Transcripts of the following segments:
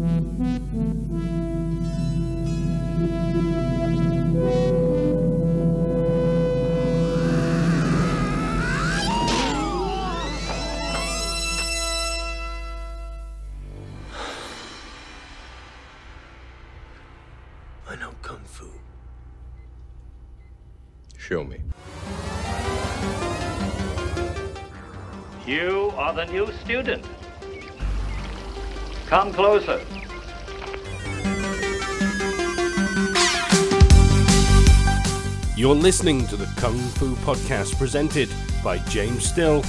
I know Kung Fu. Show me. You are the new student. Come closer. You're listening to the Kung Fu Podcast presented by James Still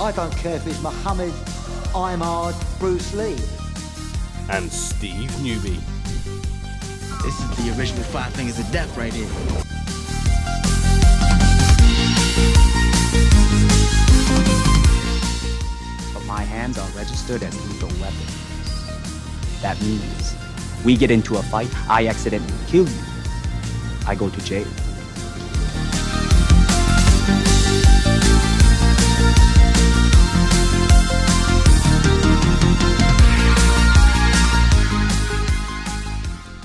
I don't care if it's Muhammad, Imard, Bruce Lee. and Steve Newby. This is the original Five Fingers of Death right here. but my hands are registered as lethal weapons. That means we get into a fight, I accidentally kill you. I go to jail.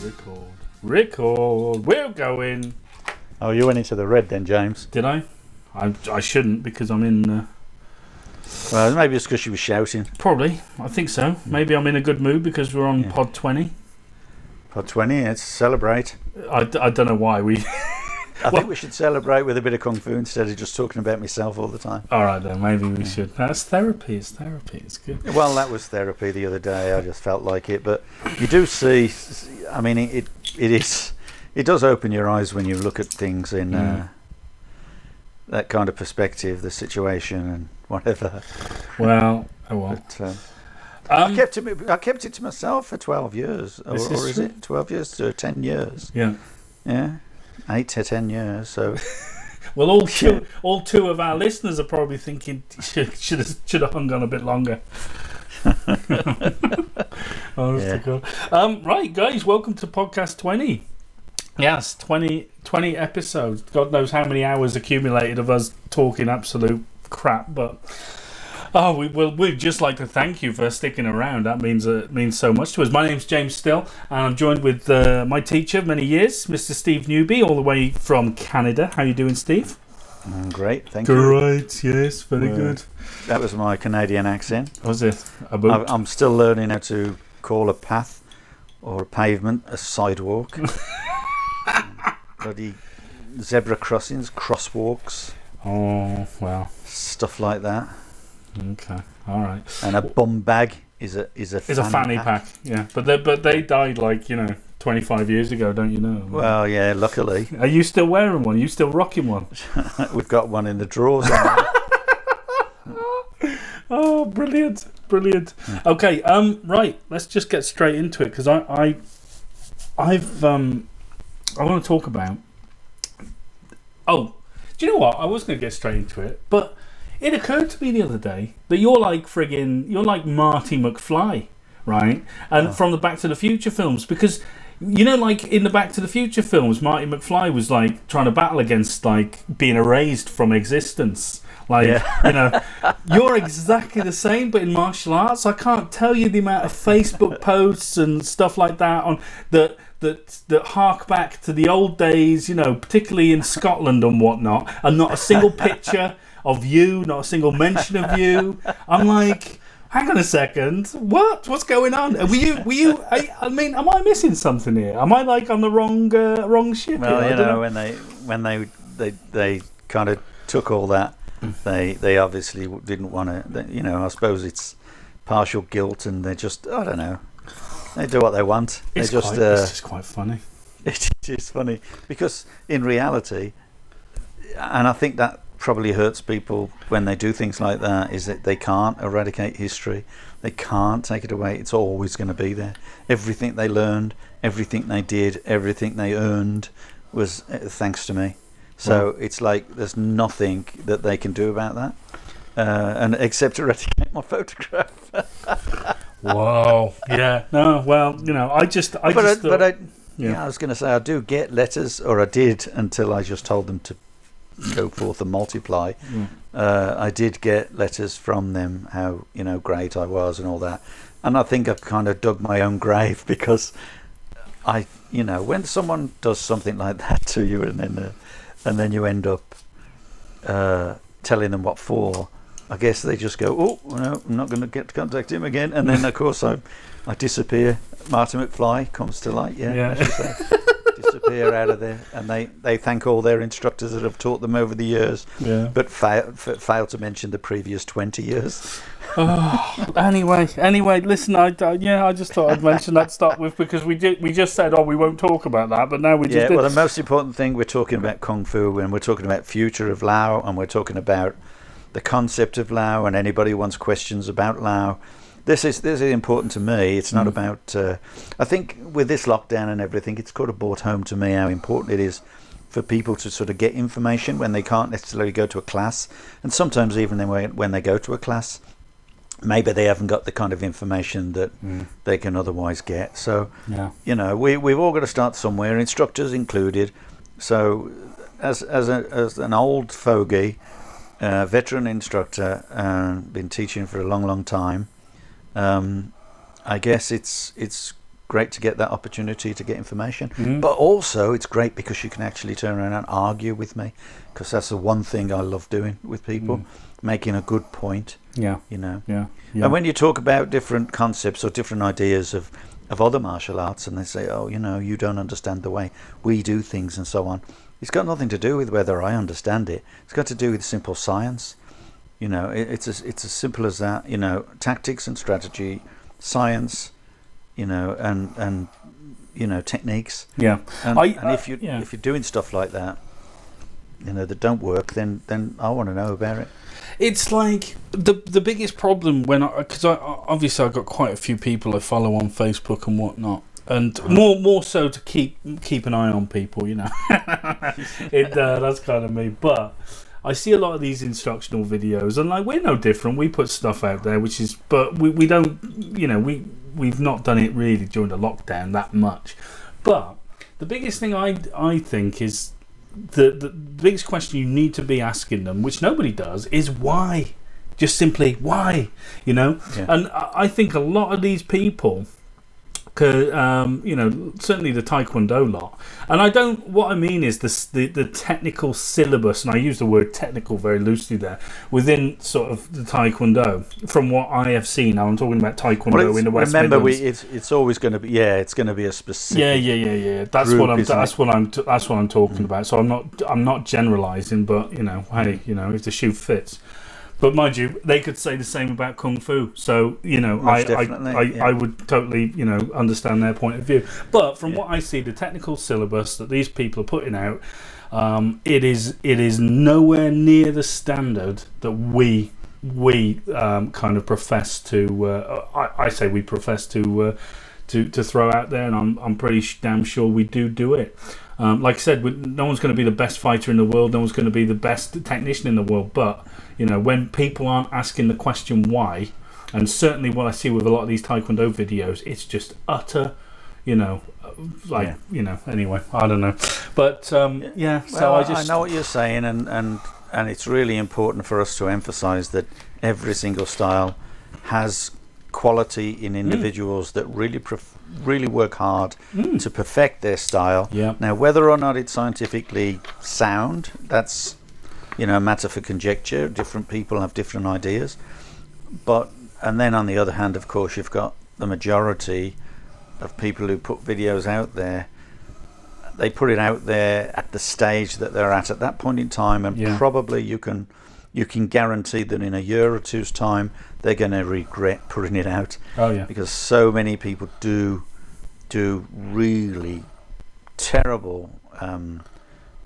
Record. Record. We're going. Oh, you went into the red then, James. Did I? I, I shouldn't because I'm in. Uh, Well, maybe it's because you were shouting. probably. I think so. Maybe I'm in a good mood because we're on pod 20. Pod 20, let's celebrate. I, d- I don't know why we. I think we should celebrate with a bit of Kung Fu instead of just talking about myself all the time. All right, then. Maybe we should. That's therapy. It's therapy. It's good. Well, that was therapy the other day. I just felt like it. But you do see, I mean, it, it is, it does open your eyes when you look at things in uh, Mm. that kind of perspective, the situation and whatever. Well, oh well. But, um, I Um, kept it. I kept it to myself for twelve years, or, is or is it twelve years to ten years? yeah. Yeah, eight to ten years. So Well, all two, all two of our listeners are probably thinking should should have, should have hung on a bit longer. Honest to Yeah. God. Um, right, guys, welcome to podcast twenty. Yes, 20, 20 episodes. God knows how many hours accumulated of us talking absolute crap, but. Oh, we will. We'd just like to thank you for sticking around. That means uh, means so much to us. My name's James Still, and I'm joined with uh, my teacher of many years, Mr. Steve Newby, all the way from Canada. How are you doing, Steve? mm, great, thank you. Great, yes, very Well, good. That was my Canadian accent. Was it a I, boot? I'm still learning how to call a path or a pavement a sidewalk. Bloody zebra crossings, crosswalks, Oh, well, stuff like that. okay, all right. And a bum bag is a is a It's a fanny pack, yeah. But they but they died like you know twenty five years ago, don't you know? Well, yeah. Luckily, are you still wearing one? Are you still rocking one? we've got one in the drawers. Oh, brilliant, brilliant. Okay, um, right. Let's just get straight into it because I, I, I've, um, I want to talk about. Oh, do you know what? I was going to get straight into it, but it occurred to me the other day that you're like friggin', you're like Marty McFly, right? And from the Back to the Future films, because you know, like in the Back to the Future films, Marty McFly was like trying to battle against like being erased from existence. Like, you know, you're exactly the same, but in martial arts, I can't tell you the amount of Facebook posts and stuff like that on that that that hark back to the old days. You know, particularly in Scotland and whatnot, and not a single picture of you, not a single mention of you. I'm like. Hang on a second. What? What's going on? Were you? Were you? I, I mean, am I missing something here? Am I like on the wrong uh, wrong ship? Well, here? I you don't know, when they when they they they kind of took all that, they they obviously didn't want to. You know, I suppose it's partial guilt, and they just I don't know. They do what they want. It's, they just quite, uh, it's just quite funny. it is funny because in reality, and I think that probably hurts people when they do things like that is that they can't eradicate history. They can't take it away. It's always going to be there. Everything they learned, everything they did, everything they earned was uh, thanks to me. So it's like there's nothing that they can do about that. Uh, and except eradicate my photograph. Wow. yeah. No. Well, you know, I just, I but just, I, but I, yeah. yeah. I was going to say I do get letters, or I did until I just told them to go forth and multiply. Mm. Uh, I did get letters from them how you know great I was and all that, and I think I've kind of dug my own grave because I, you know, when someone does something like that to you, and then uh, and then you end up uh, telling them what for, I guess they just go, oh no, I'm not going to get to contact him again, and then of course I, I disappear. Martin McFly comes to light, yeah, Yeah. say. disappear out of there, and they, they thank all their instructors that have taught them over the years, Yeah. but fa- f- fail to mention the previous twenty years. Oh, anyway, anyway, listen. I, I yeah, I just thought I'd mention that to start with because we did. We just said, oh, we won't talk about that, but now we just Yeah, did. well, the most important thing we're talking about kung fu, and we're talking about future of Lau, and we're talking about the concept of Lau, and anybody who wants questions about Lau. This is this is important to me. It's not Mm. about. Uh, I think with this lockdown and everything, it's kind of brought home to me how important it is for people to sort of get information when they can't necessarily go to a class, and sometimes even when when they go to a class, maybe they haven't got the kind of information that they can otherwise get. So yeah. you know, we we've all got to start somewhere, instructors included. So, as as a, as an old fogey, uh, veteran instructor, uh, been teaching for a long, long time. Um, I guess it's it's great to get that opportunity to get information, Mhm. but also it's great because you can actually turn around and argue with me, because that's the one thing I love doing with people, making a good point. Yeah. You know. Yeah. Yeah. And when you talk about different concepts or different ideas of, of other martial arts, and they say, oh, you know, you don't understand the way we do things and so on, it's got nothing to do with whether I understand it. It's got to do with simple science. You know, it, it's as, it's as simple as that. You know, tactics and strategy, science, you know, and and you know techniques. Yeah. And, I- and if uh, you yeah. if you're doing stuff like that, you know, that don't work, then then I want to know about it. It's like the the biggest problem when I because I obviously I've got quite a few people I follow on Facebook and whatnot, and more more so to keep keep an eye on people, you know. it uh, that's kind of me, but. I see a lot of these instructional videos, and like we're no different. We put stuff out there, which is, but we, we don't, you know, we we've not done it really during the lockdown that much. But the biggest thing I I think is the, the biggest question you need to be asking them, which nobody does, is why. Just simply why, you know. Yeah. And I I think a lot of these people, 'cause, um, you know, certainly the Taekwondo lot, and I don't. What I mean is this, the the technical syllabus, and I use the word technical very loosely there within sort of the Taekwondo. From what I have seen, now I'm talking about Taekwondo in the West remember, we, it's it's always going to be yeah, it's going to be a specific. Yeah, yeah, yeah, yeah. That's group, what I'm. That's it? what I'm. That's what I'm talking about. So I'm not. I'm not generalising, but you know, hey, you know, if the shoe fits. But mind you, they could say the same about kung fu. So you know, I, Most I, I, yeah. I would totally, you know, understand their point of view. But from what I see, the technical syllabus that these people are putting out, um, it is it is nowhere near the standard that we we um, kind of profess to. Uh, I, I say we profess to. Uh, to, to throw out there, and I'm, I'm pretty damn sure we do do it. Um, like I said, no one's going to be the best fighter in the world, no one's going to be the best technician in the world, but you know when people aren't asking the question why, and certainly what I see with a lot of these Taekwondo videos, it's just utter, you know, uh, like Yeah. you know. Anyway, I don't know, but um, yeah. Well, so I, I just know what you're saying, and, and and it's really important for us to emphasise that every single style has quality in Mm. individuals that really prof- really work hard mm. to perfect their style. Yeah. Now, whether or not it's scientifically sound, that's you know a matter for conjecture. Different people have different ideas, but and then on the other hand, of course, you've got the majority of people who put videos out there they put it out there at the stage that they're at at that point in time, and Yeah. probably you can you can guarantee that in a year or two's time they're going to regret putting it out oh yeah, because so many people do do really terrible um,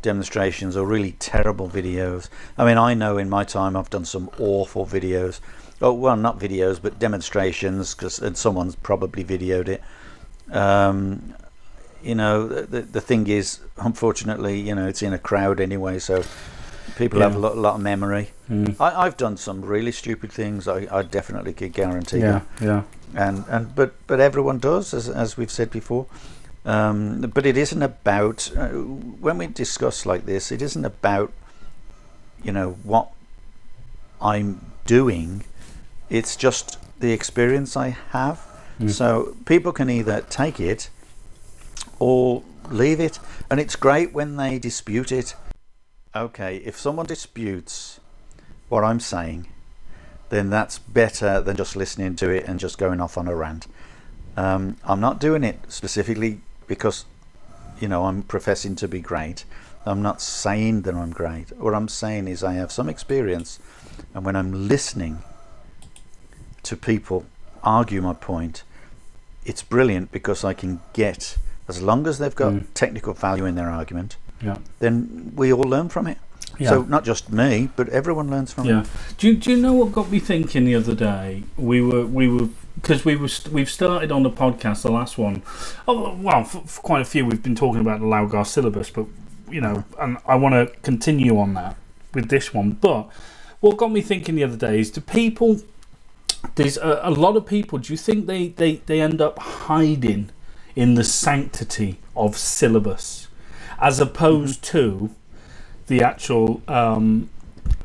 demonstrations or really terrible videos. I mean, I know in my time I've done some awful videos. Oh well, not videos, but demonstrations, because and someone's probably videoed it. Um, you know, the, the the thing is, unfortunately, you know, it's in a crowd anyway, so people have a Yeah. lot, lot of memory. Mm. I, I've done some really stupid things. I, I definitely could guarantee yeah, that yeah. and and but but everyone does as as we've said before um, but it isn't about uh, when we discuss like this it isn't about you know what I'm doing It's just the experience I have. So people can either take it or leave it, and it's great when they dispute it. Okay, if someone disputes what I'm saying, then that's better than just listening to it and just going off on a rant. Um, I'm not doing it specifically because, you know, I'm professing to be great. I'm not saying that I'm great. What I'm saying is I have some experience, and when I'm listening to people argue my point, it's brilliant because I can get, as long as they've got technical value in their argument, Yeah. then we all learn from it. So not just me, but everyone learns from Yeah. it. Do you, do you know what got me thinking the other day? We were we were because we were st- we've started on the podcast the last one. Oh well, for, for quite a few we've been talking about the Lau Gar syllabus, but you know, and I want to continue on that with this one. But what got me thinking the other day is do people? There's a, a lot of people. Do you think they, they, they end up hiding in the sanctity of syllabus as opposed to the actual um,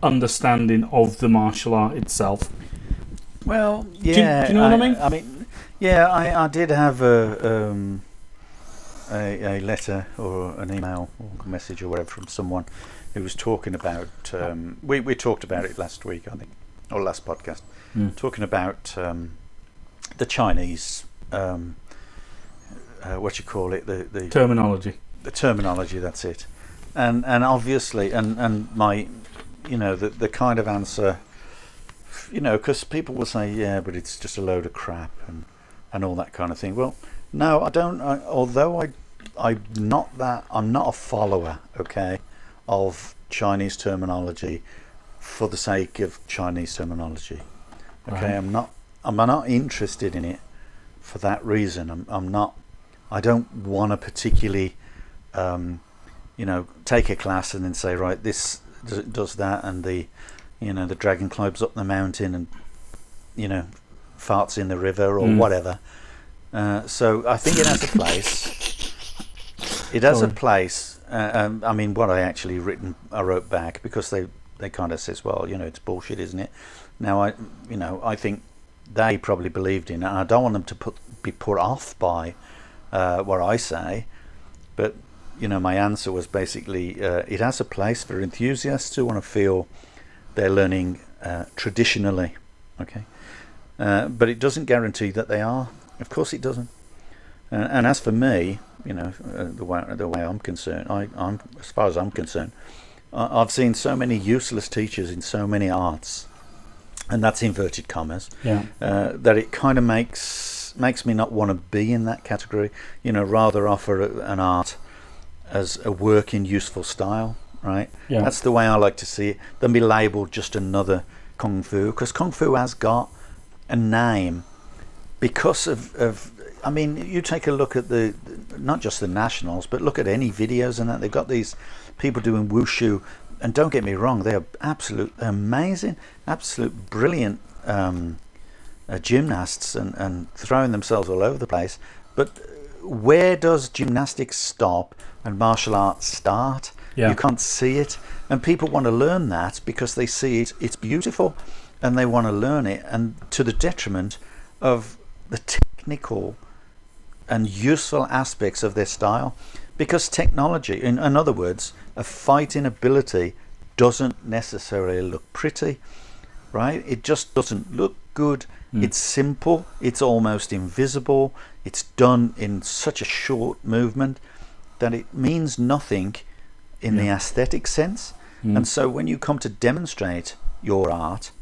understanding of the martial art itself. Well, yeah. do you know what I mean? I mean, yeah, I, I did have a, um, a a letter or an email or a message or whatever from someone who was talking about. Um, we we talked about it last week, I think, or last podcast, Mm. talking about um, the Chinese. Um, uh, what you call it? The the Terminology. the terminology that's it and and obviously and and my you know the the kind of answer you know because people will say yeah but it's just a load of crap and and all that kind of thing. Well no i don't I, although i i'm not that i'm not a follower okay of chinese terminology for the sake of chinese terminology okay? Right. i'm not i'm not interested in it for that reason. I'm, I'm not i don't want to particularly um, you know, take a class and then say, right, this does, does that, and the, you know, the dragon climbs up the mountain and, you know, farts in the river or Mm. whatever. Uh, so I think it has a place. It has a place. Uh, um, I mean, what I actually written, I wrote back because they they kind of says, well, you know, it's bullshit, isn't it? Now I, you know, I think they probably believed in it, and I don't want them to put be put off by uh, what I say, but you know, my answer was basically uh, it has a place for enthusiasts who want to feel they're learning uh, traditionally, okay, uh, but it doesn't guarantee that they are. Of course, it doesn't. Uh, and as for me, you know, uh, the way the way I'm concerned, I, I'm as far as I'm concerned, I, I've seen so many useless teachers in so many arts, and that's inverted commas Yeah. uh, that it kind of makes makes me not want to be in that category. You know, rather offer an art as a work in useful style, right? Yeah. That's the way I like to see it. Then be labelled just another kung fu because kung fu has got a name because of, of I mean, you take a look at the not just the nationals, but look at any videos and that they've got these people doing wushu, and don't get me wrong, they are absolute amazing, absolute brilliant um, uh, gymnasts and, and throwing themselves all over the place. But where does gymnastics stop and martial arts start? Yeah. You can't see it, and people want to learn that because they see it. It's beautiful, and they want to learn it, and to the detriment of the technical and useful aspects of their style. Because technology, in, in other words, a fighting ability doesn't necessarily look pretty, right? It just doesn't look good. Hmm. It's simple, it's almost invisible, it's done in such a short movement that it means nothing in the aesthetic sense. And so when you come to demonstrate your art,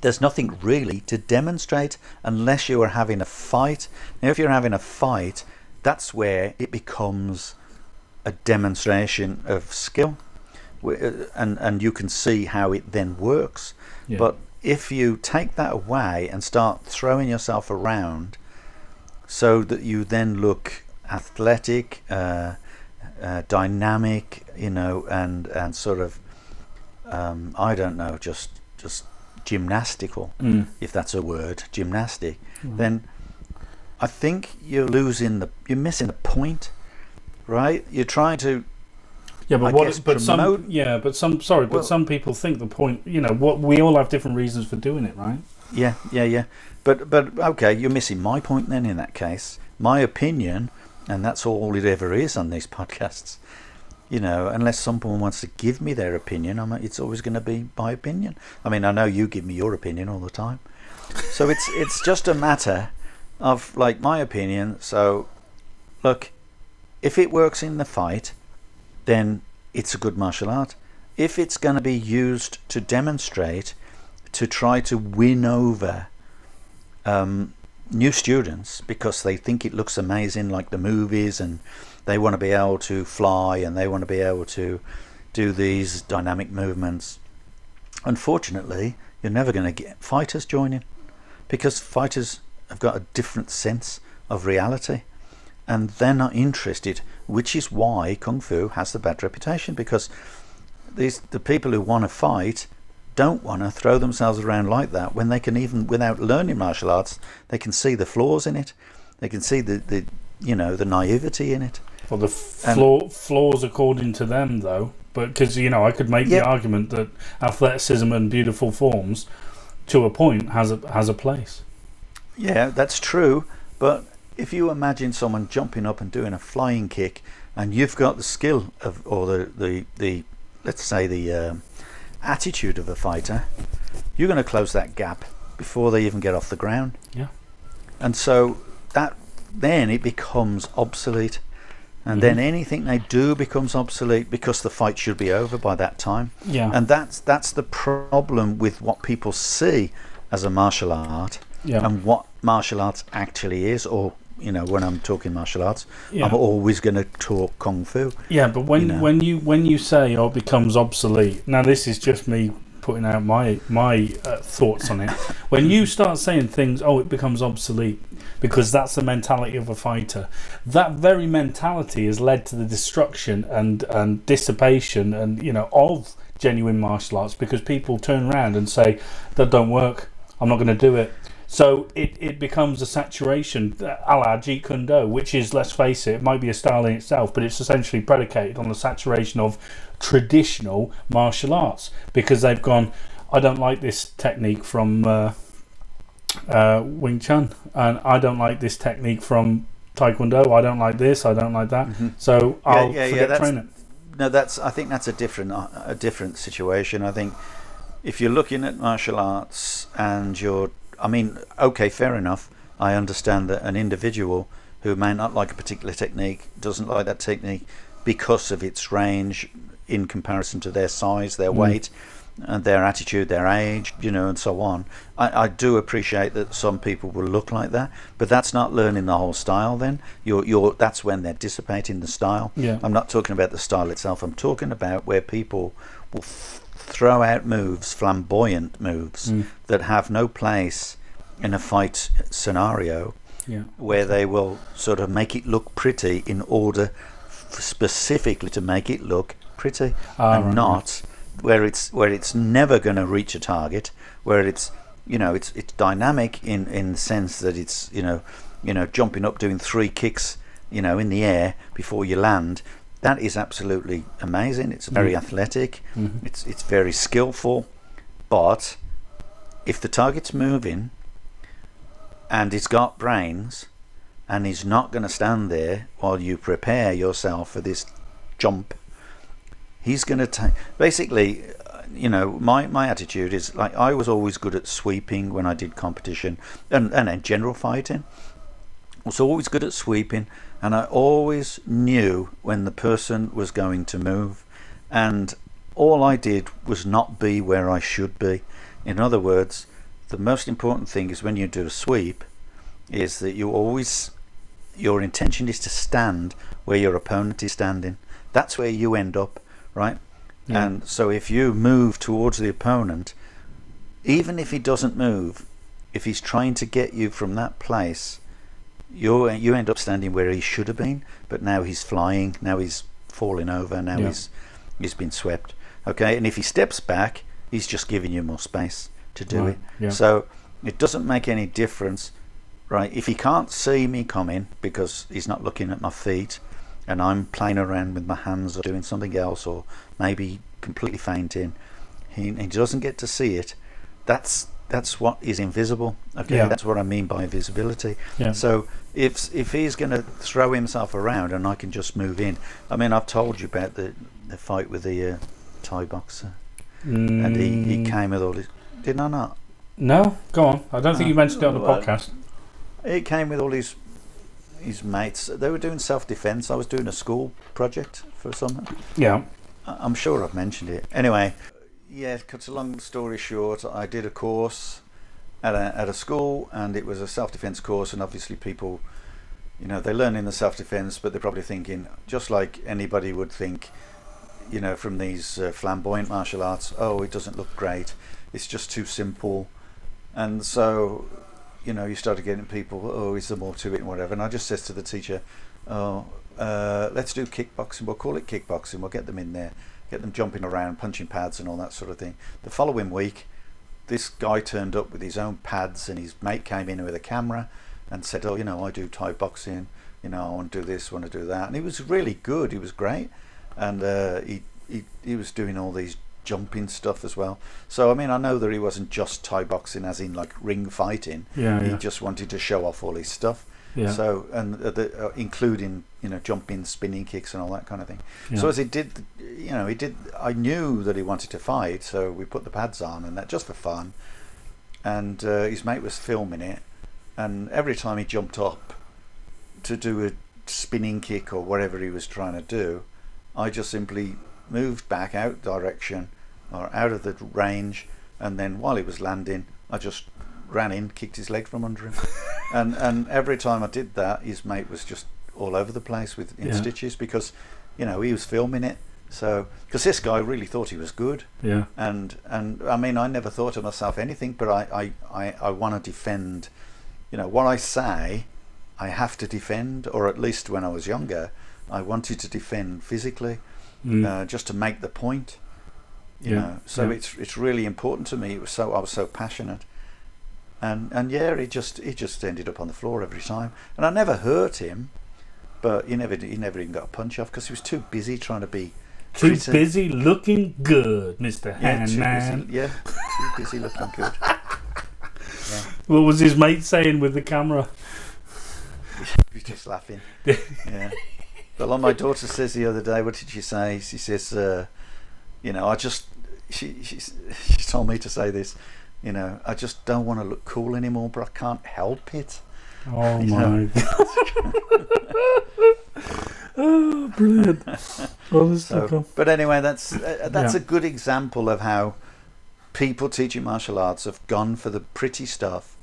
there's nothing really to demonstrate unless you are having a fight. Now, if you're having a fight, that's where it becomes a demonstration of skill, uh, and and you can see how it then works. Yeah. But if you take that away and start throwing yourself around, so that you then look athletic, uh, uh, dynamic, you know, and and sort of, um, I don't know, just just gymnastical, Mm. if that's a word, gymnastic, then I think you're losing the, you're missing the point, right? You're trying to, Yeah, but I what? guess But some. Yeah, but some. Sorry, but Well- some people think the point. You know, what we all have different reasons for doing it, right? Yeah, yeah, yeah. But but okay, you're missing my point then. In that case, my opinion, and that's all it ever is on these podcasts. You know, unless someone wants to give me their opinion, I'm, it's always going to be my opinion. I mean, I know you give me your opinion all the time, so it's it's just a matter of like my opinion. So, look, if it works in the fight, then it's a good martial art. If it's going to be used to demonstrate, to try to win over um, new students because they think it looks amazing, like the movies, and they want to be able to fly and they want to be able to do these dynamic movements. Unfortunately, you're never going to get fighters joining because fighters have got a different sense of reality and they're not interested, which is why Kung Fu has the bad reputation because these the people who want to fight don't want to throw themselves around like that when they can even without learning martial arts they can see the flaws in it they can see the, the you know the naivety in it Well, the flaw, flaws according to them, though, but because you know, I could make Yeah. the argument that athleticism and beautiful forms, to a point, has a has a place. Yeah, that's true. But if you imagine someone jumping up and doing a flying kick, and you've got the skill of, or the the, the let's say the um, attitude of a fighter, you're going to close that gap before they even get off the ground. Yeah. And so that then it becomes obsolete. And then anything they do becomes obsolete because the fight should be over by that time. Yeah. And that's that's the problem with what people see as a martial art Yeah. and what martial arts actually is or you know when I'm talking martial arts Yeah. I'm always going to talk kung fu. Yeah, but when you know. when you when you say oh it becomes obsolete, now this is just me putting out my my uh, thoughts on it. when you start saying things, oh it becomes obsolete because that's the mentality of a fighter. That very mentality has led to the destruction and and dissipation and you know of genuine martial arts because people turn around and say that don't work. I'm not going to do it. So it, it becomes a saturation, a la Jeet Kune Do, which is, let's face it, it might be a style in itself, but it's essentially predicated on the saturation of traditional martial arts because they've gone, I don't like this technique from uh, uh, Wing Chun, and I don't like this technique from Taekwondo, I don't like this, I don't like that, so I'll yeah, yeah, forget that's- train it. No, that's I think that's a different uh, a different situation. I think if you're looking at martial arts and you're I mean, okay, fair enough. I understand that an individual who may not like a particular technique doesn't like that technique because of its range in comparison to their size, their mm. weight, and their attitude, their age, you know, and so on. I, I do appreciate that some people will look like that, but that's not learning the whole style. Then you're, you're that's when they're dissipating the style. Yeah. I'm not talking about the style itself. I'm talking about where people will f- throw out moves, flamboyant moves that have no place in a fight scenario Yeah. where they will sort of make it look pretty in order f- specifically to make it look pretty Ah, and right, not where it's where it's never going to reach a target where it's you know it's it's dynamic in in the sense that it's you know you know jumping up doing three kicks you know in the air before you land that is absolutely amazing. It's very athletic. It's it's very skillful. But if the target's moving and he's got brains and he's not going to stand there while you prepare yourself for this jump he's going to take basically uh, you know my my attitude is like I was always good at sweeping when I did competition and and in general fighting. I was always good at sweeping and I always knew when the person was going to move and all I did was not be where I should be. In other words the most important thing is when you do a sweep is that you always your intention is to stand where your opponent is standing. That's where you end up right? Yeah. and so if you move towards the opponent even if he doesn't move if he's trying to get you from that place you you end up standing where he should have been but now he's flying now he's falling over now Yeah. he's he's been swept. Okay? And if he steps back he's just giving you more space to do Right, it. Yeah. so it doesn't make any difference right? If he can't see me coming because he's not looking at my feet and I'm playing around with my hands or doing something else or maybe completely fainting he, he doesn't get to see it that's that's what is invisible. Okay, Yeah. that's what I mean by visibility. Yeah. So if if he's going to throw himself around and I can just move in, I mean, I've told you about the the fight with the uh, Thai boxer, and he, he Mm, came with all his. Did I not? No, go on. I don't think you mentioned it on the Well, podcast. It came with all his his mates. They were doing self defence. I was doing a school project for someone. Yeah. I'm sure I've mentioned it. Anyway, yeah, cut a long story short, I did a course at a, at a school and it was a self defence course, and obviously people, you know, they learn in the self defence, but they're probably thinking, just like anybody would think, you know, from these uh, flamboyant martial arts, oh, it doesn't look great, it's just too simple. And so, you know, you started getting people, oh, is there more to it and whatever. And I just says to the teacher, oh, uh, let's do kickboxing. We'll call it kickboxing. We'll get them in there, get them jumping around, punching pads and all that sort of thing. The following week, this guy turned up with his own pads and his mate came in with a camera and said, oh, you know, I do Thai boxing. You know, I want to do this, want to do that. And he was really good. He was great. And uh, he, he, he was doing all these jumping stuff as well. So, I mean, I know that he wasn't just Thai boxing as in like ring fighting. Yeah, He yeah. just wanted to show off all his stuff. Yeah. So and uh, the, uh, including you know jumping, spinning kicks, and all that kind of thing. So as he did, you know, he did. I knew that he wanted to fight, so we put the pads on and that just for fun. And uh, his mate was filming it, and every time he jumped up to do a spinning kick or whatever he was trying to do, I just simply moved back out direction or out of the range, and then while he was landing, I just ran in, kicked his leg from under him, and and every time I did that, his mate was just all over the place with in Yeah. stitches because, you know, he was filming it. So because this guy really thought he was good, Yeah. and and I mean I never thought of myself anything, but I I, I, I want to defend, you know, what I say, I have to defend, or at least when I was younger, I wanted to defend physically, Mm. uh, just to make the point. You Yeah, know, so yeah. it's it's really important to me. It was so I was so passionate, and and yeah, he just he just ended up on the floor every time, and I never hurt him, but he never he never even got a punch off because he was too busy trying to be Too pretty. busy looking good, Mr. Yeah, too Handman. busy, yeah, too busy looking good. What was his mate saying with the camera? He was just laughing. yeah. But like my daughter says the other day, what did she say? She says, uh, you know, I just she she she told me to say this. You know, I just don't want to look cool anymore, but I can't help it. Oh You my! oh, brilliant! Oh, this so So, but anyway, that's uh, that's Yeah. a good example of how people teaching martial arts have gone for the pretty stuff,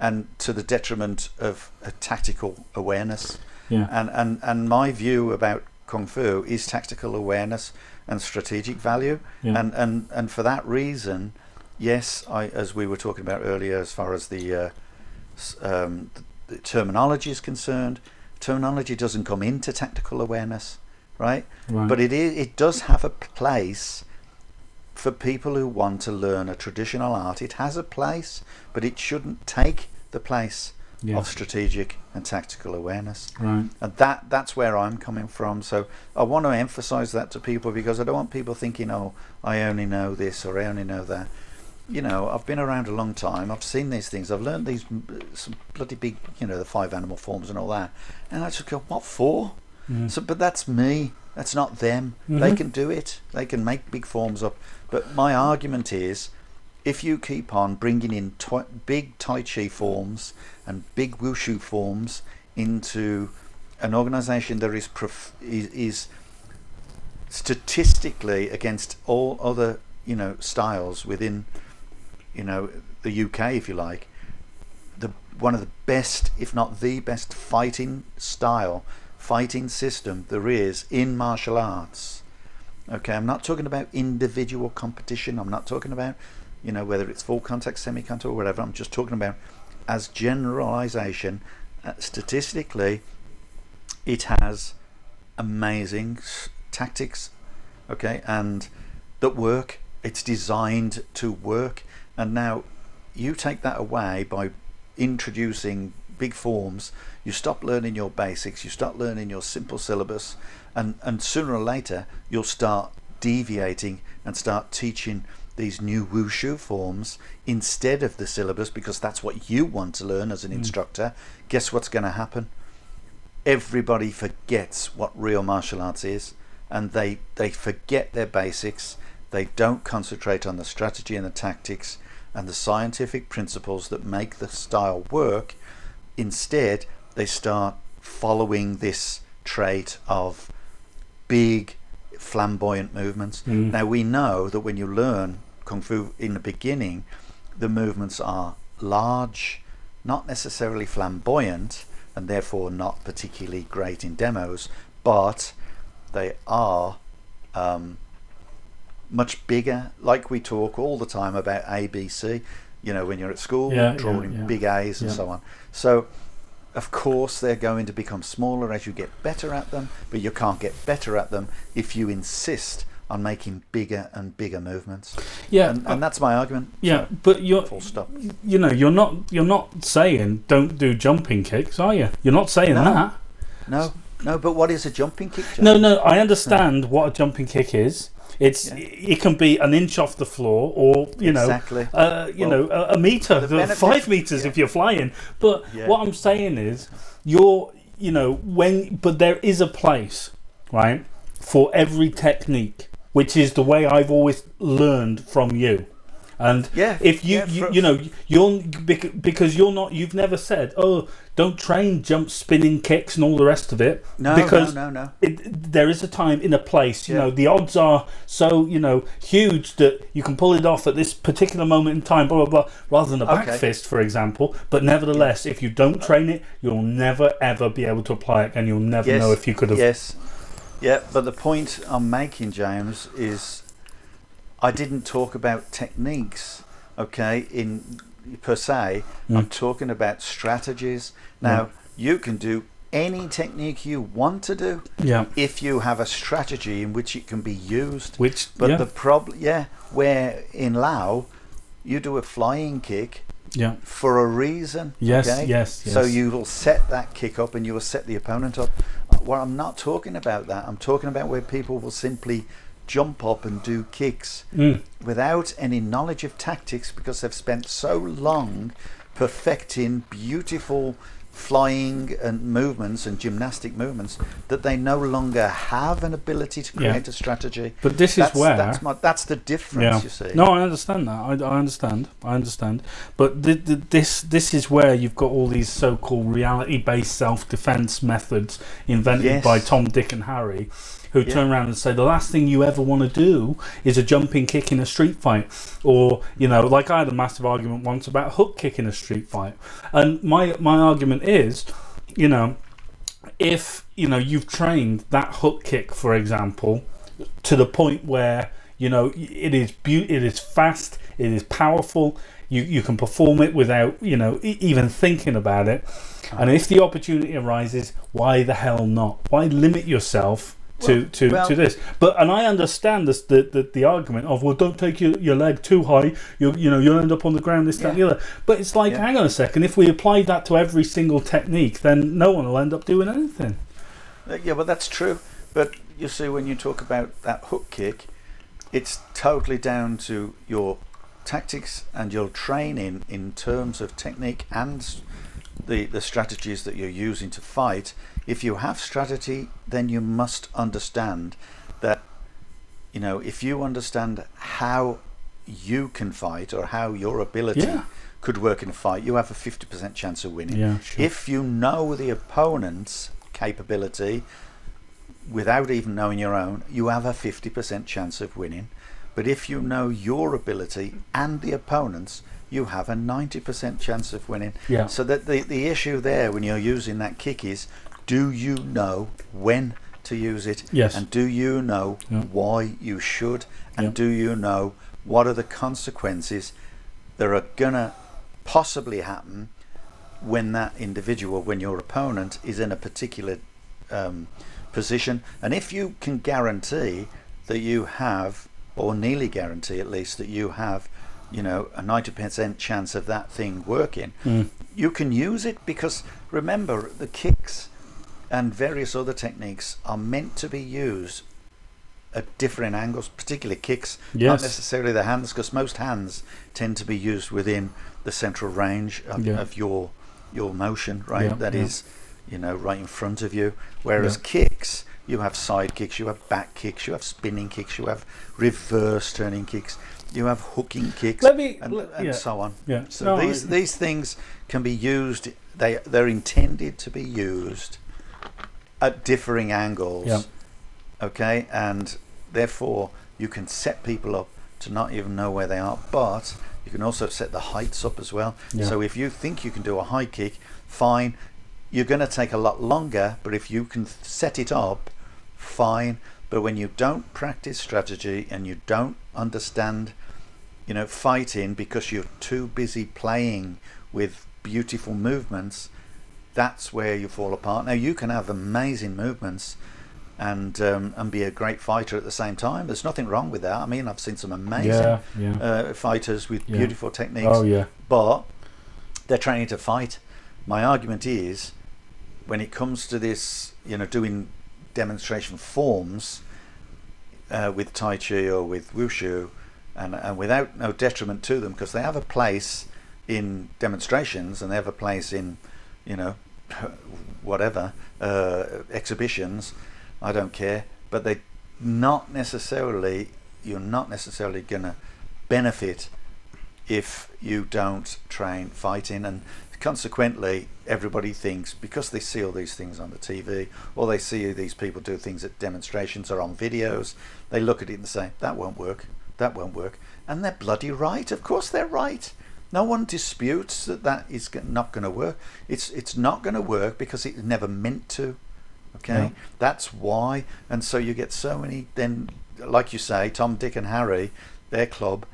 and to the detriment of a tactical awareness. Yeah. And and and my view about kung fu is tactical awareness and strategic value. Yeah. And and and for that reason, yes, I as we were talking about earlier, as far as the uh, um, the, the terminology is concerned, terminology doesn't come into tactical awareness, right? Right. But it is it does have a place for people who want to learn a traditional art. It has a place, but it shouldn't take the place Yeah. of strategic and tactical awareness. Right. And that that's where I'm coming from. So I want to emphasize that to people because I don't want people thinking, "Oh, I only know this or I only know that." You know, I've been around a long time. I've seen these things. I've learned these mm, some bloody big, you know, the five animal forms and all that. And I just go, "What for?" Yeah. So, but that's me. That's not them. They Mhm. can do it. They can make big forms up. But my argument is, if you keep on bringing in twi- big Tai Chi forms and big Wushu forms into an organization that is, prof- is, is statistically against all other, you know, styles within, you know, the UK, if you like, the one of the best, if not the best, fighting style, fighting system there is in martial arts. Okay, I'm not talking about individual competition. I'm not talking about, you know, whether it's full contact, semi contact, or whatever. I'm just talking about as generalization. Uh, statistically, it has amazing tactics, okay, and that work. It's designed to work. And now you take that away by introducing big forms. You stop learning your basics. You start learning your simple syllabus, and and sooner or later you'll start deviating and start teaching these new wushu forms instead of the syllabus because that's what you want to learn as an hmm. instructor, guess what's going to happen? Everybody forgets what real martial arts is and they, they forget their basics. They don't concentrate on the strategy and the tactics and the scientific principles that make the style work. Instead, they start following this trait of big, flamboyant movements. Now, we know that when you learn Kung Fu in the beginning, the movements are large, not necessarily flamboyant, and therefore not particularly great in demos, but they are um, much bigger. Like we talk all the time about ABC, you know, when you're at school, Yeah, drawing yeah, yeah. big A's and so on. So, of course, they're going to become smaller as you get better at them, but you can't get better at them if you insist on making bigger and bigger movements. Yeah, And, uh, and that's my argument. yeah, but you're Full stop. you know you're not you're not saying don't do jumping kicks, are you? You're not saying No. that. No, no, but what is a jumping kick? No, no, I understand what a jumping kick is. It's Yeah. it can be an inch off the floor, or you know, Exactly. uh, you Well, know, a, a meter, benefit- five meters yeah. if you're flying. But Yeah. what I'm saying is, you're, you know, when but there is a place, right, for every technique, which is the way I've always learned from you. And Yeah, if you, yeah, you, you know, you're because you're not, you've never said, oh, don't train jump, spinning kicks, and all the rest of it. No, because no, no, no. it, there is a time in a place you Yeah. know the odds are so you know huge that you can pull it off at this particular moment in time blah blah blah rather than a back Okay. fist for example but nevertheless if you don't train it you'll never ever be able to apply it and you'll never Yes, know if you could have Yes. Yeah, but the point I'm making, James, is I didn't talk about techniques, okay, in per se. I'm Mm. talking about strategies. Now, you can do any technique you want to do yeah if you have a strategy in which it can be used. which But yeah, the problem, yeah, where in Lau, you do a flying kick yeah for a reason. Yes, okay? yes, So you will set that kick up and you will set the opponent up. Well, I'm not talking about that. I'm talking about where people will simply jump up and do kicks Mm. without any knowledge of tactics because they've spent so long perfecting beautiful flying and movements and gymnastic movements that they no longer have an ability to Yeah. create a strategy. But this is where- that's, my, that's the difference. You see? No, I understand that. I, I understand. I understand. But th- th- this this is where you've got all these so-called reality-based self-defense methods invented Yes. by Tom, Dick, and Harry, who Yeah. turn around and say the last thing you ever want to do is a jumping kick in a street fight, or you know, like I had a massive argument once about hook kick in a street fight, and my my argument is, you know, if you know you've trained that hook kick, for example, to the point where you know it is beau- it is fast, it is powerful. You you can perform it without you know e- even thinking about it. And if the opportunity arises, why the hell not? Why limit yourself to Well- to, well- to this? But and I understand this the, the the argument of well, don't take your, your leg too high. You you know you'll end up on the ground. This that and the other. But it's like Yeah. hang on a second. If we applied that to every single technique, then no one will end up doing anything. Uh, Yeah, well, that's true. But you see, when you talk about that hook kick, it's totally down to your tactics and your training in terms of technique and the, the strategies that you're using to fight. If you have strategy, then you must understand that, you know, if you understand how you can fight or how your ability Yeah. could work in a fight, you have a 50% chance of winning. Yeah, sure. If you know the opponent's capability without even knowing your own, you have a 50% chance of winning. But if you know your ability and the opponent's, you have a 90% chance of winning. Yeah. So that the, the issue there when you're using that kick is do you know when to use it? Yes. And do you know Yeah. why you should? And Yeah. do you know what are the consequences that are going to possibly happen when that individual, when your opponent is in a particular um, position. And if you can guarantee that you have, or nearly guarantee at least, that you have, you know, a 90% chance of that thing working, Mm. you can use it because remember, the kicks and various other techniques are meant to be used at different angles, particularly kicks, not necessarily the hands, because most hands tend to be used within the central range of, Yeah. of your your motion, right? Yeah, That yeah. is, you know, right in front of you. Whereas kicks, you have side kicks, you have back kicks, you have spinning kicks, you have reverse turning kicks, you have hooking kicks, Let me- and, let- and so on. Yeah. So No, these I- these things can be used. They they're intended to be used at differing angles. Yeah. Okay, and therefore you can set people up to not even know where they are, but you can also set the heights up as well. Yeah. So if you think you can do a high kick, fine. You're going to take a lot longer, but if you can set it up, fine. But when you don't practice strategy and you don't understand, you know, fighting because you're too busy playing with beautiful movements, that's where you fall apart. Now you can have amazing movements and um, and be a great fighter at the same time. There's nothing wrong with that. I mean, I've seen some amazing Yeah, yeah. Uh, fighters with Yeah. beautiful techniques Oh yeah. but they're training to fight. My argument is, when it comes to this, you know, doing demonstration forms uh, with Tai Chi or with Wushu, and, and without no detriment to them, because they have a place in demonstrations and they have a place in, you know, whatever uh, exhibitions. I don't care, but they not necessarily. You're not necessarily going to benefit if you don't train fighting and consequently everybody thinks because they see all these things on the TV or they see these people do things at demonstrations or on videos they look at it and say that won't work that won't work and they're bloody right of course they're right no one disputes that that is not going to work it's it's not going to work because it's never meant to okay Yeah. that's why and so you get so many then like you say tom dick and harry their club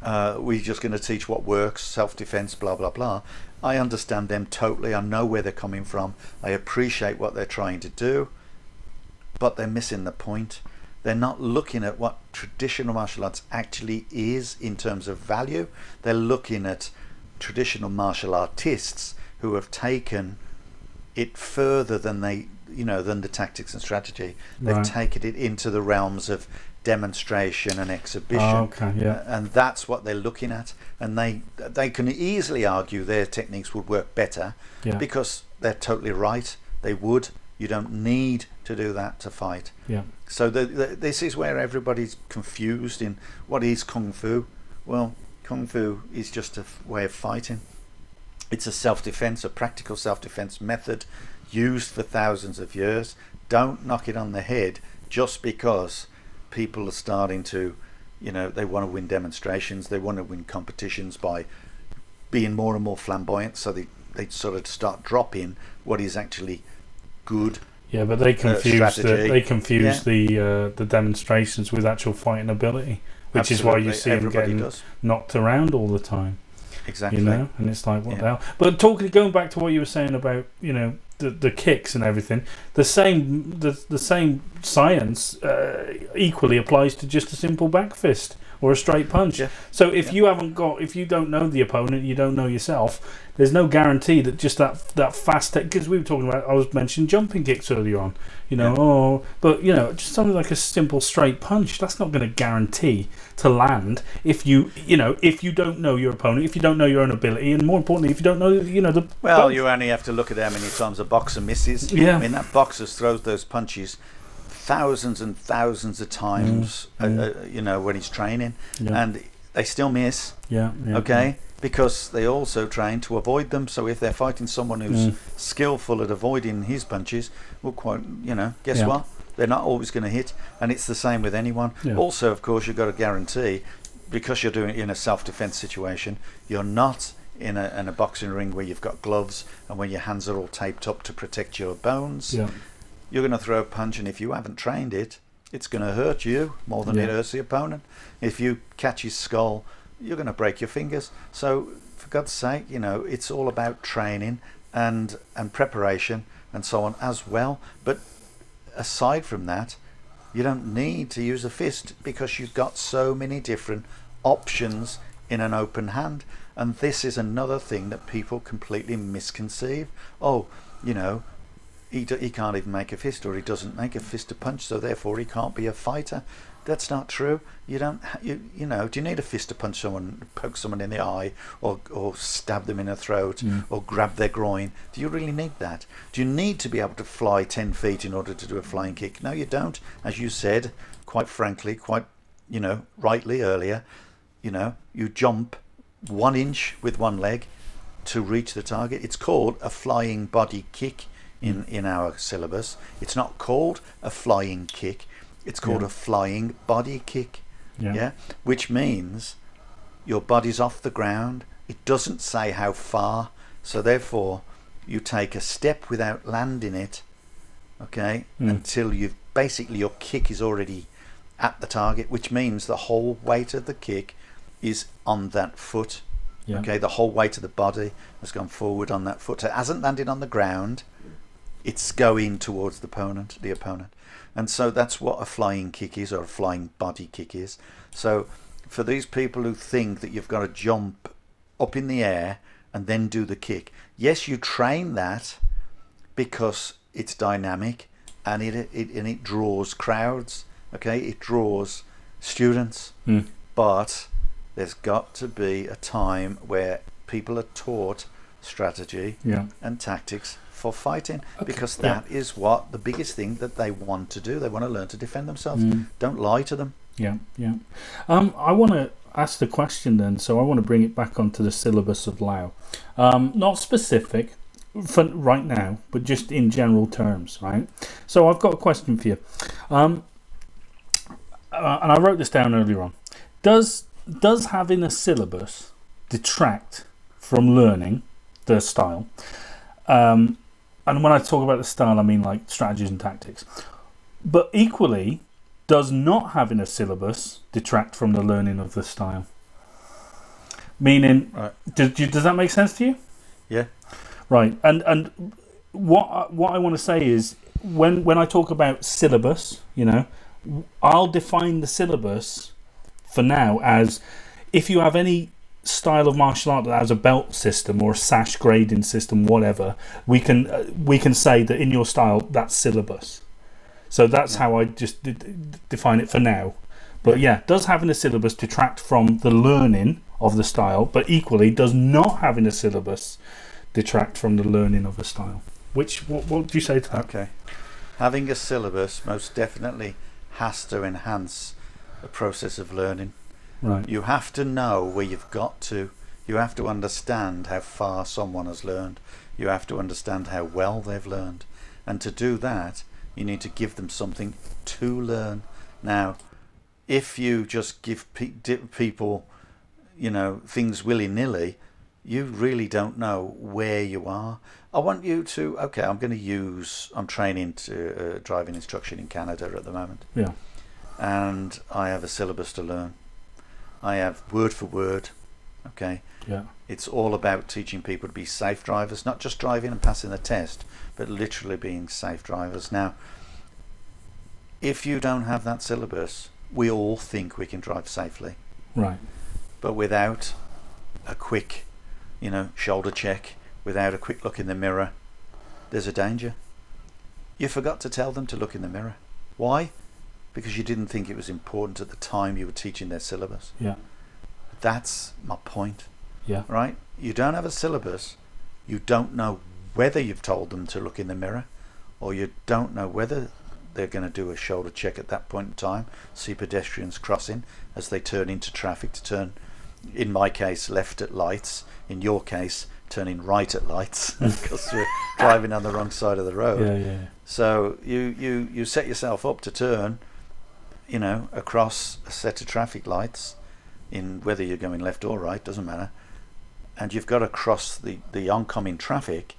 uh, we're just going to teach what works, self-defense, blah blah blah. I understand them totally. I know where they're coming from. I appreciate what they're trying to do, but they're missing the point. They're not looking at what traditional martial arts actually is in terms of value. They're looking at traditional martial artists who have taken it further than they, you know, than the tactics and strategy. They've Right. taken it into the realms of demonstration and exhibition Oh, okay, yeah. and that's what they're looking at and they they can easily argue their techniques would work better Yeah. because they're totally right they would you don't need to do that to fight. Yeah. so the, the, this is where everybody's confused in what is kung fu? Well kung fu is just a f- way of fighting. It's a self-defense a practical self-defense method used for thousands of years. Don't knock it on the head just because people are starting to you know they want to win demonstrations they want to win competitions by being more and more flamboyant so they they sort of start dropping what is actually good Yeah, but they confuse the, Uh, strategy. they confuse Yeah. the uh, the demonstrations with actual fighting ability, which is why you Absolutely, see them everybody getting does. knocked around all the time. exactly You know, and it's like what Yeah. the hell? But talking, going back to what you were saying about you know the the kicks and everything, the same the the same science uh, equally applies to just a simple back fist or a straight punch. Yeah. So if Yeah. you haven't got, if you don't know the opponent, you don't know yourself. There's no guarantee that just that that fast tech because we were talking about. I was mentioning jumping kicks earlier on. You know, Yeah. oh, but you know, just something like a simple straight punch. That's not going to guarantee to land if you, you know, if you don't know your opponent, if you don't know your own ability, and more importantly, if you don't know, you know, the Well, both. you only have to look at how many times a boxer misses. Yeah. I mean, that boxer throws those punches thousands and thousands of times, Mm, uh, uh, you know, when he's training, Yeah. and they still miss. yeah, yeah, okay, because they also train to avoid them. So if they're fighting someone who's Mm. skillful at avoiding his punches, well, quite, you know, guess what? They're not always going to hit, and it's the same with anyone. Also, of course, you've got to guarantee because you're doing it in a self-defense situation, you're not in a, in a boxing ring where you've got gloves and where your hands are all taped up to protect your bones. yeah, You're going to throw a punch, and if you haven't trained it, it's going to hurt you more than it hurts the opponent. If you catch his skull, you're going to break your fingers. So, for God's sake, you know, it's all about training and and preparation and so on as well. But aside from that, you don't need to use a fist because you've got so many different options in an open hand. And this is another thing that people completely misconceive. Oh, you know, he, do, he can't even make a fist or he doesn't make a fist to punch, so therefore he can't be a fighter. That's not true. You don't. ha- You you know. Do you need a fist to punch someone, poke someone in the eye, or or stab them in the throat, mm. or grab their groin? Do you really need that? Do you need to be able to fly ten feet in order to do a flying kick? No, you don't. As you said, quite frankly, quite you know, rightly earlier, you know, you jump one inch with one leg to reach the target. It's called a flying body kick in, in our syllabus. It's not called a flying kick. It's called Yeah. a flying body kick. Yeah. Which means your body's off the ground. It doesn't say how far. So therefore you take a step without landing it. Okay? Mm. Until you've basically your kick is already at the target, which means the whole weight of the kick is on that foot. Yeah. Okay, the whole weight of the body has gone forward on that foot. So it hasn't landed on the ground. It's going towards the opponent, the opponent. And so that's what a flying kick is, or a flying body kick is. So for these people who think that you've got to jump up in the air and then do the kick, yes, you train that because it's dynamic and it, it and it draws crowds. Okay, it draws students, Mm. but there's got to be a time where people are taught strategy Yeah. and tactics for fighting because yeah. that is what the biggest thing that they want to do. They want to learn to defend themselves. Mm. Don't lie to them. Yeah, yeah. Um, I want to ask the question then, so I want to bring it back onto the syllabus of Lau. Um, not specific for right now, but just in general terms, right? So I've got a question for you, um, uh, and I wrote this down earlier on. Does does having a syllabus detract from learning the style? Um, and when I talk about the style, I mean like strategies and tactics. But equally, does not having a syllabus detract from the learning of the style? Meaning, Right. does, does that make sense to you? Yeah. Right. And and what I- what I want to say is when when I talk about syllabus, you know, I'll define the syllabus for now as if you have any style of martial art that has a belt system or a sash grading system, whatever, we can uh, we can say that in your style that's syllabus. So that's how I just d- d- define it for now. But yeah, does having a syllabus detract from the learning of the style? But equally, does not having a syllabus detract from the learning of the style? Which what, what do you say to that? Okay. Having a syllabus most definitely has to enhance the process of learning. Right. You have to know where you've got to. You have to understand how far someone has learned. You have to understand how well they've learned. And to do that, you need to give them something to learn. Now, if you just give pe- people, you know, things willy nilly, you really don't know where you are. I want you to, okay, I'm going to use, I'm training to uh, driving instruction in Canada at the moment Yeah. and I have a syllabus to learn. I have word for word. Okay, Yeah. it's all about teaching people to be safe drivers, not just driving and passing the test, but literally being safe drivers. Now, if you don't have that syllabus, we all think we can drive safely, Right. but without a quick, you know, shoulder check, without a quick look in the mirror, there's a danger. You forgot to tell them to look in the mirror. Why? Because you didn't think it was important at the time you were teaching their syllabus. Yeah. That's my point, Yeah. right? You don't have a syllabus, you don't know whether you've told them to look in the mirror, or you don't know whether they're going to do a shoulder check at that point in time, see pedestrians crossing as they turn into traffic to turn, in my case, left at lights, in your case, turning right at lights because we're driving on the wrong side of the road. Yeah. Yeah. So you, you, you set yourself up to turn, you know, across a set of traffic lights, in whether you're going left or right, doesn't matter. And you've got to cross the, the oncoming traffic,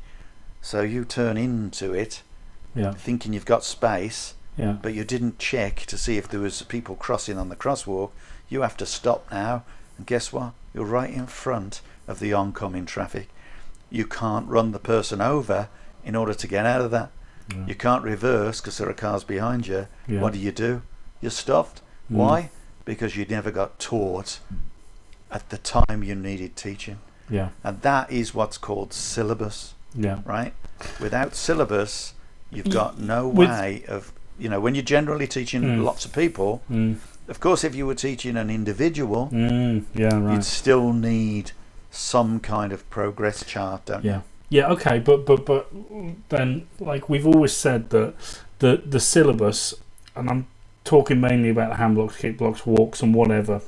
so you turn into it Yeah. thinking you've got space, Yeah. but you didn't check to see if there was people crossing on the crosswalk. You have to stop now, and guess what? You're right in front of the oncoming traffic. You can't run the person over in order to get out of that. Yeah. You can't reverse because there are cars behind you. What do you do? You're stuffed. Mm. Why? Because you never got taught at the time you needed teaching. Yeah. And that is what's called syllabus Yeah. right? Without syllabus, You've got no with- way of, you know, when you're generally teaching Mm. lots of people, Mm, of course, if you were teaching an individual, mm, yeah, you'd still need some kind of progress chart, don't you? Yeah. Yeah, okay, but but but then like we've always said that the the syllabus and I'm talking mainly about hand blocks, kick blocks, walks and whatever.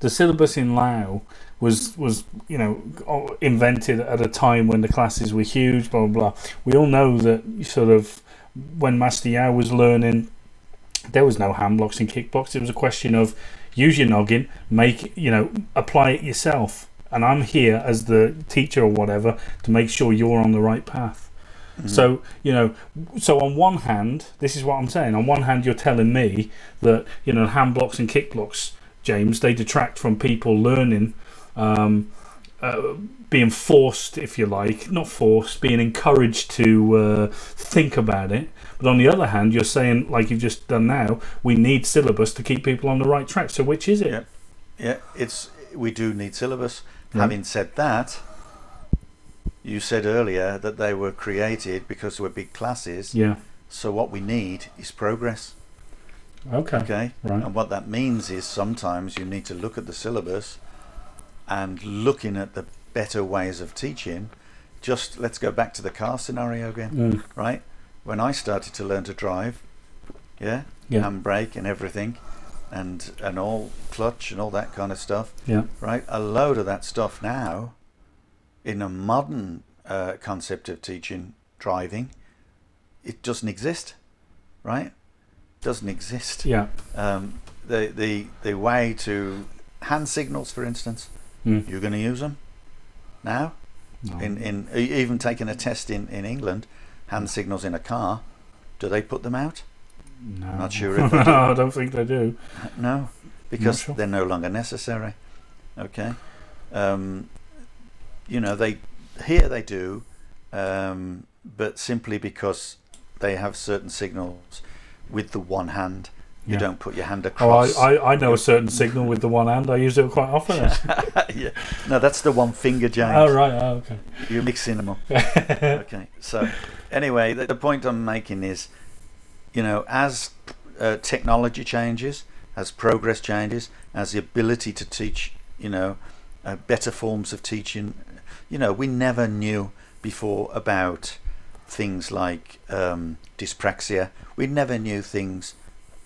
The syllabus in Lau was was you know invented at a time when the classes were huge, blah blah blah. We all know that sort of when Master Yao was learning there was no hand blocks and kick blocks. It was a question of use your noggin, make you know, apply it yourself. And I'm here as the teacher or whatever to make sure you're on the right path. So you know, so on one hand, this is what I'm saying. On one hand, you're telling me that you know hand blocks and kick blocks, James, they detract from people learning, um, uh, being forced, if you like, not forced, being encouraged to uh, think about it. But on the other hand, you're saying, like you've just done now, we need syllabus to keep people on the right track. So which is it? Yeah. Yeah, it's we do need syllabus. Right. Having said that, you said earlier that they were created because they were big classes. Yeah. So what we need is progress. Okay. Okay. Right. And what that means is sometimes you need to look at the syllabus and looking at the better ways of teaching. Just let's go back to the car scenario again, Mm. right? When I started to learn to drive, yeah, Yeah. handbrake and everything, and and all clutch and all that kind of stuff, Yeah. right? A load of that stuff now, in a modern uh, concept of teaching driving, it doesn't exist, right? Doesn't exist Yeah. um, the the the way to hand signals, for instance, Mm. you're going to use them now. No. In in even taking a test in in England, hand signals in a car, do they put them out? No. Not sure if they do. I don't think they do. No, because sure. they're no longer necessary. Okay, um, you know they here they do, um, but simply because they have certain signals with the one hand. You Yeah. don't put your hand Oh, across. I, I, I know a certain signal with the one hand. I use it quite often. yeah. No, that's the one finger, James. oh, right. Oh, okay. You're mixing them up. okay. So, anyway, the, the point I'm making is, you know, as uh, technology changes, as progress changes, as the ability to teach, you know, uh, better forms of teaching, you know, we never knew before about things like um, dyspraxia. We never knew things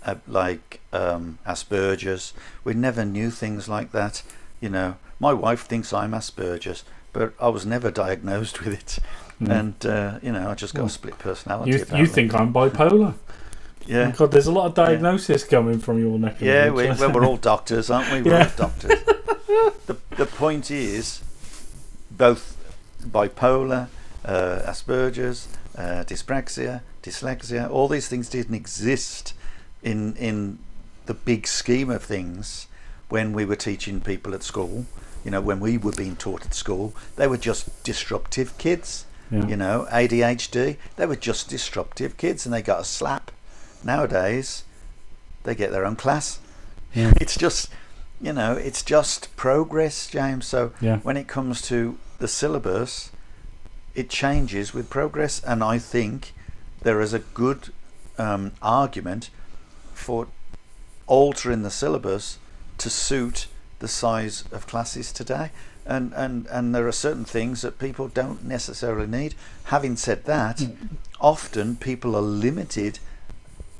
uh, like um, Asperger's. We never knew things like that. You know, my wife thinks I'm Asperger's, but I was never diagnosed with it. And uh, you know, I just got Well, a split personality. You, you think I'm bipolar? Yeah. God, there's a lot of diagnosis coming from your neck. Yeah, we, well, we're all doctors, aren't we? We're Yeah. all doctors. the, the point is, both bipolar, uh, Asperger's, uh, dyspraxia, dyslexia, all these things didn't exist in in the big scheme of things when we were teaching people at school. You know, when we were being taught at school, they were just disruptive kids. Yeah. You know, ADHD, they were just disruptive kids, and they got a slap. Nowadays, they get their own class. Yeah. It's just, you know, it's just progress, James. So Yeah. when it comes to the syllabus, it changes with progress, and I think there is a good um, argument for altering the syllabus to suit the size of classes today. And, and, and there are certain things that people don't necessarily need. Having said that, often people are limited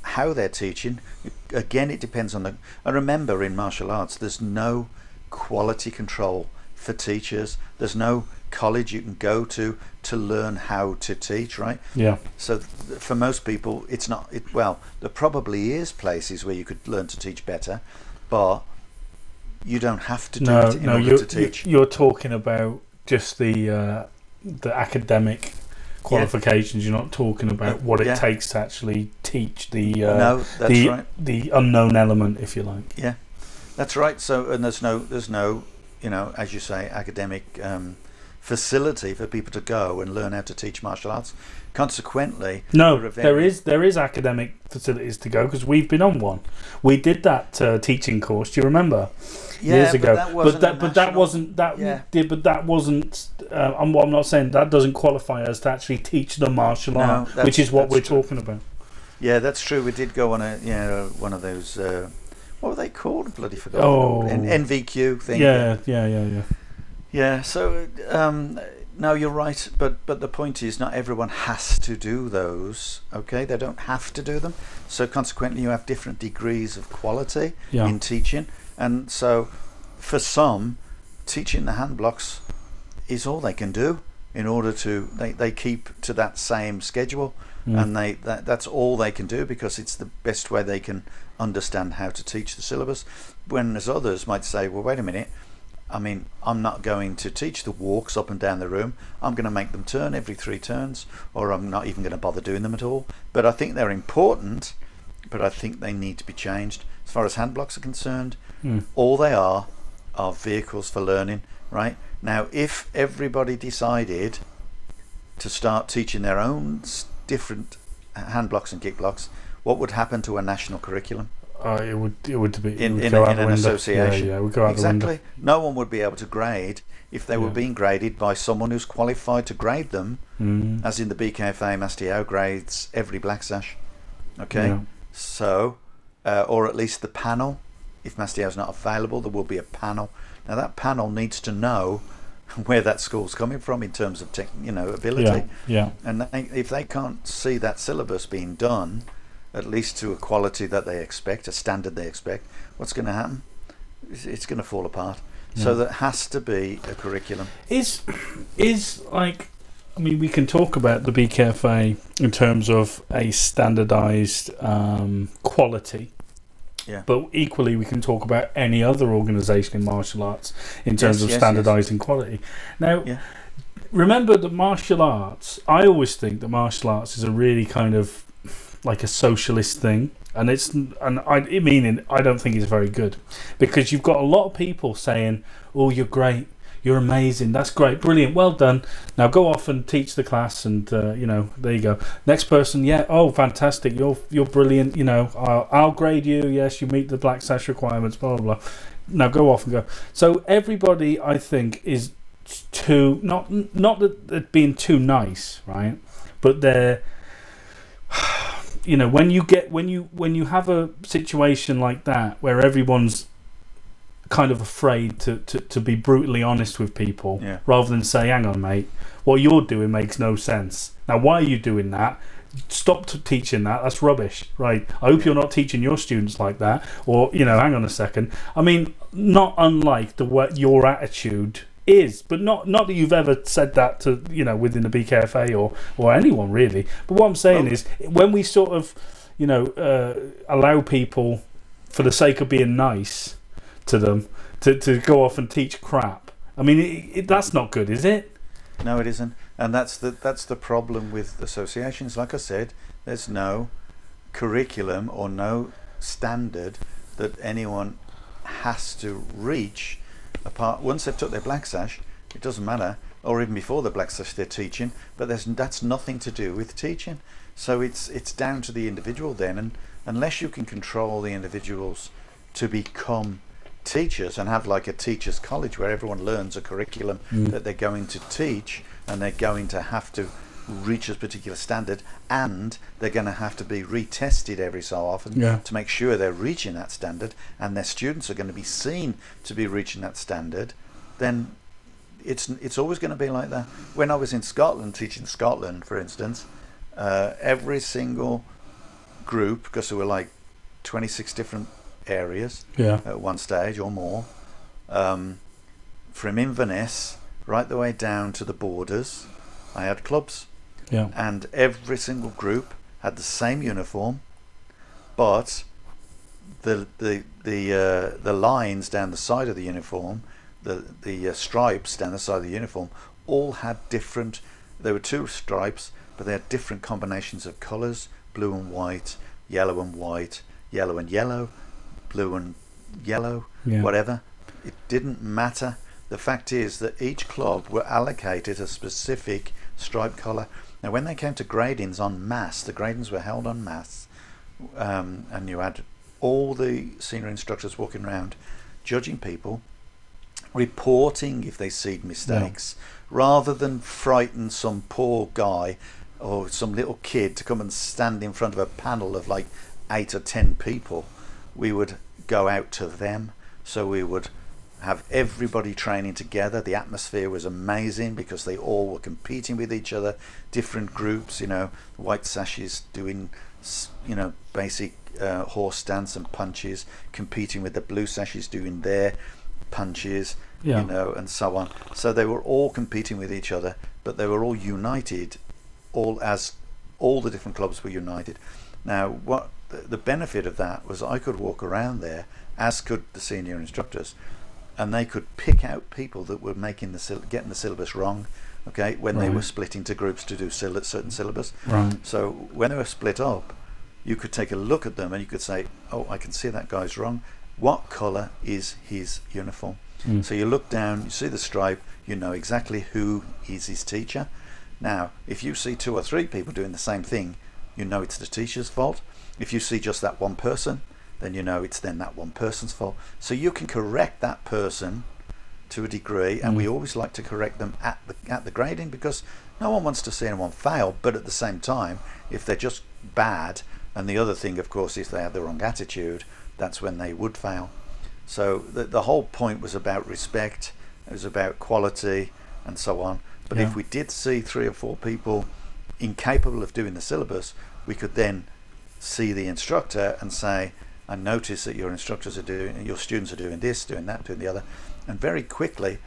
how they're teaching. Again, it depends on the. And remember, in martial arts, there's no quality control for teachers. There's no college you can go to to learn how to teach, right? Yeah. So th- for most people, it's not. It, well, there probably is places where you could learn to teach better, but you don't have to do No, it in no, order you're, to teach. you're talking about just the uh, the academic qualifications. You're not talking about what it Yeah. takes to actually teach the uh, No, that's the right. the unknown element, if you like. Yeah, that's right. So, and there's no, there's no, you know, as you say, academic um, facility for people to go and learn how to teach martial arts. Consequently, No, there are there very- is there is academic facilities to go because we've been on one. We did that uh, teaching course. Do you remember? Yeah, years but ago. that wasn't that but that wasn't that. Yeah. Did, but that wasn't. Uh, I'm, I'm not saying that doesn't qualify us to actually teach the martial No, art, which is what we're true. talking about. Yeah, that's true. We did go on a you know one of those. Uh, what were they called? Bloody forgot. Oh. N- NVQ thing. Yeah, yeah, yeah, yeah. Yeah. So um, no, you're right. But but the point is, not everyone has to do those. Okay, they don't have to do them. So consequently, you have different degrees of quality Yeah. in teaching, and so for some, teaching the hand blocks is all they can do in order to they, they keep to that same schedule Mm. and they that, that's all they can do because it's the best way they can understand how to teach the syllabus when there's others might say well wait a minute. I mean I'm not going to teach the walks up and down the room. I'm going to make them turn every three turns or I'm not even going to bother doing them at all. But I think they're important but I think they need to be changed. As far as hand blocks are concerned Mm. all they are are vehicles for learning right? Now if everybody decided to start teaching their own different hand blocks and kick blocks what would happen to a national curriculum? Uh, it would it would be it in, would in, in an association. Yeah, yeah, go out exactly. No one would be able to grade if they were being graded by someone who's qualified to grade them Mm. as in the BKFA Master Lau grades every black sash okay? Yeah. so uh, or at least the panel. If Master Lau is not available there will be a panel. Now that panel needs to know where that school's coming from in terms of tech, you know ability. Yeah, yeah. and they, if they can't see that syllabus being done at least to a quality that they expect a standard they expect what's going to happen it's, it's going to fall apart so Yeah. there has to be a curriculum Is is like I mean we can talk about the BKFA in terms of a standardized um, quality. Yeah. But equally, we can talk about any other organisation in martial arts in terms Yes, of yes, yes. standardising quality. Now, Yeah. remember that martial arts. I always think that martial arts is a really kind of like a socialist thing, and it's and I, I mean I don't think it's very good because you've got a lot of people saying, "Oh, you're great." You're amazing. That's great. Brilliant. Well done. Now go off and teach the class, and uh, you know there you go. Next person, yeah. Oh, fantastic. You're you're brilliant. You know, I'll, I'll grade you. Yes, you meet the black sash requirements. Blah blah blah. Now go off and go. So everybody, I think, is too not not that being too nice, right? But they're you know when you get when you when you have a situation like that where everyone's kind of afraid to, to, to be brutally honest with people Yeah. rather than say hang on mate what you're doing makes no sense. Now why are you doing that? Stop t- teaching that. That's rubbish right? I hope you're not teaching your students like that or you know hang on a second. I mean not unlike the what your attitude is but not not that you've ever said that to you know within the bkfa or or anyone really but what i'm saying is when we sort of you know uh, allow people for the sake of being nice to them to, to go off and teach crap i mean it, it, that's not good is it No, it isn't, and that's the that's the problem with associations. Like I said, there's no curriculum or no standard that anyone has to reach. Apart once they've took their black sash, it doesn't matter, or even before the black sash they're teaching. But there's that's nothing to do with teaching. So it's it's down to the individual then, and unless you can control the individuals to become teachers and have like a teachers college where everyone learns a curriculum mm. that they're going to teach and they're going to have to reach a particular standard and they're going to have to be retested every so often Yeah. to make sure they're reaching that standard and their students are going to be seen to be reaching that standard then it's it's always going to be like that when I was in Scotland teaching Scotland for instance uh, every single group because there were like 26 different areas yeah at one stage or more, um, from Inverness right the way down to the borders. I had clubs, yeah and every single group had the same uniform, but the the the uh, the lines down the side of the uniform, the the uh, stripes down the side of the uniform, all had different. There were two stripes, but they had different combinations of colours: blue and white, yellow and white, yellow and yellow, blue and yellow, Yeah. whatever. It didn't matter. the fact is that each club were allocated a specific stripe colour. Now, when they came to gradings on mass, the gradings were held on mass, um, and you had all the senior instructors walking around judging people, reporting if they see mistakes, rather than frighten some poor guy or some little kid to come and stand in front of a panel of like eight or ten people. We would go out to them, so we would have everybody training together. The atmosphere was amazing because they all were competing with each other, different groups. You know, white sashes doing, you know, basic uh, horse stance and punches, competing with the blue sashes doing their punches. Yeah. You know, and so on. So they were all competing with each other, but they were all united, all as all the different clubs were united. Now, what the, the benefit of that was I could walk around there, as could the senior instructors, and they could pick out people that were making the getting the syllabus wrong. Okay, when they were Right. split into groups to do syll- certain syllabus. Right. So when they were split up, you could take a look at them and you could say, "Oh, I can see that guy's wrong. What colour is his uniform?" Hmm. So you look down, you see the stripe, you know exactly who is his teacher. Now, if you see two or three people doing the same thing, you know it's the teacher's fault. If you see just that one person, then you know it's then that one person's fault. So you can correct that person to a degree, and we mm. always like to correct them at the at the grading because no one wants to see anyone fail. But at the same time, if they're just bad, and the other thing, of course, is they have the wrong attitude, that's when they would fail. So the the whole point was about respect. It was about quality and so on. But Yeah. if we did see three or four people incapable of doing the syllabus, we could then see the instructor and say, I notice that your instructors are doing, your students are doing this, doing that, doing the other. And very quickly,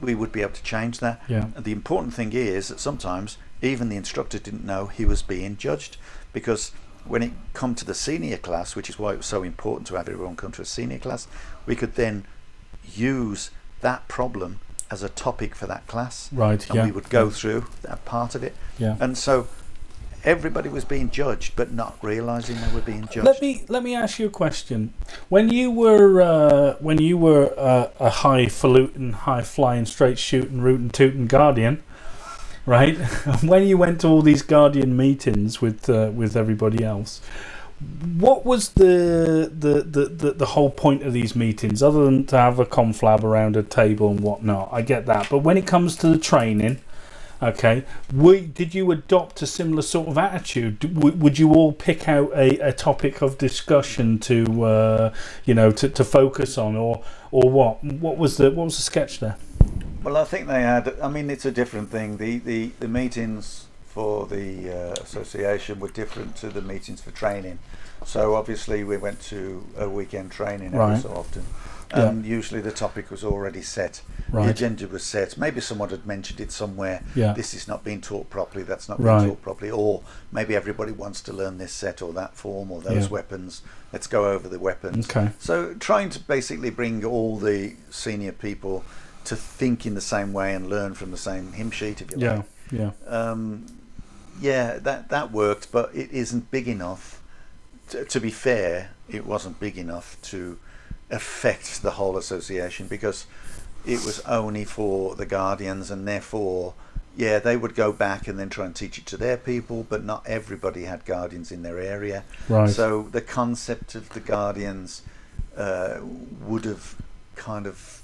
we would be able to change that. Yeah. The important thing is that sometimes even the instructor didn't know he was being judged because when it come to the senior class, which is why it was so important to have everyone come to a senior class, we could then use that problem as a topic for that class. Right, And yeah. we would go through that part of it. Yeah. And so everybody was being judged, but not realizing they were being judged. Let me let me ask you a question. When you were uh, when you were uh, a highfalutin, high flying, straight shooting, rootin' tootin' guardian, right? when you went to all these guardian meetings with uh, with everybody else, what was the the, the, the the whole point of these meetings, other than to have a conflab around a table and whatnot? I get that, but when it comes to the training. Okay, we, did you adopt a similar sort of attitude? W- would you all pick out a, a topic of discussion to, uh, you know, to, to focus on, or or what? What was the what was the sketch there? Well, I think they had. I mean, it's a different thing. The the, the meetings for the uh, association were different to the meetings for training. So obviously, we went to a weekend training every Right. so often, Yeah. and usually the topic was already set. Right. The agenda was set. Maybe someone had mentioned it somewhere. Yeah. This is not being taught properly. That's not Right. being taught properly. Or maybe everybody wants to learn this set or that form or those Yeah. weapons. Let's go over the weapons. Okay. So trying to basically bring all the senior people to think in the same way and learn from the same hymn sheet, if you Yeah, like. yeah, Um, yeah, that that worked, but it isn't big enough. To, to be fair, it wasn't big enough to affect the whole association because it was only for the guardians, and therefore, yeah, they would go back and then try and teach it to their people, but not everybody had guardians in their area. Right. So the concept of the guardians uh, would have kind of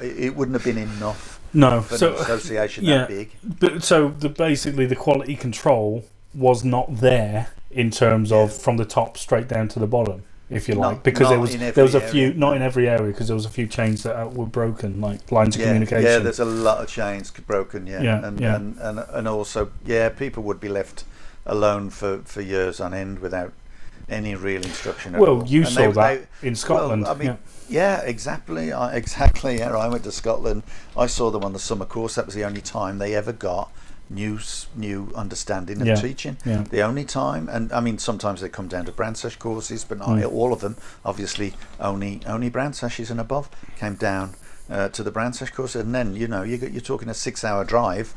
it it wouldn't have been enough no. for So an association yeah, that big. but so the basically the quality control was not there in terms of from the top straight down to the bottom, if you Not- like, because there was there was a few area, not in every area because there was a few chains that uh, were broken, like lines of communication. yeah, there's a lot of chains broken. Yeah, Yeah, and, yeah. And, and and also, yeah, people would be left alone for, for years on end without any real instruction. At well, all. you And saw they- that they- in Scotland. Well, I mean, yeah. yeah, exactly, I, exactly. Yeah, I went to Scotland. I saw them on the summer course. That was the only time they ever got new new understanding of Yeah, teaching. yeah. The only time, and I mean, sometimes they come down to brown sash courses, but not Mm. all of them. Obviously, only only brown sashes and above came down. Uh, to the brown sash course, and then you know you you're talking a six-hour drive.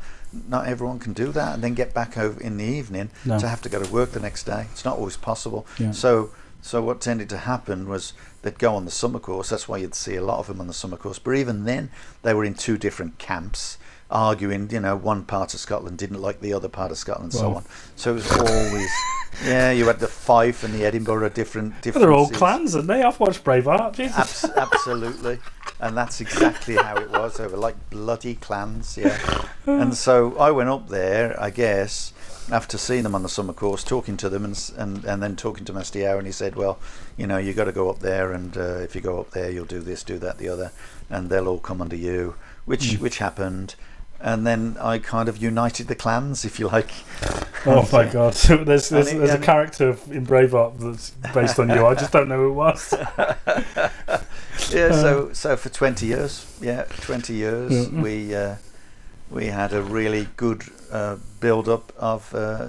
Not everyone can do that, and then get back over in the evening No. to have to go to work the next day. It's not always possible. Yeah. So So what tended to happen was they'd go on the summer course. That's why you'd see a lot of them on the summer course. But even then, they were in two different camps, arguing. You know, one part of Scotland didn't like the other part of Scotland, and so on. So it was always, yeah. You had the Fife and the Edinburgh different. They're all clans, and they? I've watched Braveheart. Jesus. Abs- absolutely, and that's exactly how it was. They were like bloody clans, yeah. And so I went up there, I guess, after seeing them on the summer course, talking to them, and and, and then talking to Master Lau, and he said, "Well, you know, you got to go up there, and uh, if you go up there, you'll do this, do that, the other, and they'll all come under you," which which happened. And then I kind of united the clans, if you like. Oh my god! There's there's, it- there's a character in Braveheart that's based on you. I just don't know who it was. yeah so so for 20 years yeah 20 years Yeah. we uh, we had a really good uh, build up of uh,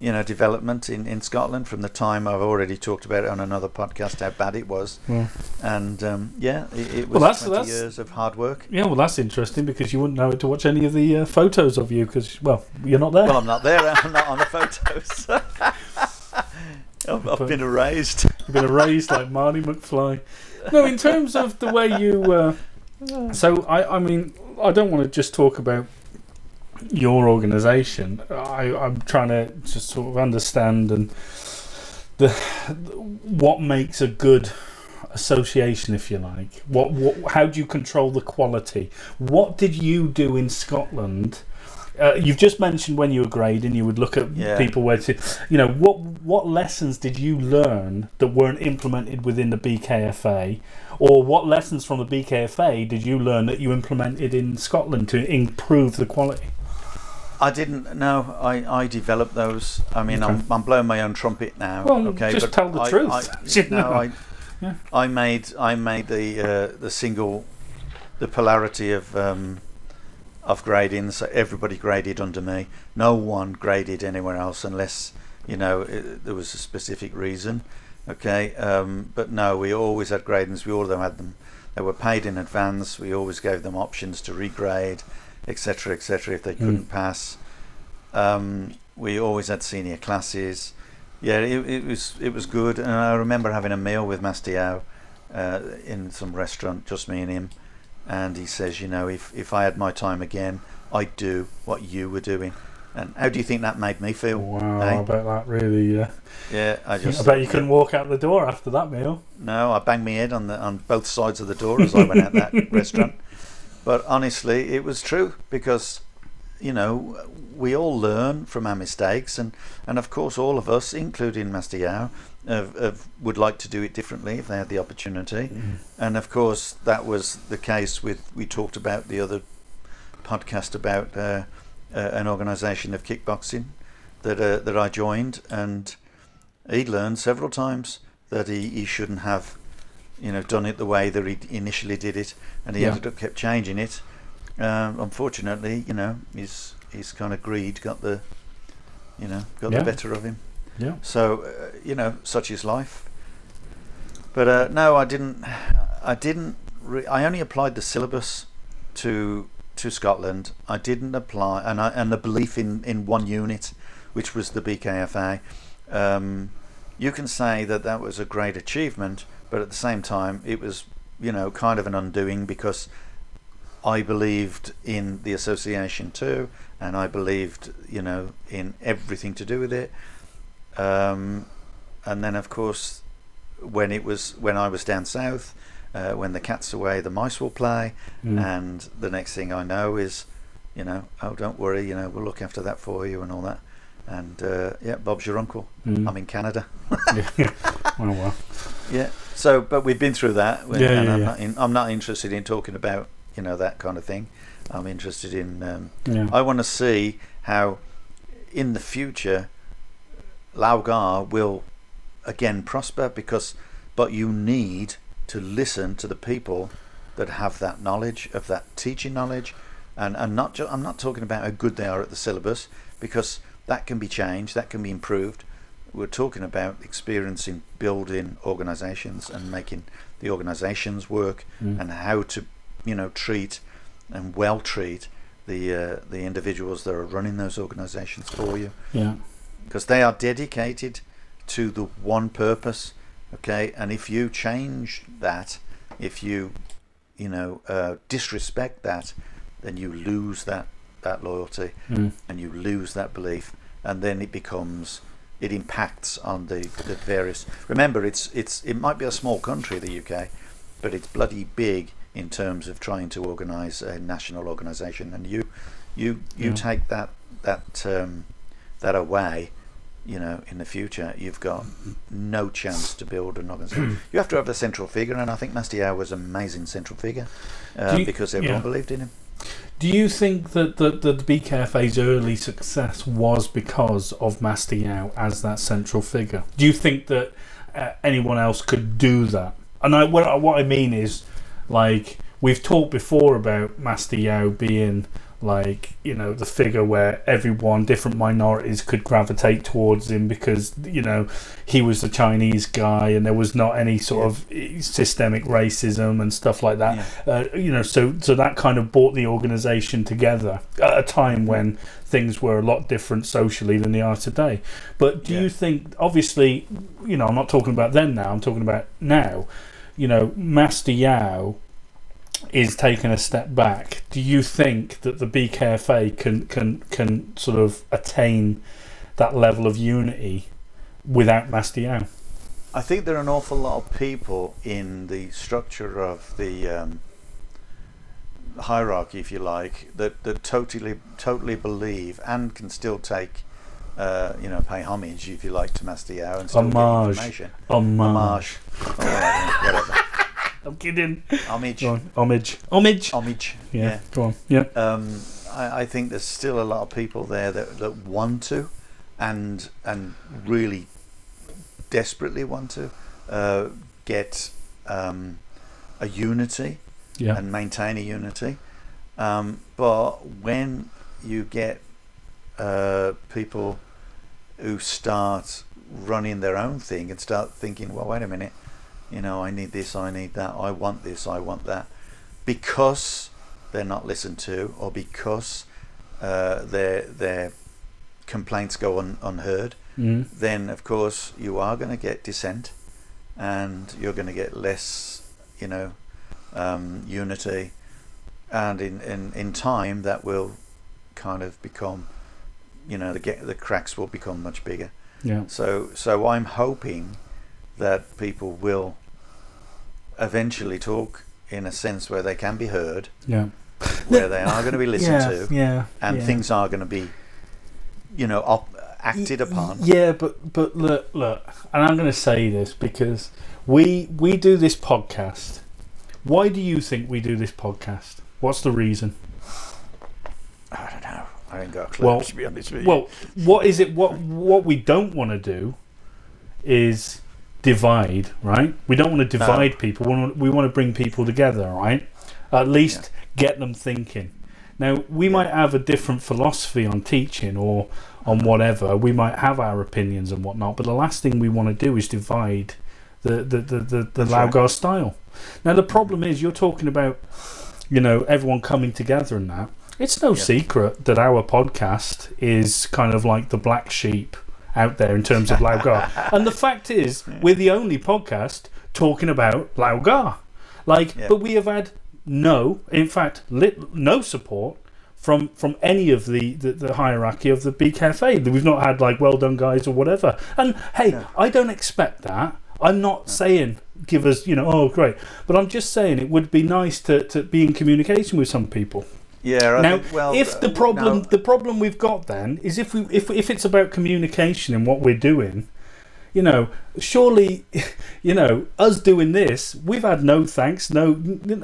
you know development in, in Scotland from the time I've already talked about it on another podcast how bad it was Yeah. and um, yeah it, it was Well, that's- 20 that's- years of hard work Yeah, well, that's interesting because you wouldn't know it to watch any of the uh, photos of you because, well, you're not there. well I'm not there I'm not on the photos I've, I've been erased You've been erased like Marty McFly. No, in terms of the way you. Uh, so, I, I mean, I don't want to just talk about your organisation. I, I'm trying to just sort of understand and the what makes a good association, if you like. What, what how do you control the quality? What did you do in Scotland? Uh, you've just mentioned when you were grading, you would look at Yeah. people where to, you know, what what lessons did you learn that weren't implemented within the BKFA, or what lessons from the BKFA did you learn that you implemented in Scotland to improve the quality? I didn't know. I, I developed those. I mean, I'm, I'm blowing my own trumpet now. Well, okay, just but tell the I, truth. I, You no, know. I, Yeah. I made I made the uh, the single, the polarity of um, of grading. So everybody graded under me. No one graded anywhere else unless you know it, there was a specific reason. Okay, um, but no, we always had gradings. We all of them had them. They were paid in advance. We always gave them options to regrade, etc., etc. If they couldn't pass, um, we always had senior classes. Yeah, it, it was it was good, and I remember having a meal with Master Lau uh, in some restaurant, just me and him, and he says, you know, if if I had my time again, I'd do what you were doing. And how do you think that made me feel? Wow, eh? I bet that really. Uh, Yeah, I just I bet you couldn't walk out the door after that meal. no, I banged my head on the on both sides of the door as I went out that restaurant. But honestly, it was true because you know we all learn from our mistakes, and and of course all of us, including Master Yao, would like to do it differently if they had the opportunity. And of course that was the case with we talked about the other podcast about uh, uh, an organisation of kickboxing that uh, that I joined, and he'd learned several times that he, he shouldn't have, you know, done it the way that he initially did it, and he Yeah. ended up kept changing it. Um, unfortunately, you know, his his kind of greed got the, you know, got Yeah. the better of him. Yeah. So, uh, you know, such is life. But uh, no, I didn't. I didn't. Re- I only applied the syllabus to to Scotland. I didn't apply, and I, and the belief in, in one unit, which was the BKFA. Um, you can say that that was a great achievement, but at the same time, it was you know kind of an undoing because I believed in the association too, and I believed you know in everything to do with it. Um, and then of course, when it was when I was down south, uh, when the cat's away, the mice will play, Mm. and the next thing I know is, you know, oh don't worry, you know we'll look after that for you and all that. And uh, yeah, Bob's your uncle. Mm. I'm in Canada. yeah. Well, well. Yeah. So, but we've been through that, Yeah, and yeah, I'm, yeah. Not in, I'm not interested in talking about you know that kind of thing. I'm interested in. Um, Yeah. I want to see how, in the future, Lau Gar will again prosper because, but you need to listen to the people that have that knowledge of that teaching knowledge, and and not ju- I'm not talking about how good they are at the syllabus because that can be changed, that can be improved. We're talking about experience in building organisations and making the organisations work Mm. and how to, you know, treat and well treat the uh, the individuals that are running those organisations for you Yeah. because they are dedicated to the one purpose Okay, and if you change that, if you, you know, uh, disrespect that, then you lose that that loyalty, Mm. and you lose that belief, and then it becomes, it impacts on the, the various. Remember, it's it's it might be a small country, the UK, but it's bloody big in terms of trying to organise a national organisation, and you, you you Yeah. take that that um, that away, you know, in the future, you've got no chance to build an organisation. you have to have a central figure, and I think Master Lau was an amazing central figure uh, you- because everyone yeah. believed in him. Do you think that the, the, the BKFA's early success was because of Master Lau as that central figure? Do you think that uh, anyone else could do that? And I, what, I- what I mean is, like, we've talked before about Master Lau being like you know the figure where everyone different minorities could gravitate towards him because you know he was the chinese guy and there was not any sort of systemic racism and stuff like that. Uh, you know so so that kind of brought the organization together at a time when things were a lot different socially than they are today. But do Yeah. you think obviously you know i'm not talking about then now i'm talking about now you know master Lau is taking a step back, do you think that the BKFA can can can sort of attain that level of unity without Master Lau? I think there are an awful lot of people in the structure of the um, hierarchy, if you like, that, that totally totally believe and can still take, uh, you know, pay homage, if you like, to Master Lau and still Homage. get information. Homage. Homage. Whatever. I'm kidding. Homage. Go on. Homage. Homage. Homage. Yeah. yeah. Go on. Yeah. um, I, I think there's still a lot of people there that, that want to, and and really desperately want to uh, get um, a unity Yeah. and maintain a unity. Um, but when you get uh, people who start running their own thing and start thinking, well, wait a minute, you know, I need this, I need that, I want this, I want that, because they're not listened to or because uh, their their complaints go un, unheard, Mm. then of course you are going to get dissent, and you're going to get less, you know, um, unity, and in, in, in time that will kind of become, you know, the get the cracks will become much bigger. Yeah. So so I'm hoping that people will eventually talk in a sense where they can be heard, Yeah. where they are going to be listened yeah. to, Yeah. and yeah. things are going to be, you know, op- acted upon. Yeah, but but look, look, and I'm going to say this because we we do this podcast. Why do you think we do this podcast? What's the reason? I don't know. I ain't got a clue. Well, to be honest with you. Well, what is it? What what we don't want to do is divide, right? We don't want to divide people. We want, we want to bring people together, right? At least get them thinking. Now, we might have a different philosophy on teaching or on whatever. We might have our opinions and whatnot, but the last thing we want to do is divide the the the the, the That's right. Style. Now, the problem is you're talking about, you know, everyone coming together and that. It's no secret that our podcast is kind of like the black sheep out there in terms of Lau Gar. and the fact is, we're the only podcast talking about Lau Gar. Like, Yeah. but we have had no, in fact, lit, no support from from any of the, the, the hierarchy of the BKFA. We've not had like well done guys or whatever. And hey, I don't expect that. I'm not saying give us you know oh great, but I'm just saying it would be nice to, to be in communication with some people. Yeah. I now, think, well, if the problem now- the problem we've got then is if we if if it's about communication and what we're doing, you know, surely, you know, us doing this, we've had no thanks, no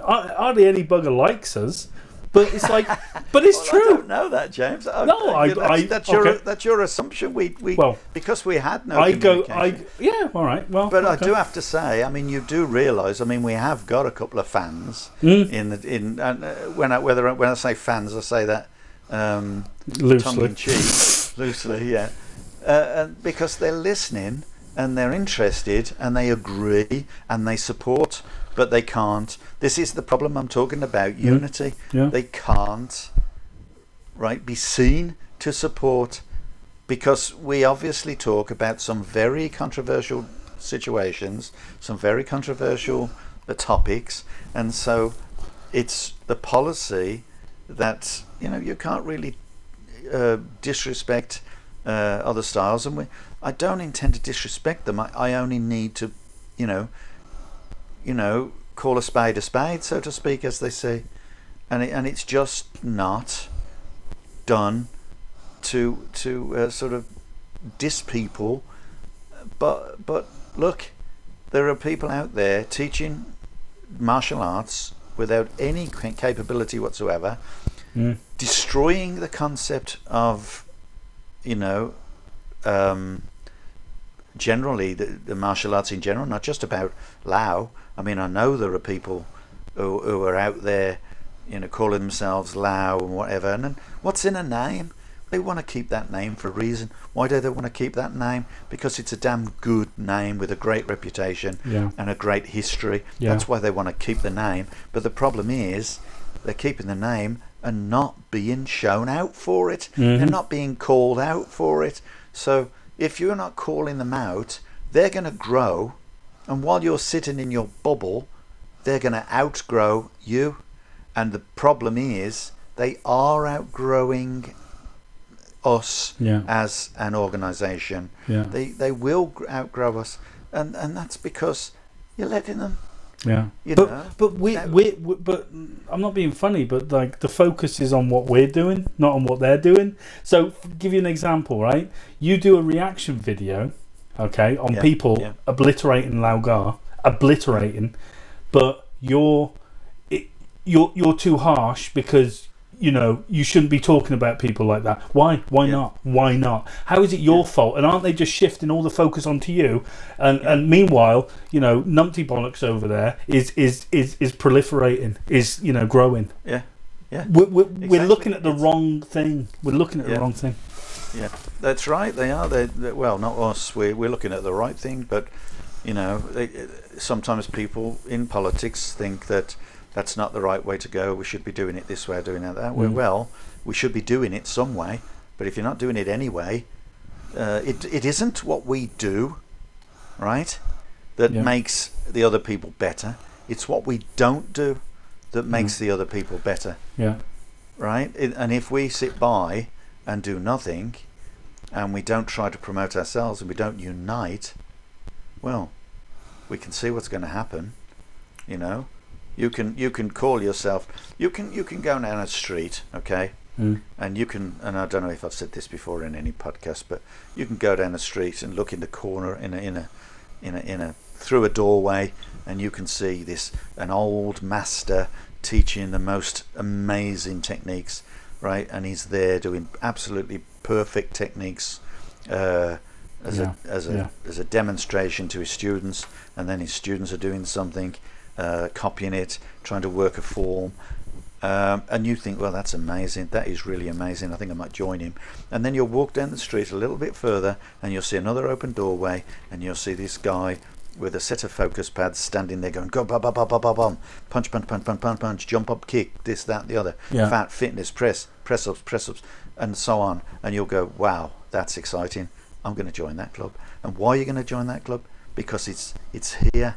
hardly any bugger likes us, but it's like, but it's Well, I true. don't know that, James. I, No, I- that's, I- that's your okay. that's your assumption. We we Well, because we had no. I go, I yeah, all right, well, But I do have to say, I mean, you do realise. I mean, we have got a couple of fans Mm. in the in. And uh, when I whether when I say fans, I say that um, tongue loosely. in cheek, loosely, yeah, uh, and because they're listening and they're interested and they agree and they support, but they can't. This is the problem I'm talking about: unity. Yeah. They can't, right, be seen to support because we obviously talk about some very controversial situations, some very controversial uh, topics, and so it's the policy that you know you can't really uh, disrespect uh, other styles, and we, I don't intend to disrespect them. I, I only need to, you know, you know, call a spade a spade, so to speak, as they say, and it, and it's just not done to to uh, sort of diss people. But but look, there are people out there teaching martial arts without any capability whatsoever, Mm. destroying the concept of, you know, um, generally the, the martial arts in general, not just about Lau. I mean, I know there are people who, who are out there, you know, calling themselves Lau and whatever. And then what's in a name? They want to keep that name for a reason. Why do they want to keep that name? Because it's a damn good name with a great reputation Yeah. and a great history. Yeah. That's why they want to keep the name. But the problem is, they're keeping the name and not being shown out for it. They're Mhm. not being called out for it. So if you're not calling them out, they're going to grow. And while you're sitting in your bubble, they're going to outgrow you. And the problem is, they are outgrowing us Yeah. as an organization. Yeah. They they will outgrow us, and and that's because you're letting them. Yeah, You but know, but we, we we but I'm not being funny, but like the focus is on what we're doing, not on what they're doing. So, give you an example, right? You do a reaction video, okay, on Yeah, people yeah. obliterating Lau Gar, obliterating, but you're it, you're you're too harsh because you know you shouldn't be talking about people like that. Why? Why Yeah. not? Why not? How is it your fault? And aren't they just shifting all the focus onto you? And and meanwhile, you know, numpty bollocks over there is is is is proliferating, is you know growing. Yeah, yeah, We're we're, we're looking at the It's- wrong thing. We're looking at the wrong thing. Yeah. That's right. They are. They they- well, not us. We're we're looking at the right thing, but you know, they, sometimes people in politics think that that's not the right way to go. We should be doing it this way, doing it that way. Mm. Well, we should be doing it some way. But if you're not doing it anyway, uh, it it isn't what we do, right? That Yeah. makes the other people better. It's what we don't do that Mm. makes the other people better. Yeah, right? It, and if we sit by and do nothing, and we don't try to promote ourselves, and we don't unite, well, we can see what's going to happen. You know, you can you can call yourself you can you can go down a street, okay, Mm. and you can and I don't know if I've said this before in any podcast, but you can go down the street and look in the corner in a in a in a in a through a doorway, and you can see this an old master teaching the most amazing techniques, right? And he's there doing absolutely perfect techniques. Uh, as Yeah, a as a yeah. as a demonstration to his students, and then his students are doing something, uh, copying it, trying to work a form, um, and you think, well, that's amazing. That is really amazing. I think I might join him. And then you'll walk down the street a little bit further, and you'll see another open doorway, and you'll see this guy with a set of focus pads standing there going, go, bum, bum, bum, bum, bum, bum. punch, punch, punch, punch, punch, punch, jump up, kick, this, that, the other, Yeah. fat, fitness, press, press ups, press ups, and so on. And you'll go, wow, that's exciting. I'm going to join that club. And why are you going to join that club? Because it's it's here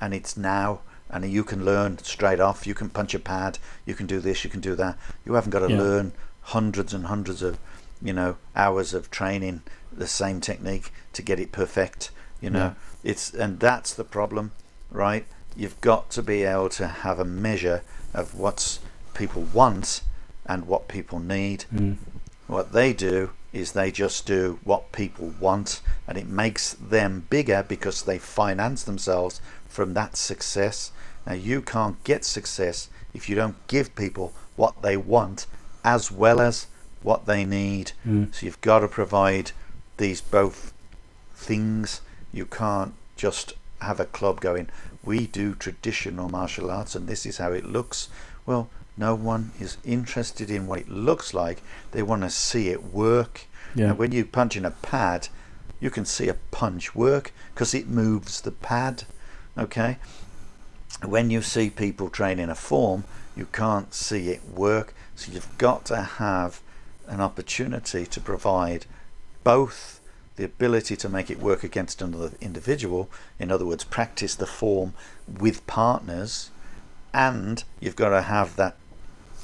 and it's now and you can learn straight off. You can punch a pad. You can do this. You can do that. You haven't got to Yeah. learn hundreds and hundreds of, you know, hours of training the same technique to get it perfect. You know, it's and that's the problem, right? You've got to be able to have a measure of what people want and what people need. Mm. What they do is they just do what people want, and it makes them bigger because they finance themselves from that success. Now, you can't get success if you don't give people what they want as well as what they need. Mm. So, you've got to provide these both things. You can't just have a club going, we do traditional martial arts and this is how it looks. Well, no one is interested in what it looks like. They want to see it work. Yeah. And when you punch in a pad, you can see a punch work because it moves the pad. Okay? When you see people training a form, you can't see it work. So you've got to have an opportunity to provide both the ability to make it work against another individual. In other words, practice the form with partners, and you've got to have that,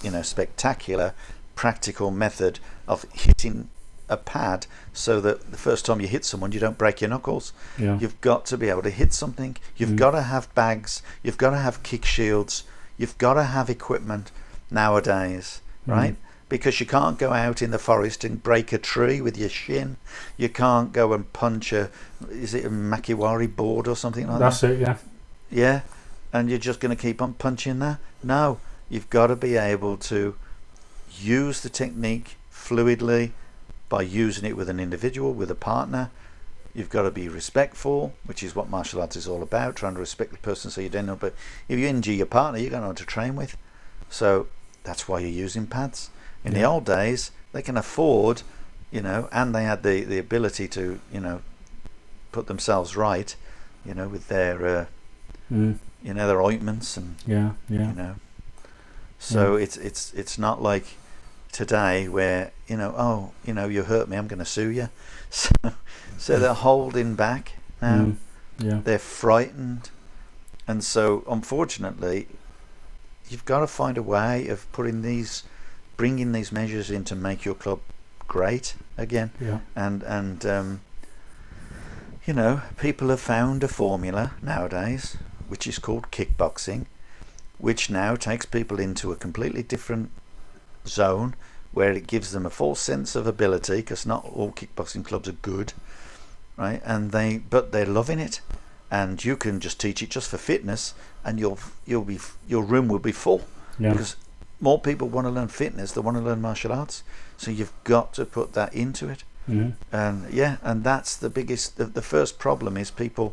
you know, spectacular, practical method of hitting a pad so that the first time you hit someone you don't break your knuckles. Yeah. You've got to be able to hit something. You've Mm. got to have bags. You've got to have kick shields. You've got to have equipment nowadays, Mm. Because you can't go out in the forest and break a tree with your shin. You can't go and punch a is it a makiwara board or something like That's that? That's it. Yeah. Yeah, and you're just going to keep on punching there? No, you've got to be able to use the technique fluidly by using it with an individual, with a partner. You've got to be respectful, which is what martial arts is all about, trying to respect the person so you don't know. But if you injure your partner, you're going to know what to train with. So that's why you're using pads. In the old days, they can afford, you know, and they had the, the ability to, you know, put themselves right, you know, with their, uh, Mm. you know, their ointments and Yeah. Yeah. you know. So it's it's it's not like today where you know, oh, you know, you hurt me, I'm going to sue you. So, so they're holding back now. Mm. Yeah. They're frightened, and so unfortunately, you've got to find a way of putting these, bringing these measures in to make your club great again Yeah. and and um, you know people have found a formula nowadays which is called kickboxing which now takes people into a completely different zone where it gives them a false sense of ability because not all kickboxing clubs are good right and they but they're loving it and you can just teach it just for fitness and you'll you'll be your room will be full Yeah. because more people want to learn fitness they want to learn martial arts. So you've got to put that into it. Mm. and yeah and that's the biggest the, the first problem is people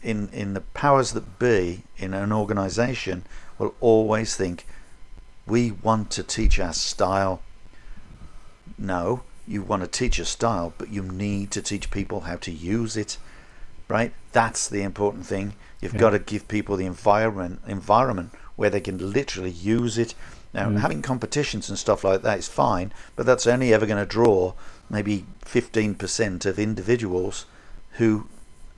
in in the powers that be in an organization will always think we want to teach our style. No you want to teach a style but you need to teach people how to use it right? That's the important thing. You've Yeah. got to give people the environment environment where they can literally use it now Mm. having competitions and stuff like that is fine but that's only ever going to draw maybe 15% of individuals who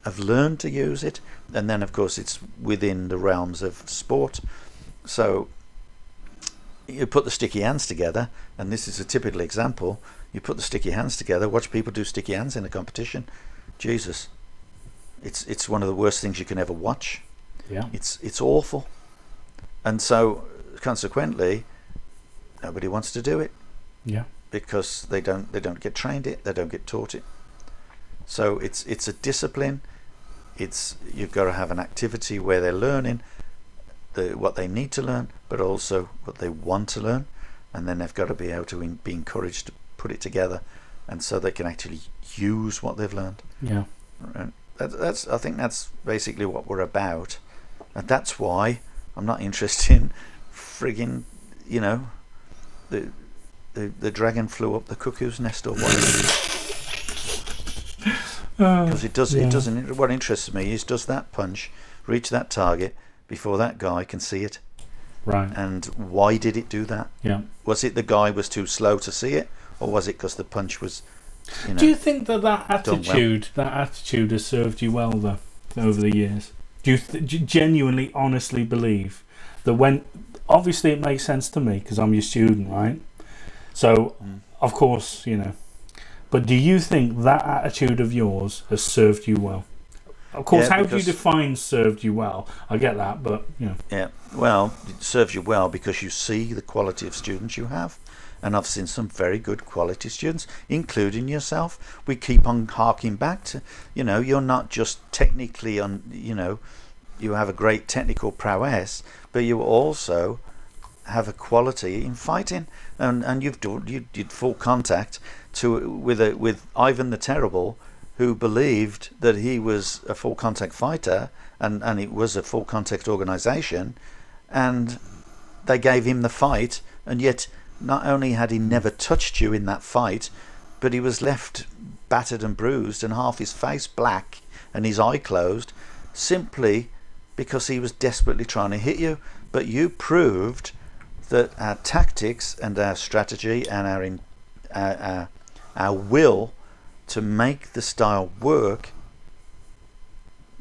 have learned to use it and then of course it's within the realms of sport. So you put the sticky hands together and this is a typical example you put the sticky hands together watch people do sticky hands in a competition. Jesus. It's it's one of the worst things you can ever watch. Yeah. it's it's awful. And so consequently nobody wants to do it. Yeah. because they don't they don't get trained it they don't get taught it. So it's it's a discipline. It's you've got to have an activity where they're learning the what they need to learn but also what they want to learn. And then they've got to be able to in, be encouraged to put it together. And so they can actually use what they've learned. Yeah. Right. That, that's I think that's basically what we're about, and that's why I'm not interested in frigging, you know, the the the dragon flew up the cuckoo's nest or whatever. Because it does yeah. it doesn't. What interests me is does that punch reach that target before that guy can see it, Right. and why did it do that? Yeah. Was it the guy was too slow to see it, or was it because the punch was, you know? Do you think that that done well. attitude, that attitude, has served you well though over the years? Do you, th- do you genuinely, honestly believe that when, obviously, it makes sense to me because I'm your student, right? So, Mm. of course, you know. But do you think that attitude of yours has served you well? Of course, Yeah, how do you define served you well? I get that, but you know, Yeah, well, it serves you well because you see the quality of students you have. And I've seen some very good quality students, including yourself. We keep on harking back to, you know, you're not just technically on, you know, you have a great technical prowess, but you also have a quality in fighting, and and you've done you did full contact to with a with Ivan the Terrible, who believed that he was a full contact fighter, and and it was a full contact organisation, and they gave him the fight, and yet not only had he never touched you in that fight, but he was left battered and bruised and half his face black and his eye closed, simply because he was desperately trying to hit you. But you proved that our tactics and our strategy and our in, our, our, our will to make the style work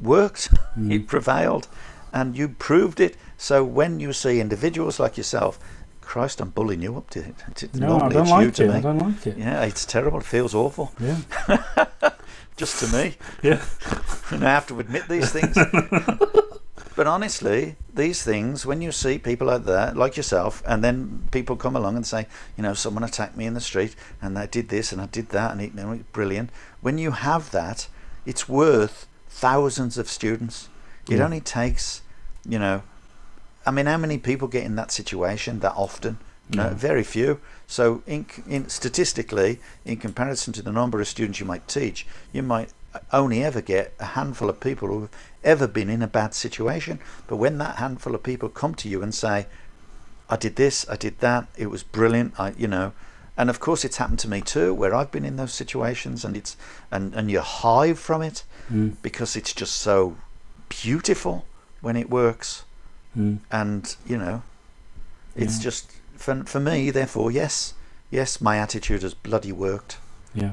worked. It mm. prevailed, and you proved it. So when you see individuals like yourself, Christ, I'm bullying you up to it. It's No, I don't it's you like to it. me. I don't like it. Yeah, it's terrible. It feels awful. Yeah. Just to me. Yeah. and I have to admit these things. But honestly, these things, when you see people like that, like yourself, and then people come along and say, you know, someone attacked me in the street, and I did this and I did that, and it, know, brilliant. When you have that, it's worth thousands of students. It Yeah. only takes, you know, I mean, how many people get in that situation that often? No, Yeah. very few. So, in, in statistically, in comparison to the number of students you might teach, you might only ever get a handful of people who have ever been in a bad situation. But when that handful of people come to you and say, "I did this, I did that, it was brilliant," I, you know, and of course it's happened to me too, where I've been in those situations, and it's and and you hive from it Mm. because it's just so beautiful when it works Mm. and you know it's Yeah. just for, for me therefore yes yes my attitude has bloody worked Yeah.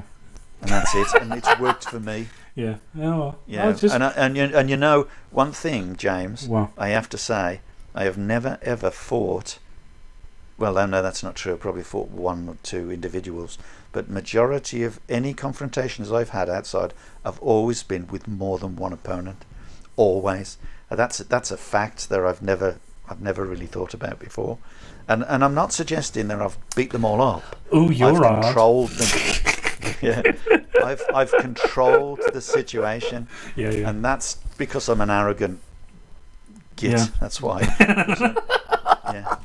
and that's it and it's worked for me Yeah. Yeah. Well, yeah just, and, I, and, you, and you know one thing james Well. i have to say i have never ever fought well no, that's not true i probably fought one or two individuals but majority of any confrontations i've had outside have always been with more than one opponent always that's that's a fact that I've never I've never really thought about before, and and I'm not suggesting that I've beat them all up. oh, you're I've right. controlled them. yeah, I've I've controlled the situation, Yeah. Yeah. and that's because I'm an arrogant git. Yeah. That's why. yeah,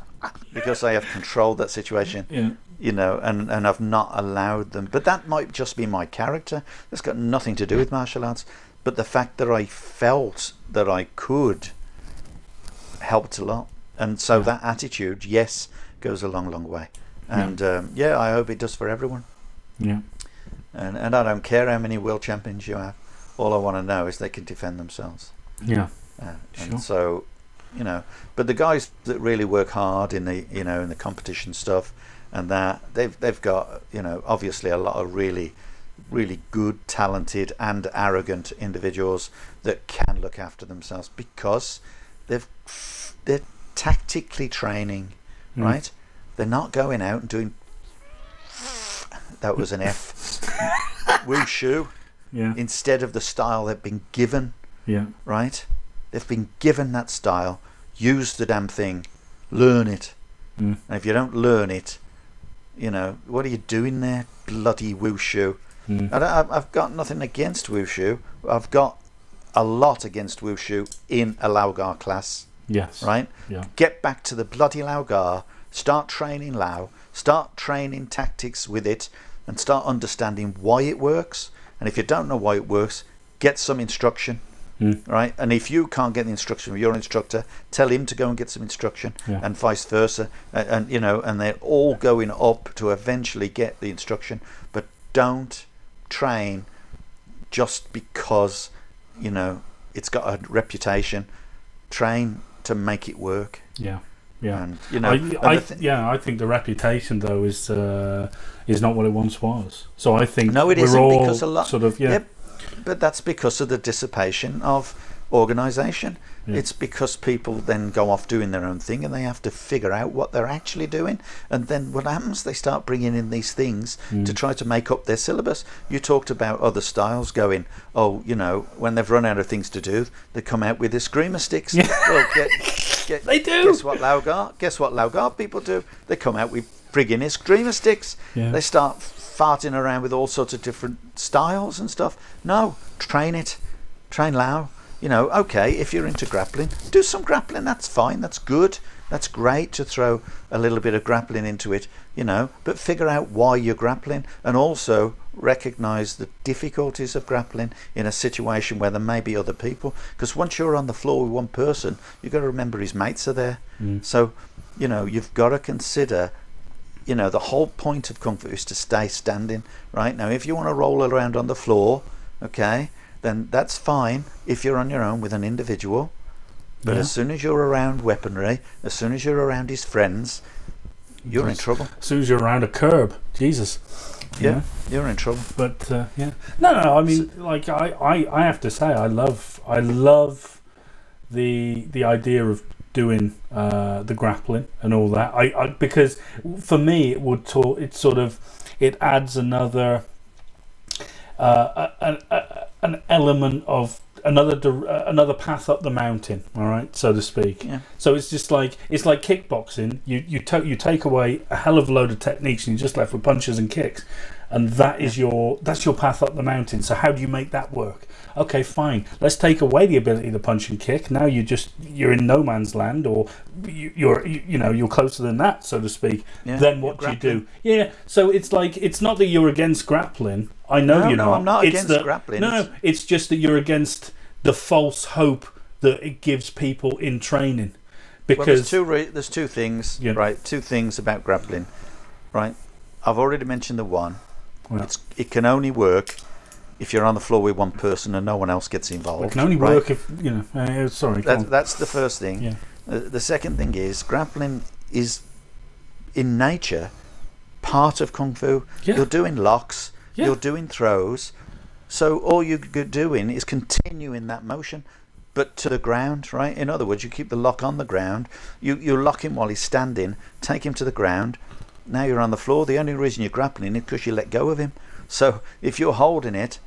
because I have controlled that situation yeah. you know, and, and I've not allowed them. But that might just be my character. That's got nothing to do with martial arts. But the fact that I felt that I could helped a lot. And so that attitude, yes, goes a long, long way. And um, yeah, I hope it does for everyone. Yeah. And, and I don't care how many world champions you have. All I want to know is they can defend themselves. Yeah. Uh, Sure. so, you know, but the guys that really work hard in the you know in the competition stuff and that they've they've got you know obviously a lot of really really good, talented and arrogant individuals that can look after themselves because they've they're tactically training, Mm. right? They're not going out and doing. That was an F. Wushu Yeah. instead of the style they've been given Yeah. right? They've been given that style. Use the damn thing. Learn it. Mm. And if you don't learn it, you know, what are you doing there? Bloody wushu. Mm. I don't, I've- I've got nothing against wushu. I've got a lot against wushu in a Lau Gar class, Yes. right? Yeah. Get back to the bloody Lau Gar. Start training Lau. Start training tactics with it and start understanding why it works. And if you don't know why it works, get some instruction Mm. right? And if you can't get the instruction from your instructor, tell him to go and get some instruction, Yeah. and vice versa. And, and you know, and they're all going up to eventually get the instruction. But don't train just because you know it's got a reputation. Train to make it work. Yeah. Yeah. And you know, I, I, thi- yeah, I think the reputation though is uh, is not what it once was. So I think No, it we're isn't all because a lot. sort of yeah, Yep, but that's because of the dissipation of organisation. Yeah. It's because people then go off doing their own thing and they have to figure out what they're actually doing. And then what happens? They start bringing in these things Mm. to try to make up their syllabus. You talked about other styles going, oh, you know, when they've run out of things to do, they come out with the screamer sticks. Well, get, get, They do. Guess what, Lau Gar? Guess what, Lau Gar people do? They come out with friggin' screamer sticks. Yeah. They start farting around with all sorts of different styles and stuff. No, train it. Train Lau. You know, okay, if you're into grappling, do some grappling. That's fine. That's good. That's great to throw a little bit of grappling into it, you know, but figure out why you're grappling and also recognize the difficulties of grappling in a situation where there may be other people. Because once you're on the floor with one person, you've got to remember his mates are there. Mm. So, you know, you've got to consider you know, the whole point of kung fu is to stay standing, right? Now, if you want to roll around on the floor, okay, then that's fine if you're on your own with an individual. But Yeah. as soon as you're around weaponry, as soon as you're around his friends, you're in trouble. As soon as you're around a curb, Jesus. you Yeah, know? you're in trouble. But uh, yeah, no, no. I mean, like I, I, I have to say, I love, I love the the idea of doing uh, the grappling and all that. I, I because for me, it would talk. It sort of it adds another uh, a, a, a, an element of another uh, another path up the mountain. All right, so to speak. Yeah. So it's just like it's like kickboxing. You you to, you take away a hell of a load of techniques, and you're just left with punches and kicks, and that is your that's your path up the mountain. So how do you make that work? Okay, fine. Let's take away the ability to punch and kick. Now you just you're in no man's land, or you, you're you, you know you're closer than that, so to speak. Yeah, Then what do you do? Yeah. So it's like it's not that you're against grappling. I know No, you're no, not. I'm not It's against that- grappling. No. It's- just that you're against the false hope that it gives people in training. Well, Because there's two re- there's two things, Yeah. right? Two things about grappling, right? I've already mentioned the one. It can only work if you're on the floor with one person and no one else gets involved. it can only right? work if you know. Uh, sorry. That, that's the first thing. Yeah. Uh, the second thing is grappling is in nature part of kung fu. Yeah. You're doing locks. Yeah. You're doing throws. So all you're doing is continuing that motion, but to the ground, right? In other words, you keep the lock on the ground. You you lock him while he's standing. Take him to the ground. Now you're on the floor. The only reason you're grappling is because you let go of him. So if you're holding it,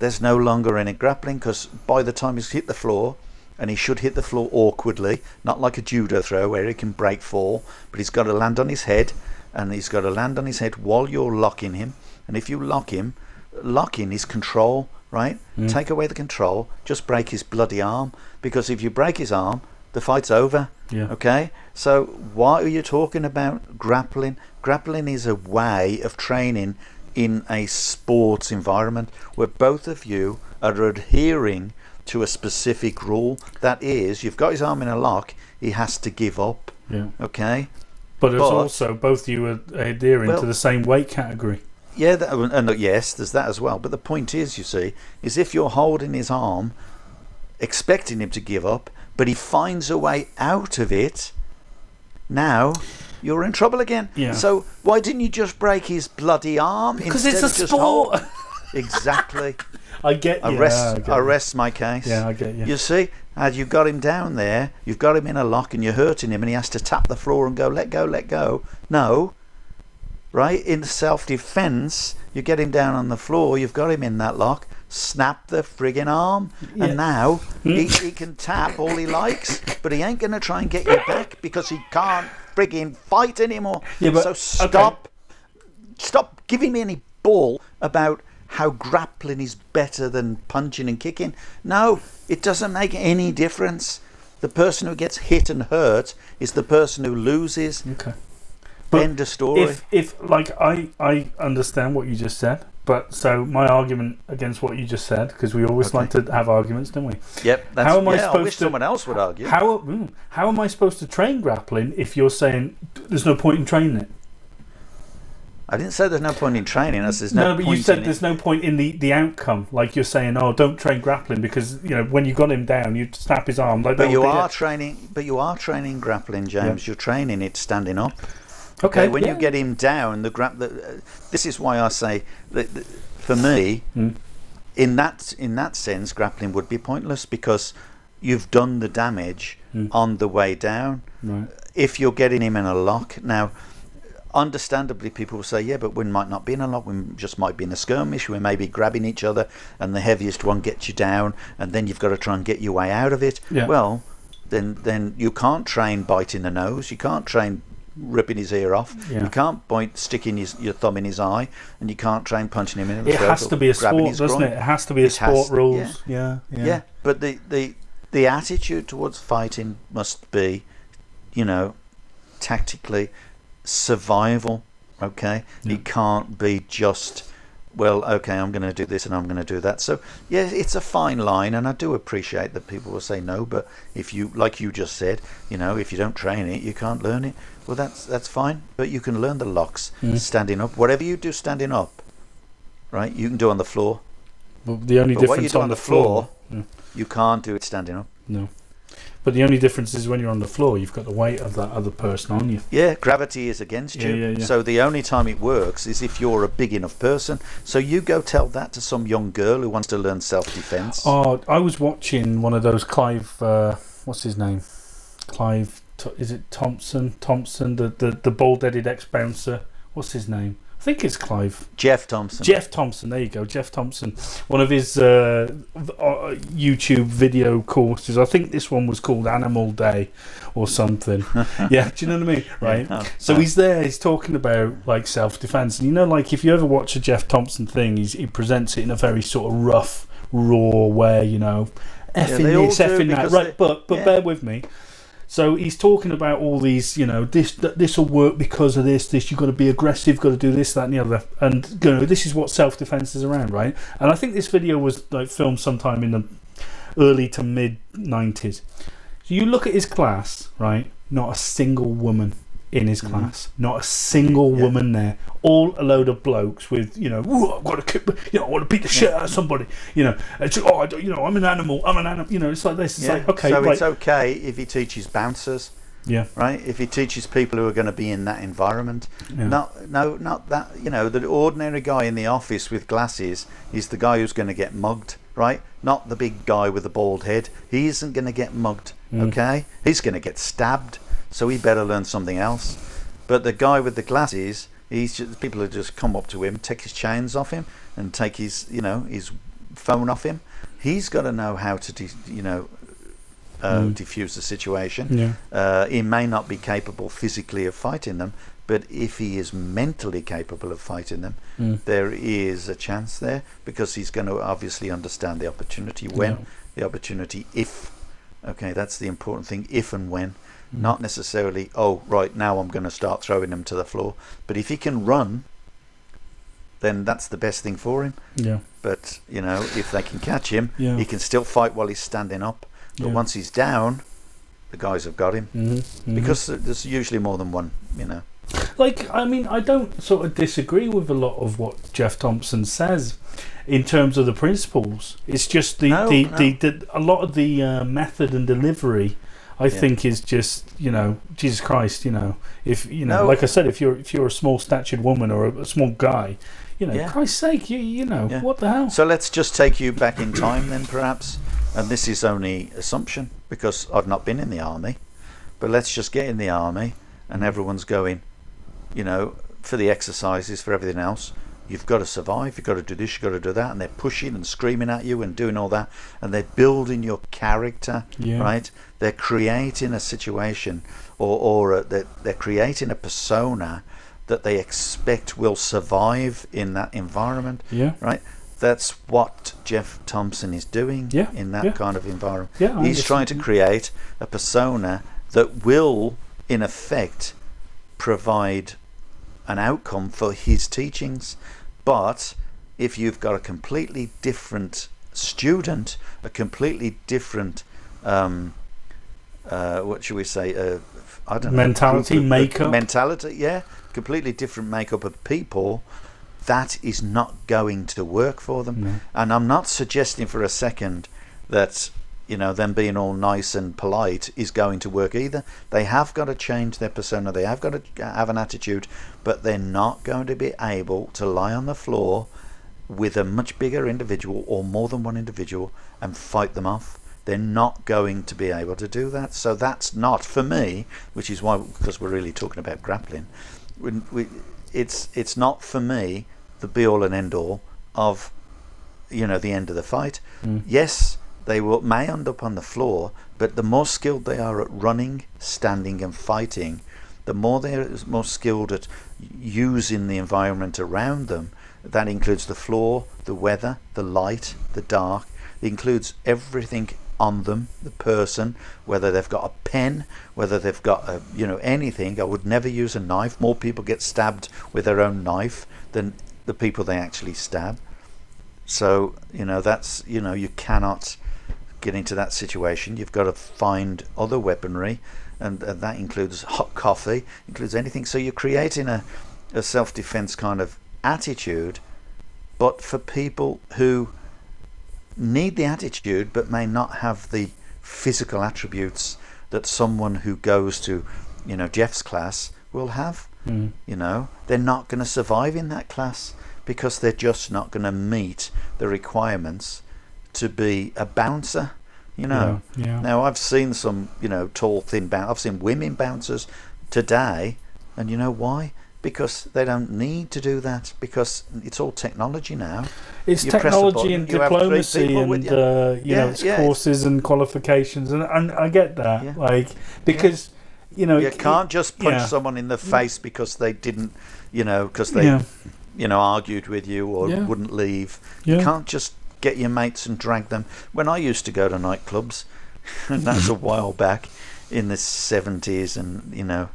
there's no longer any grappling because by the time he's hit the floor, and he should hit the floor awkwardly, not like a judo throw where he can break fall, but he's got to land on his head, and he's got to land on his head while you're locking him. And if you lock him, lock in his control, right? Mm. Take away the control, just break his bloody arm, because if you break his arm, the fight's over. Yeah. Okay? So why are you talking about grappling? Grappling is a way of training in a sports environment where both of you are adhering to a specific rule. That is, you've got his arm in a lock, he has to give up. yeah. Okay? But it's but- also both of you are adhering Well- to the same weight category. Yeah, that, and uh, yes, there's that as well. But the point is, you see, is if you're holding his arm, expecting him to give up, but he finds a way out of it, now you're in trouble again. Yeah. So why didn't you just break his bloody arm? Because it's a sport. exactly. I get. I yeah, rest, I, get I rest my case. Yeah, I get you. You see, as you've got him down there, you've got him in a lock and you're hurting him and he has to tap the floor and go, let go, let go. No. Right? In self defense, you get him down on the floor, you've got him in that lock, snap the friggin' arm, Yeah. and now he, hmm? he can tap all he likes, but he ain't going to try and get you back because he can't friggin' fight anymore. Yeah, but- so okay. stop stop giving me any ball about how grappling is better than punching and kicking. No, it doesn't make any difference. The person who gets hit and hurt is the person who loses. Okay. End of story. If, if like I, I understand what you just said, but so my argument against what you just said, because we always Okay. like to have arguments, don't we? yep, that's, how am I yeah, I supposed wish to- someone else would argue. How mm, how am I supposed to train grappling if you're saying there's no point in training it? I didn't say there's no point in training. I said there's no, No, but point you said in it. there's no point in the, the outcome. Like you're saying, oh, don't train grappling because you know when you got him down, you snap his arm. Like But you are it. training. But you are training grappling, James. You're training it standing up. Okay. when yeah. you get him down, the grab. The, uh, this is why I say that, that for me, Mm. in that in that sense, grappling would be pointless because you've done the damage Mm. on the way down. Right. If you're getting him in a lock now. Understandably, people will say, "Yeah, but we might not be in a lock. We just might be in a skirmish. We may be grabbing each other, and the heaviest one gets you down, and then you've got to try and get your way out of it." Yeah. Well, then then you can't train biting the nose. You can't train ripping his ear off. Yeah. You can't point sticking his, your thumb in his eye, and you can't train punching him in the It throat has to be a sport, doesn't groin. it? It has to be a It sport rules. Yeah. Yeah. Yeah. but the, the the attitude towards fighting must be, you know, tactically survival. Okay, it can't be just. Well, okay, I'm going to do this and I'm going to do that. So, yeah, it's a fine line, and I do appreciate that people will say no. But if you, like you just said, you know, if you don't train it, you can't learn it. Well, that's that's fine. But you can learn the locks Mm. standing up. Whatever you do standing up, right? You can do on the floor. But the only But what you difference do on, on the floor- floor. You can't do it standing up. No. But the only difference is when you're on the floor, you've got the weight of that other person on you. Yeah, gravity is against Yeah, you. yeah, yeah. So the only time it works is if you're a big enough person. So you go tell that to some young girl who wants to learn self-defense. Oh, I was watching one of those Clive. Uh, what's his name? Clive. Is it Thompson? Thompson, the the, the bald-headed ex-bouncer. What's his name? I think it's Clive. Geoff Thompson. Geoff Thompson. There you go, Geoff Thompson. One of his uh, uh, YouTube video courses. I think this one was called Animal Day or something. yeah, do you know what I mean? Right. Yeah. So he's there. He's talking about like self defense, and you know, like if you ever watch a Geoff Thompson thing, he's, he presents it in a very sort of rough, raw way. You know, effing all this, effing that. Right, they- but but yeah. bear with me. So he's talking about all these, you know, this this will work because of this. This you've got to be aggressive, got to do this, that, and the other. And you know, this is what self defense is around, right? And I think this video was like filmed sometime in the early to mid nineties. So you look at his class, right? Not a single woman in his class. Not a single Mm-hmm. Yeah. woman there. All a load of blokes with, you know, I've got to, kick, you know, I want to beat the shit out of somebody. You know, it's, oh, I don't, you know, I'm an animal. I'm an animal. You know, it's like this. It's Yeah. like okay, so right, it's okay if he teaches bouncers, yeah, right? If he teaches people who are going to be in that environment. yeah. Not, no, not that. You know, the ordinary guy in the office with glasses is the guy who's going to get mugged, right? Not the big guy with the bald head. He isn't going to get mugged, Mm. okay? He's going to get stabbed, so he better learn something else. But the guy with the glasses, he's just, people will just come up to him, take his chains off him, and take his, you know, his phone off him. He's got to know how to, de- you know, uh, Mm. diffuse the situation. yeah, Uh, he may not be capable physically of fighting them, but if he is mentally capable of fighting them, Mm. there is a chance there because he's going to obviously understand the opportunity when, Yeah. the opportunity if. Okay, that's the important thing if and when. Not necessarily, oh, right, now I'm going to start throwing him to the floor. But if he can run, then that's the best thing for him. yeah, But, you know, if they can catch him, Yeah. he can still fight while he's standing up. But Yeah. once he's down, the guys have got him mm-hmm. because there's usually more than one you know like I mean I don't sort of disagree with a lot of what Geoff Thompson says in terms of the principles. It's just the No, the, no. the, the a lot of the uh, method and delivery. I think is just you know Jesus Christ you know if you know No. like I said if you're if you're a small statured woman or a, a small guy you know Yeah. Christ's sake you you know Yeah. what the hell so let's just take you back in time then perhaps and this is only assumption because i've not been in the army but let's just get in the army and everyone's going you know for the exercises for everything else you've got to survive you've got to do this you've got to do that and they're pushing and screaming at you and doing all that and they're building your character Yeah. right they're creating a situation or, or a, they're, they're creating a persona that they expect will survive in that environment yeah right? That's what Geoff Thompson is doing Yeah, in that yeah. kind of environment. Yeah, I He's trying to create a persona that will, in effect, provide an outcome for his teachings. But if you've got a completely different student, a completely different, um, uh, what should we say? Uh, I don't know. Mentality, of- makeup. Mentality, yeah. Completely different makeup of people. That is not going to work for them. No. And I'm not suggesting for a second that you know them being all nice and polite is going to work either. They have got to change their persona. They have got to have an attitude, but they're not going to be able to lie on the floor with a much bigger individual or more than one individual and fight them off. They're not going to be able to do that. So that's not for me, which is why because we're really talking about grappling. When we, it's it's not for me the be all and end all of you know the end of the fight. Mm. Yes, they will may end up on the floor, but the more skilled they are at running, standing, and fighting, the more they're more skilled at using the environment around them. That includes the floor, the weather, the light, the dark. It includes everything on them, the person, whether they've got a pen, whether they've got a, you know anything. I would never use a knife. More people get stabbed with their own knife than the people they actually stab. So you know that's you know you cannot get into that situation. You've got to find other weaponry, and, and that includes hot coffee, includes anything. So you're creating a, a self-defense kind of attitude, but for people who need the attitude but may not have the physical attributes that someone who goes to, you know, Geoff's class will have. Mm. You know, they're not going to survive in that class because they're just not going to meet the requirements to be a bouncer. You know. Yeah, yeah. Now I've seen some, you know, tall, thin bounce. I've seen women bouncers today, and you know why? Because they don't need to do that because it's all technology now. It's You technology button, and you have three diplomacy and you. uh, you know it's yeah, courses and qualifications and, and I get that Yeah. like because you know You can't just punch yeah. someone in the face because they didn't, you know, because they, Yeah. you know, argued with you or Yeah. wouldn't leave. Yeah. You can't just get your mates and drag them. When I used to go to nightclubs, and that's a while back in the seventies, and you know,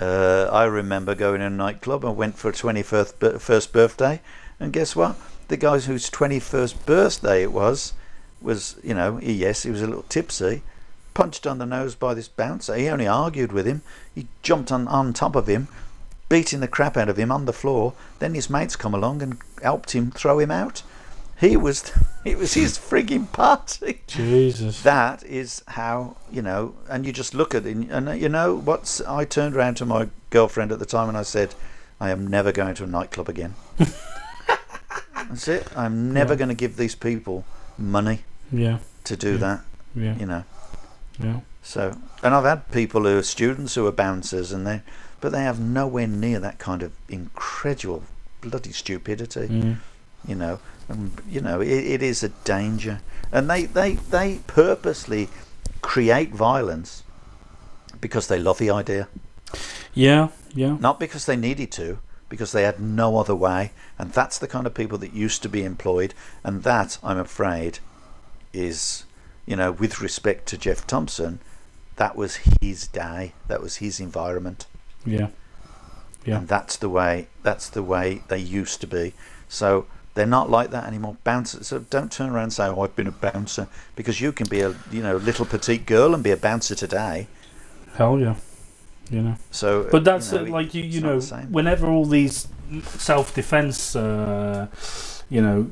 uh, I remember going to a nightclub. I went for a twenty-first first birthday, and guess what? The guy whose twenty-first birthday it was was, you know, he, yes, he was a little tipsy, punched on the nose by this bouncer. He only argued with him. He jumped on, on top of him, beating the crap out of him on the floor. Then his mates come along and helped him throw him out. He was, it was his frigging party. Jesus That is how you know, and you just look at it, and you know what's. I turned around to my girlfriend at the time and I said, "I am never going to a nightclub again." That's it. I'm never Yeah. going to give these people money yeah to do Yeah. that. yeah You know. yeah So, and I've had people who are students who are bouncers, and they, but they have nowhere near that kind of incredible bloody stupidity. Mm. You know, and you know it, it is a danger, and they they they purposely create violence because they love the idea, yeah yeah. Not because they needed to, because they had no other way, and that's the kind of people that used to be employed, and that I'm afraid is, you know, with respect to Geoff Thompson, that was his day, that was his environment. yeah. Yeah. and that's the way that's the way they used to be. So they're not like that anymore. Bouncers. So don't turn around and say, "Oh, I've been a bouncer," because you can be a you know little petite girl and be a bouncer today. hell yeah you know So, but that's you know, uh, like you you know whenever all these self-defense uh, you know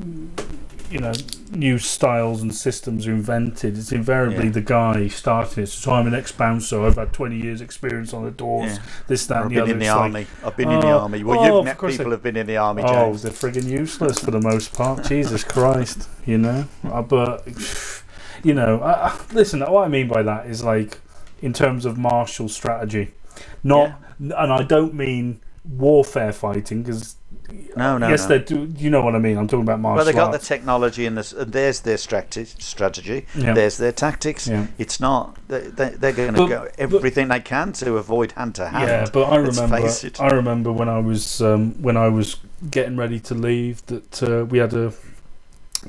you know new styles and systems are invented it's invariably Yeah. the guy starting it so i'm an ex-bouncer i've had 20 years experience on the doors Yeah. this that I've and the been in the It's like, army. I've been in the oh, army. Well, oh, you've met people they- who've been in the army, Oh, they're frigging useless for the most part. Jesus Christ, you know. Uh, but you know, I, I- listen. What I mean by that is like in terms of martial strategy, not, and I don't mean warfare fighting because No, no, yes, no. they do. You know what I mean? I'm talking about martial Well, they got the technology and, this, and there's their strate- strategy. Yeah. There's their tactics. Yeah. It's not. They, they, they're going to But- go but- everything they can to avoid hand to hand. Yeah, but I remember. I remember when I was um, when I was getting ready to leave that uh, we had a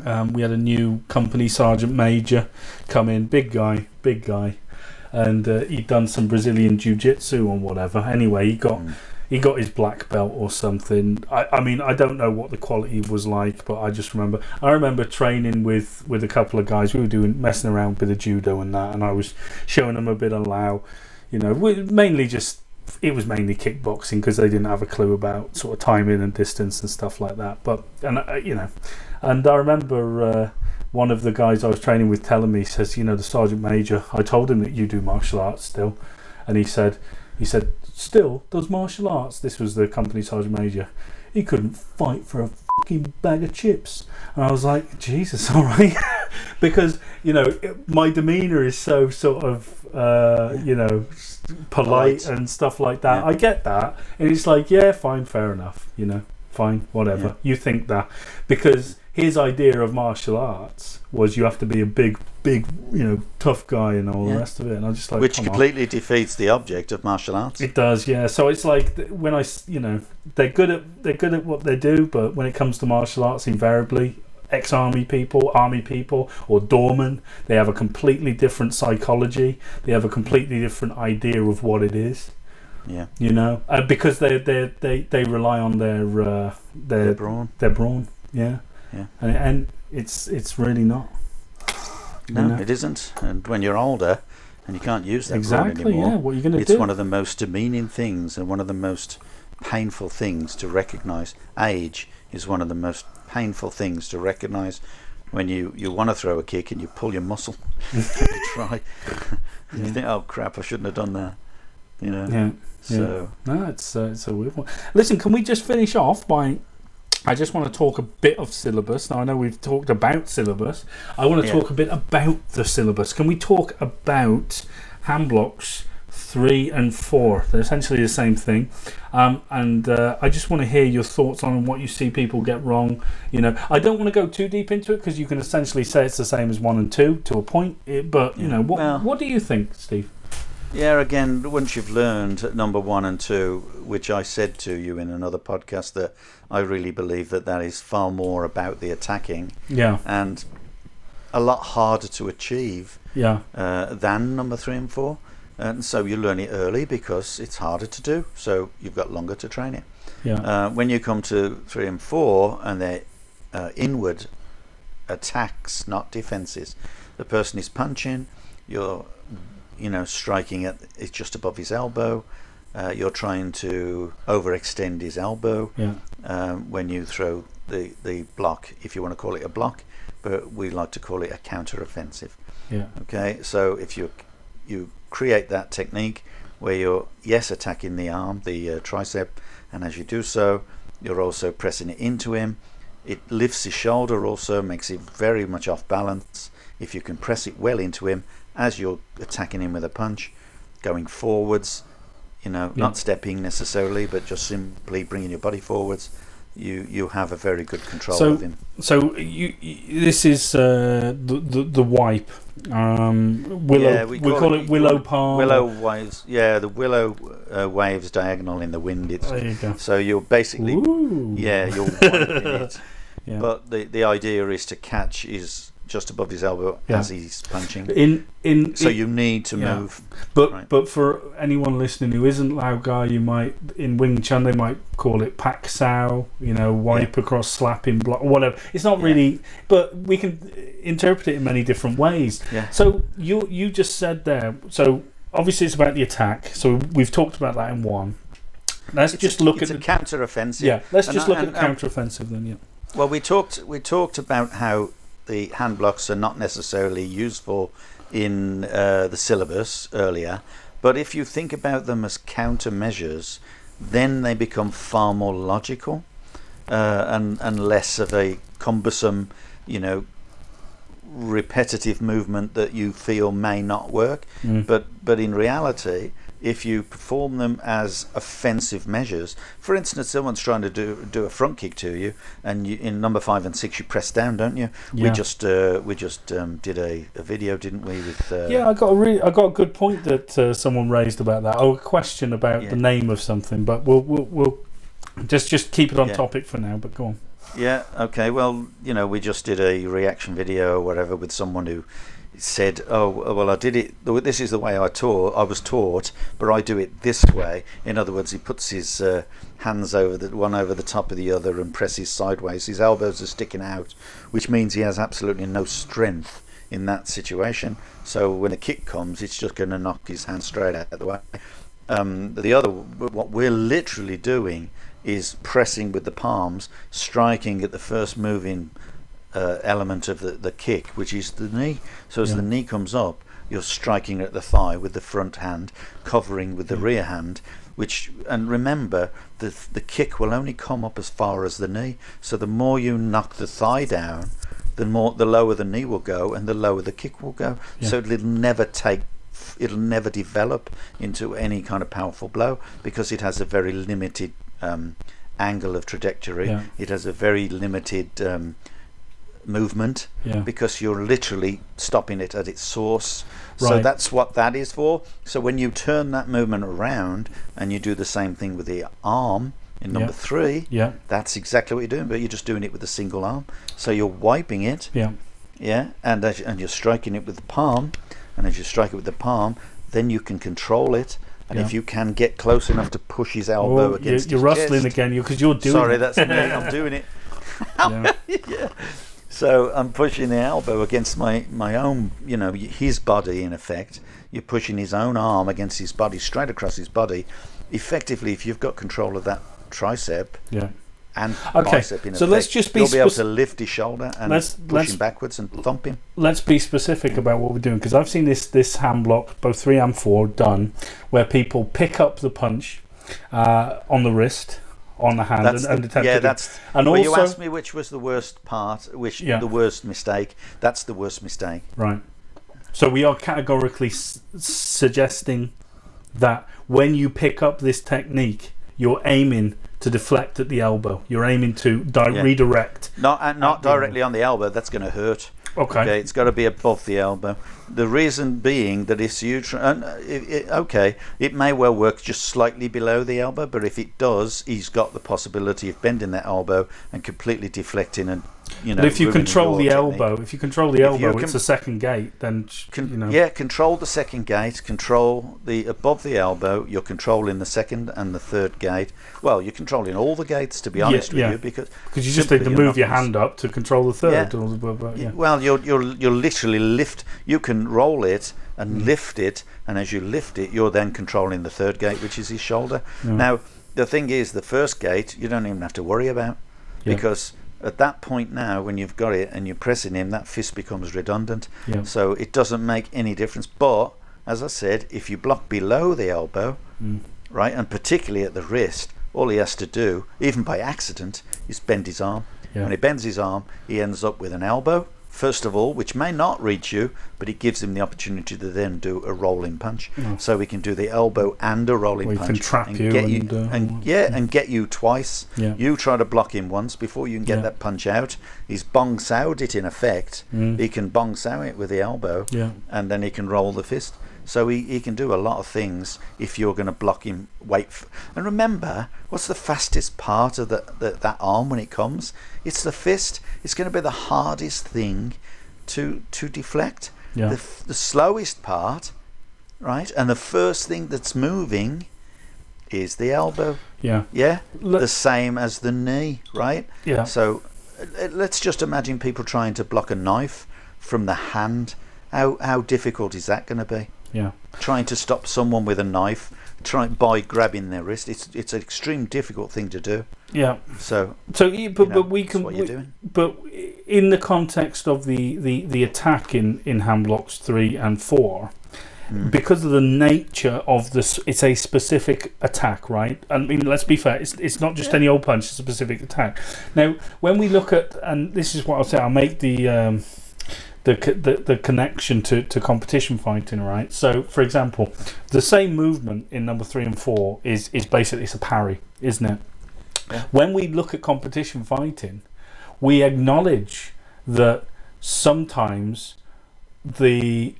um, we had a new company sergeant major come in, big guy, big guy, and uh, he'd done some Brazilian jiu-jitsu or whatever. Anyway, he got Mm. He got his black belt or something. I, I mean, I don't know what the quality was like, but I just remember. I remember training with with a couple of guys. We were doing messing around with the judo and that, and I was showing them a bit of Lau. You know, mainly just it was mainly kickboxing because they didn't have a clue about sort of timing and distance and stuff like that. But and uh, you know, and I remember. Uh, one of the guys I was training with telling me says, you know, the sergeant major. I told him that you do martial arts still, and he said, he said, still does martial arts. This was the company sergeant major. He couldn't fight for a fucking bag of chips, and I was like, Jesus, all right, because you know it, my demeanor is so sort of, uh, you know, polite and stuff like that. Yeah. I get that, and it's like, yeah, fine, fair enough, you know, fine, whatever. Yeah. You think that because his idea of martial arts was you have to be a big, big, you know, tough guy and all the rest of it, and I just like, Which come on. completely defeats the object of martial arts. It does, yeah. So it's like when I, you know, they're good at they're good at what they do, but when it comes to martial arts, invariably, ex-army people, army people, or doormen, they have a completely different psychology. They have a completely different idea of what it is. yeah. You know, uh, because they they they they rely on their uh, their Their brawn. their brawn. Yeah, Yeah. and and it's it's really not. No, know? it isn't. And when you're older and you can't use that exactly. anymore, Yeah, what are you going to it's do? one of the most demeaning things and one of the most painful things to recognize. Age is one of the most painful things to recognize when you, you want to throw a kick and you pull your muscle, you try. You think, oh crap, I shouldn't have done that. You know. Yeah. So No, it's uh, it's a weird one. Listen, can we just finish off by? I just want to talk a bit of syllabus. Now I know we've talked about syllabus. I want to Yeah. talk a bit about the syllabus. Can we talk about hand blocks three and four? They're essentially the same thing, um, and uh, I just want to hear your thoughts on what you see people get wrong. You know, I don't want to go too deep into it because you can essentially say it's the same as one and two to a point. It, but you know, what Well- what do you think, Steve? Yeah, again, once you've learned number one and two, which I said to you in another podcast, that I really believe that that is far more about the attacking Yeah, and a lot harder to achieve yeah, uh, than number three and four. And so you learn it early because it's harder to do, so you've got longer to train it. yeah, Uh, when you come to three and four, and they're uh, inward attacks, not defenses, the person is punching, you're, you know, striking at it's just above his elbow. Uh, you're trying to overextend his elbow yeah, um, when you throw the the block, if you want to call it a block, but we like to call it a counter-offensive. yeah, Okay, so if you you create that technique where you're yes attacking the arm, the uh, tricep, and as you do so, you're also pressing it into him. It lifts his shoulder, also makes it very much off balance. If you can press it well into him as you're attacking him with a punch, going forwards, you know, Yeah. not stepping necessarily, but just simply bringing your body forwards, you you have a very good control So- of him. So you, you this is uh, the, the the wipe. Um, willow. Yeah, we, call, it, willow palm. Willow waves. Yeah, the willow uh, waves diagonal in the wind. It's There you go. so you're basically Ooh. yeah you're wiping it, Yeah. but the the idea is to catch is just above his elbow Yeah. as he's punching. in in So in- you need to yeah. move. But right. but for anyone listening who isn't Lau Gar, you might in Wing Chun they might call it Pak Sao. You know, wipe across, slapping, block, whatever. It's not Yeah. really, but we can interpret it in many different ways. Yeah. So you you just said there. So obviously it's about the attack. So we've talked about that in one. Let's It's just a, look it's at a the counter-offensive. yeah. Let's And just I- look at and- the counter-offensive then. Yeah. Well, we talked we talked about how the hand blocks are not necessarily useful in uh, the syllabus earlier, but if you think about them as countermeasures, then they become far more logical uh, and and less of a cumbersome, you know, repetitive movement that you feel may not work. Mm. But but in reality, if you perform them as offensive measures, for instance, someone's trying to do do a front kick to you, and you, in number five and six you press down, don't you? We just uh, we just um, did a, a video, didn't we? With uh, Yeah, I got a I got a good point that uh, someone raised about that. Oh, a question about Yeah. the name of something, but we'll we'll, we'll just just keep it on Yeah. topic for now. But go on. Yeah, okay. Well, you know, we just did a reaction video or whatever with someone who said, "Oh, well, I did it. This is the way I taught. I was taught, but I do it this way." In other words, he puts his uh, hands over the one over the top of the other and presses sideways. His elbows are sticking out, which means he has absolutely no strength in that situation. So when a kick comes, it's just going to knock his hand straight out of the way. Um, the other, what we're literally doing is pressing with the palms, striking at the first moving uh, element of the, the kick, which is the knee. So as Yeah. the knee comes up, you're striking at the thigh with the front hand, covering with the rear hand. Which and remember, the the kick will only come up as far as the knee. So the more you knock the thigh down, the more the lower the knee will go, and the lower the kick will go. Yeah. So it'll never take it'll never develop into any kind of powerful blow because it has a very limited um, angle of trajectory. Yeah. It has a very limited um, movement Yeah. because you're literally stopping it at its source. So that's what that is for. So when you turn that movement around and you do the same thing with the arm in number Yeah. three, Yeah. that's exactly what you're doing, but you're just doing it with a single arm. So you're wiping it, Yeah. yeah, and as, and you're striking it with the palm, and as you strike it with the palm, then you can control it. And if you can get close enough to push his oh, elbow Oh, you're, against you're his rustling chest- again because you're doing. Sorry, it. that's me. I'm doing it. Yeah. So I'm pushing the elbow against my, my own, you know, his body in effect. You're pushing his own arm against his body, straight across his body. Effectively, if you've got control of that tricep, yeah. and Okay, bicep in so let's effect. just be You'll be able to lift his shoulder and Let's- push let's- him backwards and thump him. let's be specific about what we're doing because I've seen this this hand block, both three and four, done where people pick up the punch uh, on the wrist, on the hand, and, and the- attempt yeah, that's. and well, you asked me which was the worst part, which Yeah. the worst mistake. That's the worst mistake. right. So we are categorically s- suggesting that when you pick up this technique, you're aiming to deflect at the elbow. You're aiming to di- Yeah. redirect. Not uh, not directly on the elbow. That's going to hurt. Okay. Okay, it's got to be above the elbow. The reason being that it's uh, it, it, okay, it may well work just slightly below the elbow, but if it does, he's got the possibility of bending that elbow and completely deflecting and you know. But if you control the technique. elbow, if you control the you elbow, it's a second gate. Then Con- you know. Yeah, control the second gate. Control the above the elbow. You're controlling the second and the third gate. Well, you're controlling all the gates, to be Yeah, honest with yeah. you, because Because you just need to move your hand up to control the third. Yeah. or the- but- but, yeah. Well, you're you're you're literally lift. You can roll it and Mm. lift it, and as you lift it, you're then controlling the third gate, which is his shoulder. Yeah. Now, the thing is, the first gate you don't even have to worry about Yeah. because at that point now, when you've got it and you're pressing him, that fist becomes redundant. Yeah. So it doesn't make any difference. But as I said, if you block below the elbow, Mm. right, and particularly at the wrist, all he has to do, even by accident, is bend his arm. Yeah. When he bends his arm, he ends up with an elbow, first of all, which may not reach you, but it gives him the opportunity to then do a rolling punch. So we can do the elbow and a rolling can punch. trap you get and, uh, and yeah, and get you twice. Yeah. You try to block him once before you can get Yeah. that punch out. He's bong sowed it in effect. Mm. He can bong sow it with the elbow Yeah. and then he can roll the fist. So he, he can do a lot of things if you're going to block him. Wait, f- and remember, what's the fastest part of the, the, that arm when it comes? It's the fist. It's going to be the hardest thing to to deflect. Yeah. The, f- the slowest part, right, and the first thing that's moving is the elbow. Yeah. Yeah, Let- the same as the knee, right? Yeah. So uh, let's just imagine people trying to block a knife from the hand. How how difficult is that going to be? Yeah. Trying to stop someone with a knife, try by grabbing their wrist. It's it's an extreme difficult thing to do. Yeah. So So, but, you know, but we can. what you're we- doing. But in the context of the, the, the attack in, in hand blocks three and four, Hmm. because of the nature of this, it's a specific attack, right? I mean, let's be fair. It's, it's not just any old punch; it's a specific attack. Now, when we look at, and this is what I'll say, I'll make the. Um, the, the the connection to, to competition fighting, right? So, for example, the same movement in number three and four is is basically it's a parry, isn't it? When we look at competition fighting, we acknowledge that sometimes the,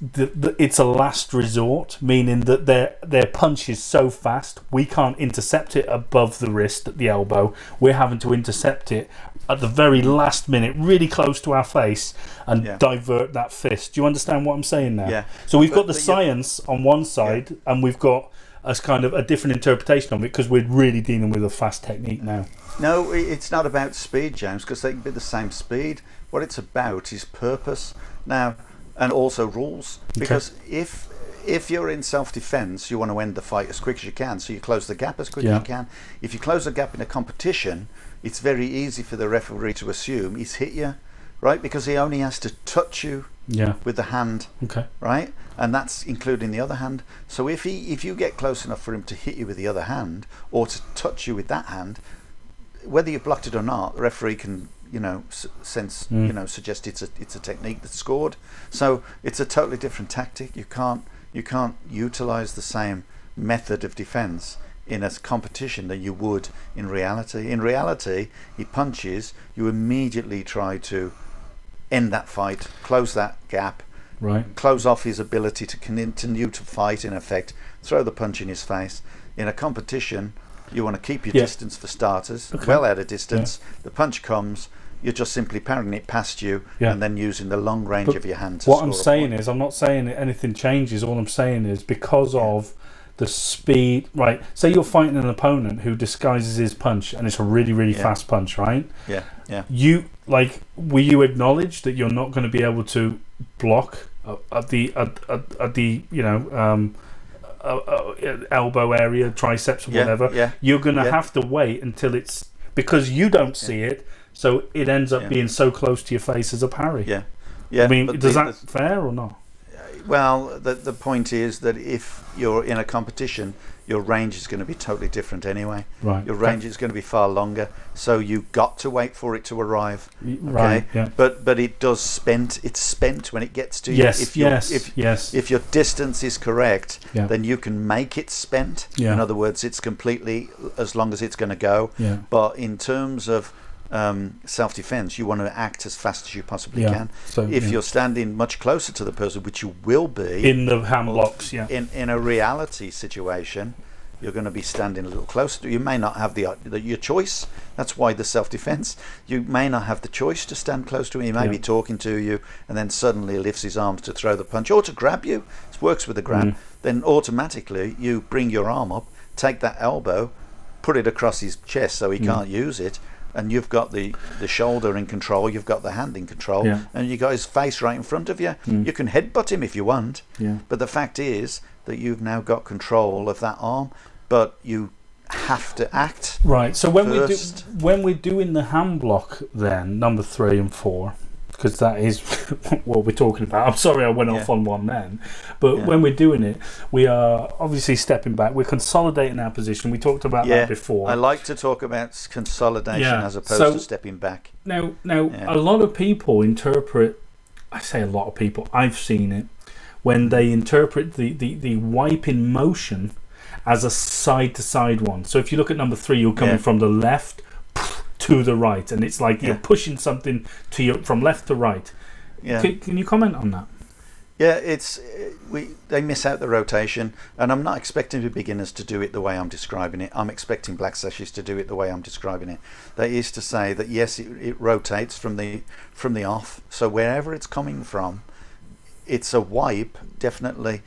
the, the it's a last resort, meaning that their their punch is so fast we can't intercept it above the wrist at the elbow. We're having to intercept it at the very last minute, really close to our face, and Yeah. divert that fist. Do you understand what I'm saying now? Yeah. So we've But got the the- yeah. science on one side, and we've got as kind of a different interpretation of it because we're really dealing with a fast technique now. no, it's not about speed, James, because they can be the same speed. What it's about is purpose now, and also rules. Because if if you're in self-defense, you want to end the fight as quick as you can, so you close the gap as quick Yeah. as you can. If you close the gap in a competition, it's very easy for the referee to assume he's hit you, right? Because he only has to touch you Yeah. with the hand, Okay. right? And that's including the other hand. So if he if you get close enough for him to hit you with the other hand or to touch you with that hand, whether you blocked it or not, the referee can you know s- sense Mm. you know suggest it's a it's a technique that's scored. So it's a totally different tactic. You can't you can't utilize the same method of defense in a competition that you would in reality. In reality, he punches, you immediately try to end that fight, close that gap, Right. close off his ability to continue to fight in effect, throw the punch in his face. In a competition, you want to keep your Yeah. distance for starters, Okay. well out of distance. The punch comes, you're just simply parrying it past you Yeah. and then using the long range But of your hand to What I'm saying is, I'm not saying that anything changes. All I'm saying is because of the speed. Right. Say you're fighting an opponent who disguises his punch, and it's a really, really Yeah. fast punch, right? Yeah, yeah. You like, will you acknowledge that you're not going to be able to block at the at, at, at the you know um, uh, uh, elbow area, triceps, or Yeah, whatever? yeah, You're going to yeah. have to wait until it's because you don't see it, so it ends up Yeah. being so close to your face as a parry. Yeah, yeah. I mean, but does the- that fair or not? Well, the the point is that if you're in a competition, your range is going to be totally different anyway. Right. Your range is going to be far longer, so you've got to wait for it to arrive. Okay. right, yeah. But but it does spent. It's spent when it gets to you. Yes, If your- yes, If yes. if your distance is correct, Yeah. then you can make it spent. Yeah. In other words, it's completely as long as it's going to go. Yeah. But in terms of um, self-defense, you want to act as fast as you possibly Yeah, can. so, if yeah. you're standing much closer to the person, which you will be In the hand blocks, yeah. in in a reality situation, you're going to be standing a little closer. You may not have the, the your choice. That's why the self-defense. You may not have the choice to stand close to him. He may Yeah. be talking to you, and then suddenly lifts his arms to throw the punch or to grab you. It works with the grab. Mm. Then automatically you bring your arm up, take that elbow, put it across his chest so he Mm. can't use it. And you've got the, the shoulder in control, you've got the hand in control, Yeah. and you got his face right in front of you. Mm. You can headbutt him if you want, Yeah. but the fact is that you've now got control of that arm, but you have to act. Right. So when First. we do when we're doing the hand block, then number three and four, because that is what we're talking about. I'm sorry I went off on one then, but Yeah. when we're doing it, we are obviously stepping back. We're consolidating our position. We talked about yeah, that before. I like to talk about consolidation Yeah, as opposed so- to stepping back. Now, now Yeah. a lot of people interpret. I say a lot of people. I've seen it when they interpret the the, the wiping motion as a side to side one. So if you look at number three, you're coming Yeah. from the left to the right, and it's like you're pushing something to your from left to right. Yeah, Can, can you comment on that? yeah. It's uh, we they miss out the rotation, and I'm not expecting the beginners to do it the way I'm describing it. I'm expecting black sashes to do it the way I'm describing it. That is to say that yes, it, it rotates from the from the off. So wherever it's coming from, it's a wipe definitely,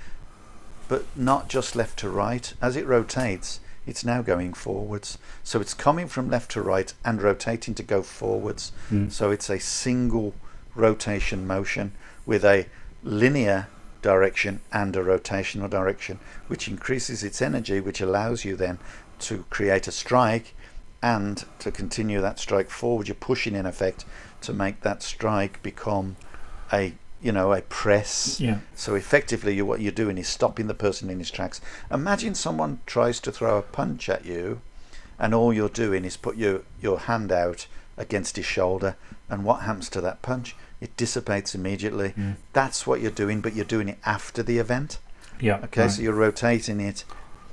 but not just left to right. As it rotates, it's now going forwards. So it's coming from left to right and rotating to go forwards. Mm. So it's a single rotation motion with a linear direction and a rotational direction, which increases its energy, which allows you then to create a strike and to continue that strike forward. You're pushing in effect to make that strike become a you know a press. Yeah. So effectively, you, what you're doing is stopping the person in his tracks. Imagine someone tries to throw a punch at you, and all you're doing is put your your hand out against his shoulder, and what happens to that punch? It dissipates immediately. Mm. That's what you're doing, but you're doing it after the event. Yeah. Okay, right. so you're rotating it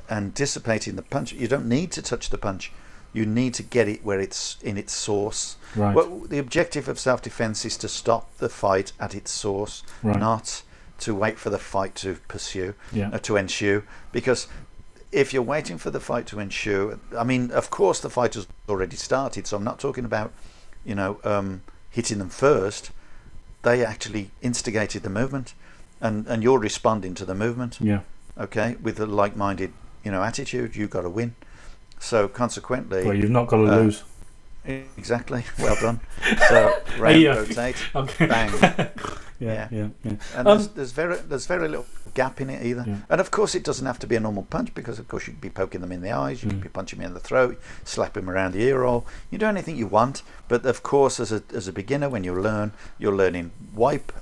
and dissipating the punch. You don't need to touch the punch. You need to get it where it's in its source. Right. Well, the objective of self-defense is to stop the fight at its source, Right. not to wait for the fight to pursue, Yeah. uh, to ensue. Because if you're waiting for the fight to ensue, I mean, of course, the fight has already started. So I'm not talking about, you know, um, hitting them first. They actually instigated the movement, and and you're responding to the movement yeah. okay, with a like-minded, you know, attitude, you've got to win. So consequently, Well, you've not got to uh, lose. exactly, well done. So round Yeah. rotate, Okay. bang, Yeah. yeah. Yeah. Yeah. and Um, there's, there's very there's very little gap in it either. Yeah. And of course, it doesn't have to be a normal punch because of course you could be poking them in the eyes, you Mm. could be punching them in the throat, slap them around the ear roll. You do anything you want, but of course, as a as a beginner, when you learn, you're learning wipe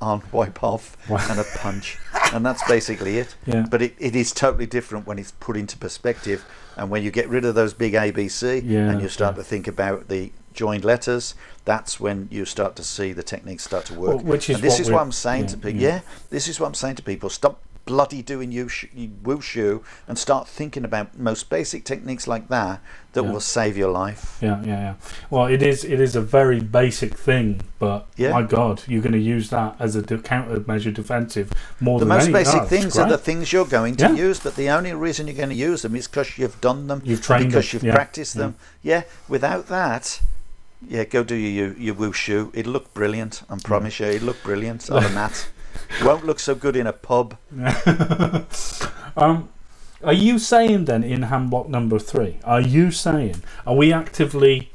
on, wipe off, and a punch, and that's basically it. Yeah. But it, it is totally different when it's put into perspective, and when you get rid of those big ABC Yeah, and you start yeah. to think about the joined letters, that's when you start to see the techniques start to work. Well, which is and this is what I'm saying yeah, to people. Yeah. this is what I'm saying to people. Stop bloody doing wushu, and start thinking about most basic techniques like that that Yeah. will save your life. Yeah, yeah, yeah. Well, it is it is a very basic thing, but Yeah. my God, you're going to use that as a de- countermeasure defensive more than The than most basic oh, things are the things you're going to Yeah. use, but the only reason you're going to use them is because you've done them, You've trained because them, you've practiced them. Yeah, without that, yeah, go do your you, your wushu. It'll look brilliant. I promise you, it'll look brilliant on a mat. Won't look so good in a pub. um, are you saying then in handblock number three? Are you saying are we actively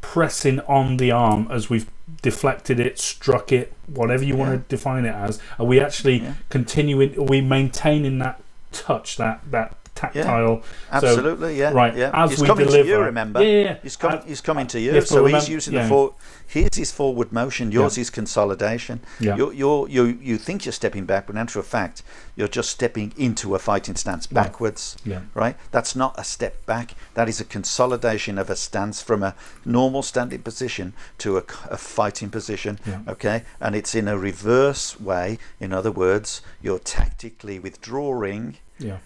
pressing on the arm as we've deflected it, struck it, whatever you want to define it as? Are we actually Yeah. continuing? Are we maintaining that touch, that that tactile. So- Absolutely, yeah. right, Yeah. as he's we coming to you, remember? Yeah, yeah, yeah. He's, com- Uh, he's coming to you. yes, so he's using yeah. the for- Here's his forward motion. Yours Yeah. is consolidation. Yeah. You're, you're, you you think you're stepping back, but in actual fact, you're just stepping into a fighting stance backwards. Yeah. Right? That's not a step back. That is a consolidation of a stance from a normal standing position to a fighting position. Yeah. Okay? And it's in a reverse way. In other words, you're tactically withdrawing Yeah.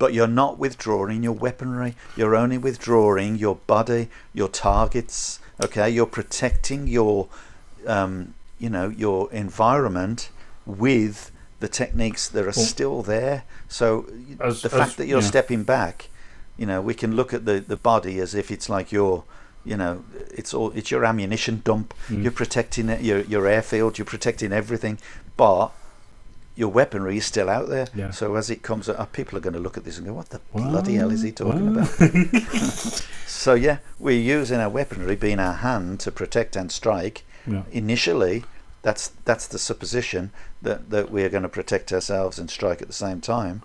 But you're not withdrawing your weaponry. You're only withdrawing your body, your targets. Okay, you're protecting your, um, you know, your environment with the techniques that are Well, still there. So as- the fact as- that you're yeah. stepping back, you know, we can look at the the body as if it's like your. You know, it's all it's your ammunition dump. Mm. You're protecting it, your your airfield. You're protecting everything, but your weaponry is still out there. Yeah. So as it comes up, uh, people are going to look at this and go, "What the bloody hell is he talking about?" so yeah, we're using our weaponry, being our hand, to protect and strike. Yeah. Initially, that's that's the supposition that that we're going to protect ourselves and strike at the same time.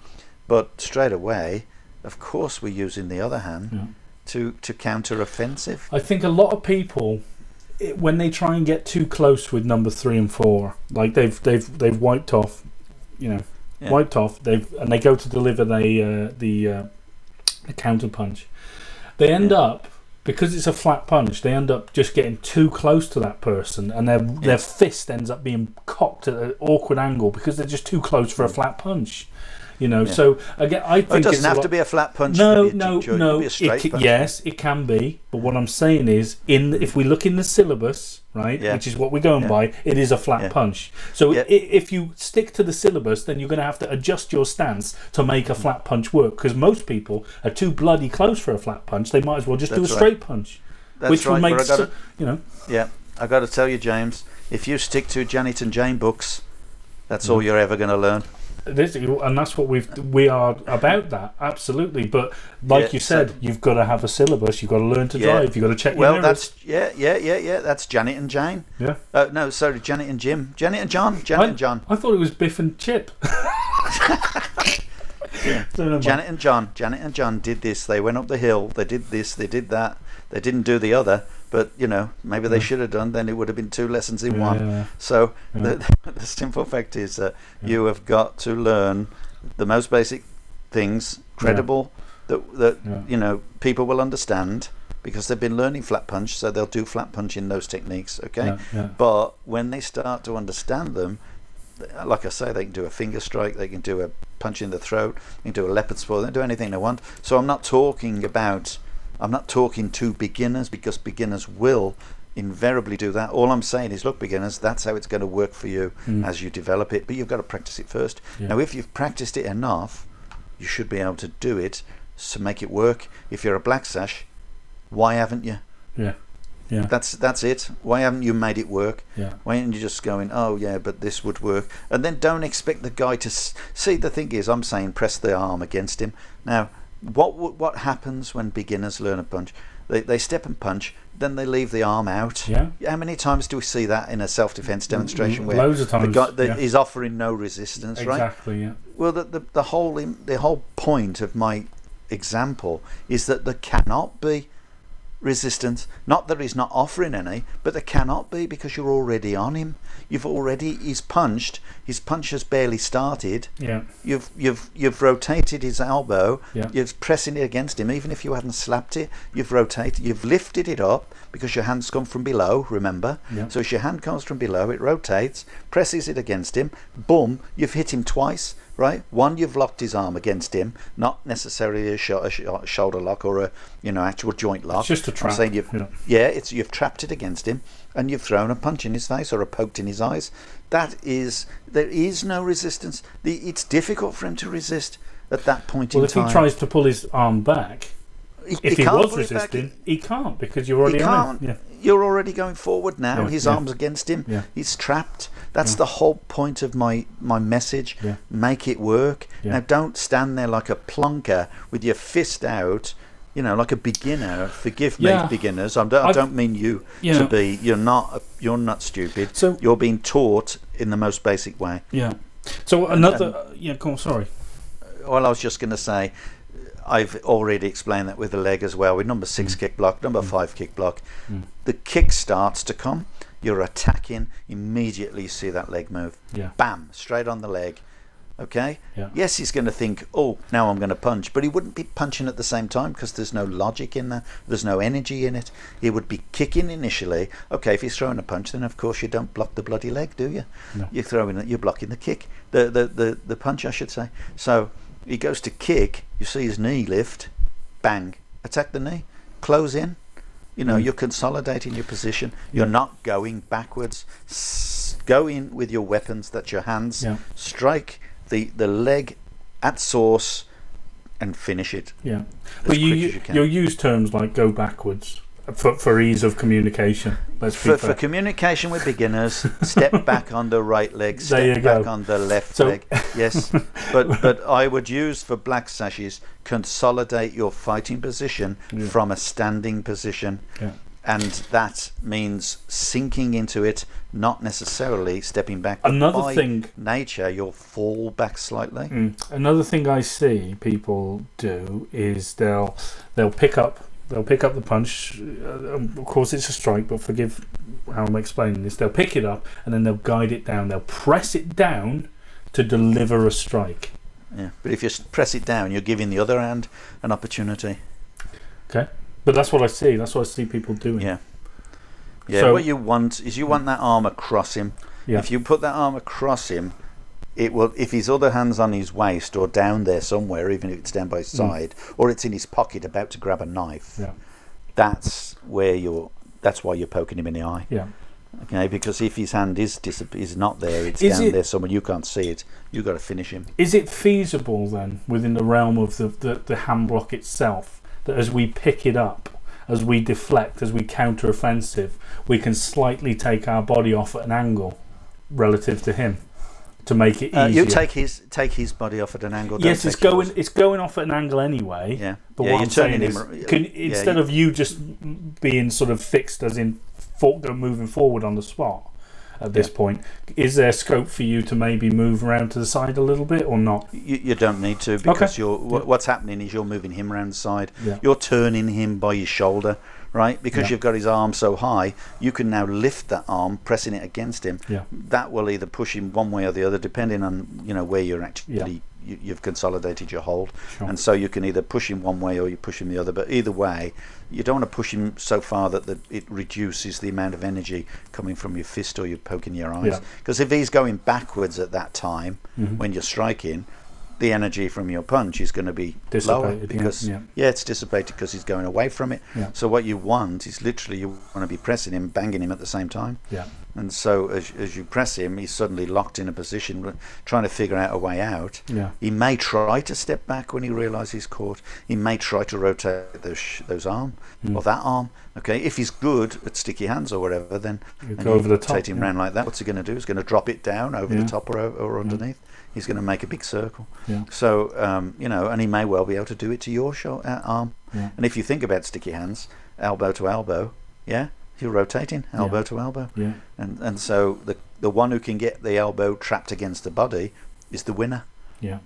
But straight away, of course, we're using the other hand Yeah. to to counter offensive. I think a lot of people, when they try and get too close with number three and four, like they've they've they've wiped off, you know, Yeah. wiped off. They've and they go to deliver the uh, the uh, the counter punch. They end Yeah. up because it's a flat punch. They end up just getting too close to that person, and their their fist ends up being cocked at an awkward angle because they're just too close for a flat punch. You know. Yeah. so again, I think Well, it doesn't have lot- to be a flat punch. no, it could be a no, it no. It straight ca- punch. yes, it can be. But what I'm saying is, in if we look in the syllabus, right, Yeah. which is what we're going Yeah. by, it is a flat punch. So if you stick to the syllabus, then you're going to have to adjust your stance to make a flat punch work. Because most people are too bloody close for a flat punch. They might as well just do a right. straight punch, That's which will make gotta- you know. Yeah, I got to tell you, James, if you stick to Janet and Jane books, that's all mm-hmm. you're ever going to learn. This, and that's what we've we are about that absolutely. But like Yeah, you so- said, you've got to have a syllabus. You've got to learn to Yeah. drive. You've got to check your Well, that's yeah, yeah, yeah, yeah. That's Janet and Jane. yeah. Uh, no, sorry, Janet and Jim. Janet and John. Janet I, and John. I thought it was Biff and Chip. So. Janet and John. Janet and John did this. They went up the hill. They did this. They did that. They didn't do the other. But you know, maybe they should have done. Then it would have been two lessons in one. So the, the simple fact is that you have got to learn the most basic things, credible, that that you know people will understand because they've been learning flat punch, so they'll do flat punch in those techniques. Okay, Yeah, yeah. but when they start to understand them, like I say, they can do a finger strike, they can do a punch in the throat, they can do a leopard spur, they can do anything they want. So I'm not talking about, I'm not talking to beginners because beginners will invariably do that. All I'm saying is, look, beginners, that's how it's going to work for you hmm. as you develop it, but you've got to practice it first. Yeah. Now, if you've practiced it enough, you should be able to do it to make it work. If you're a black sash, why haven't you? Yeah. Yeah. That's that's it. Why haven't you made it work? Yeah. Why aren't you just going, oh yeah, but this would work? And then don't expect the guy to s- see. The thing is, I'm saying press the arm against him. Now, what what happens when beginners learn a punch? They, they step and punch, then they leave the arm out. Yeah. How many times do we see that in a self-defense mm, demonstration mm, where loads of the guy yeah. is offering no resistance, right? Exactly. Yeah. Well, the, the, the whole the whole point of my example is that there cannot be resistance. Not that he's not offering any, but there cannot be because you're already on him. You've already he's punched. His punch has barely started. Yeah. You've you've you've rotated his elbow. Yeah. You're pressing it against him, even if you hadn't slapped it. You've rotated. You've lifted it up because your hands come from below. Remember. Yeah. So as your hand comes from below, it rotates, presses it against him. Boom! You've hit him twice. Right. One, you've locked his arm against him, not necessarily a, sh- a shoulder lock or a you know actual joint lock. It's just a I'm saying you've, yeah. yeah, it's you've trapped it against him, and you've thrown a punch in his face or a poked in his eyes. That is, there is no resistance. The, it's difficult for him to resist at that point in time. Well, if time. he tries to pull his arm back, He- if he he, was pull it back. resisting, he can't because you're already on can't. Yeah. You're already going forward now. Yeah, His yeah. arm's against him. He's trapped. That's the whole point of my my message. Yeah. Make it work. Yeah. Now, don't stand there like a plonker with your fist out. You know, like a beginner. Forgive me, beginners. I'm, I I've- don't mean you you to know- be. You're not. a- You're not stupid. So- you're being taught in the most basic way. Yeah. So another, yeah, go on. Sorry. Well, I was just going to say, I've already explained that with the leg as well. With number six Mm. kick block, number five kick block, Mm. the kick starts to come. You're attacking immediately. You see that leg move. Yeah. Bam, straight on the leg. Okay. Yeah. Yes, he's going to think, oh, now I'm going to punch, but he wouldn't be punching at the same time because there's no logic in that. There's no energy in it. He would be kicking initially. Okay, if he's throwing a punch, then of course you don't block the bloody leg, do you? No. You're throwing it. You're blocking the kick, the the the, the punch, I should say. So he goes to kick. You see his knee lift, bang, attack the knee, close in. You know, Mm. you're consolidating your position. You're not going backwards. S- go in with your weapons. That's your hands. Yeah. Strike the the leg at source and finish it. Yeah, but you, you as you can. you'll use terms like go backwards for, for ease of communication. Let's For, for communication with beginners, step back on the right leg, step back go. on the left So- leg. Yes, but but I would use for black sashes consolidate your fighting position Yeah. from a standing position, Yeah. and that means sinking into it, not necessarily stepping back. Another thing- nature, you'll fall back slightly. Mm. Another thing I see people do is they'll they'll pick up they'll pick up the punch. Uh, um, of course, it's a strike, but forgive how I'm explaining this. They'll pick it up and then they'll guide it down. They'll press it down to deliver a strike. Yeah, but if you press it down, you're giving the other hand an opportunity. Okay, but that's what I see. That's what I see people doing. Yeah. Yeah, So- what you want is you want that arm across him. Yeah. If you put that arm across him, it will. If his other hand's on his waist or down there somewhere, even if it's down by his side, or it's in his pocket about to grab a knife, Mm. Yeah. that's where you're. That's why you're poking him in the eye. Yeah. Okay, because if his hand is dis- is not there, it's Is down it- there somewhere you can't see it. You have got to finish him. Is it feasible then, within the realm of the, the, the hand block itself, that as we pick it up, as we deflect, as we counter offensive, we can slightly take our body off at an angle relative to him to make it Uh, easier? you take his take his body off at an angle. don't yes, it's take yours. going it's going off at an angle anyway. Yeah. But Yeah, what you're I'm saying turning is, can, yeah, instead you- of you just being sort of fixed, as in for, moving forward on the spot at this Yeah. point, is there scope for you to maybe move around to the side a little bit or not? You, you don't need to because Okay. you're what's happening is you're moving him around the side. Yeah. You're turning him by his shoulder, right? Because Yeah. you've got his arm so high, you can now lift that arm, pressing it against him. Yeah. That will either push him one way or the other, depending on you know where you're actually you, you've consolidated your hold, Sure. and so you can either push him one way or you push him the other. But either way, you don't want to push him so far that the, it reduces the amount of energy coming from your fist or you're poking your eyes. Yeah. Because if he's going backwards at that time Mhm. when you're striking, the energy from your punch is going to be lower Dissipated, yeah, because yeah. it's dissipated because he's going away from it. Yeah. So what you want is literally you want to be pressing him, banging him at the same time. Yeah. And so as, as you press him, he's suddenly locked in a position, trying to figure out a way out. Yeah. He may try to step back when he realises he's caught. He may try to rotate those sh- those arm Mm. or that arm. Okay, if he's good at sticky hands or whatever, then You go over the top, rotate him yeah. round like that. What's he going to do? He's going to drop it down over Yeah. the top or, or underneath. He's going to make a big circle. Yeah. So um, you know, and he may well be able to do it to your uh, arm. Yeah. And if you think about sticky hands, elbow to elbow, yeah, you're rotating elbow Yeah. to elbow. Yeah. And and so the the one who can get the elbow trapped against the body is the winner. Yeah.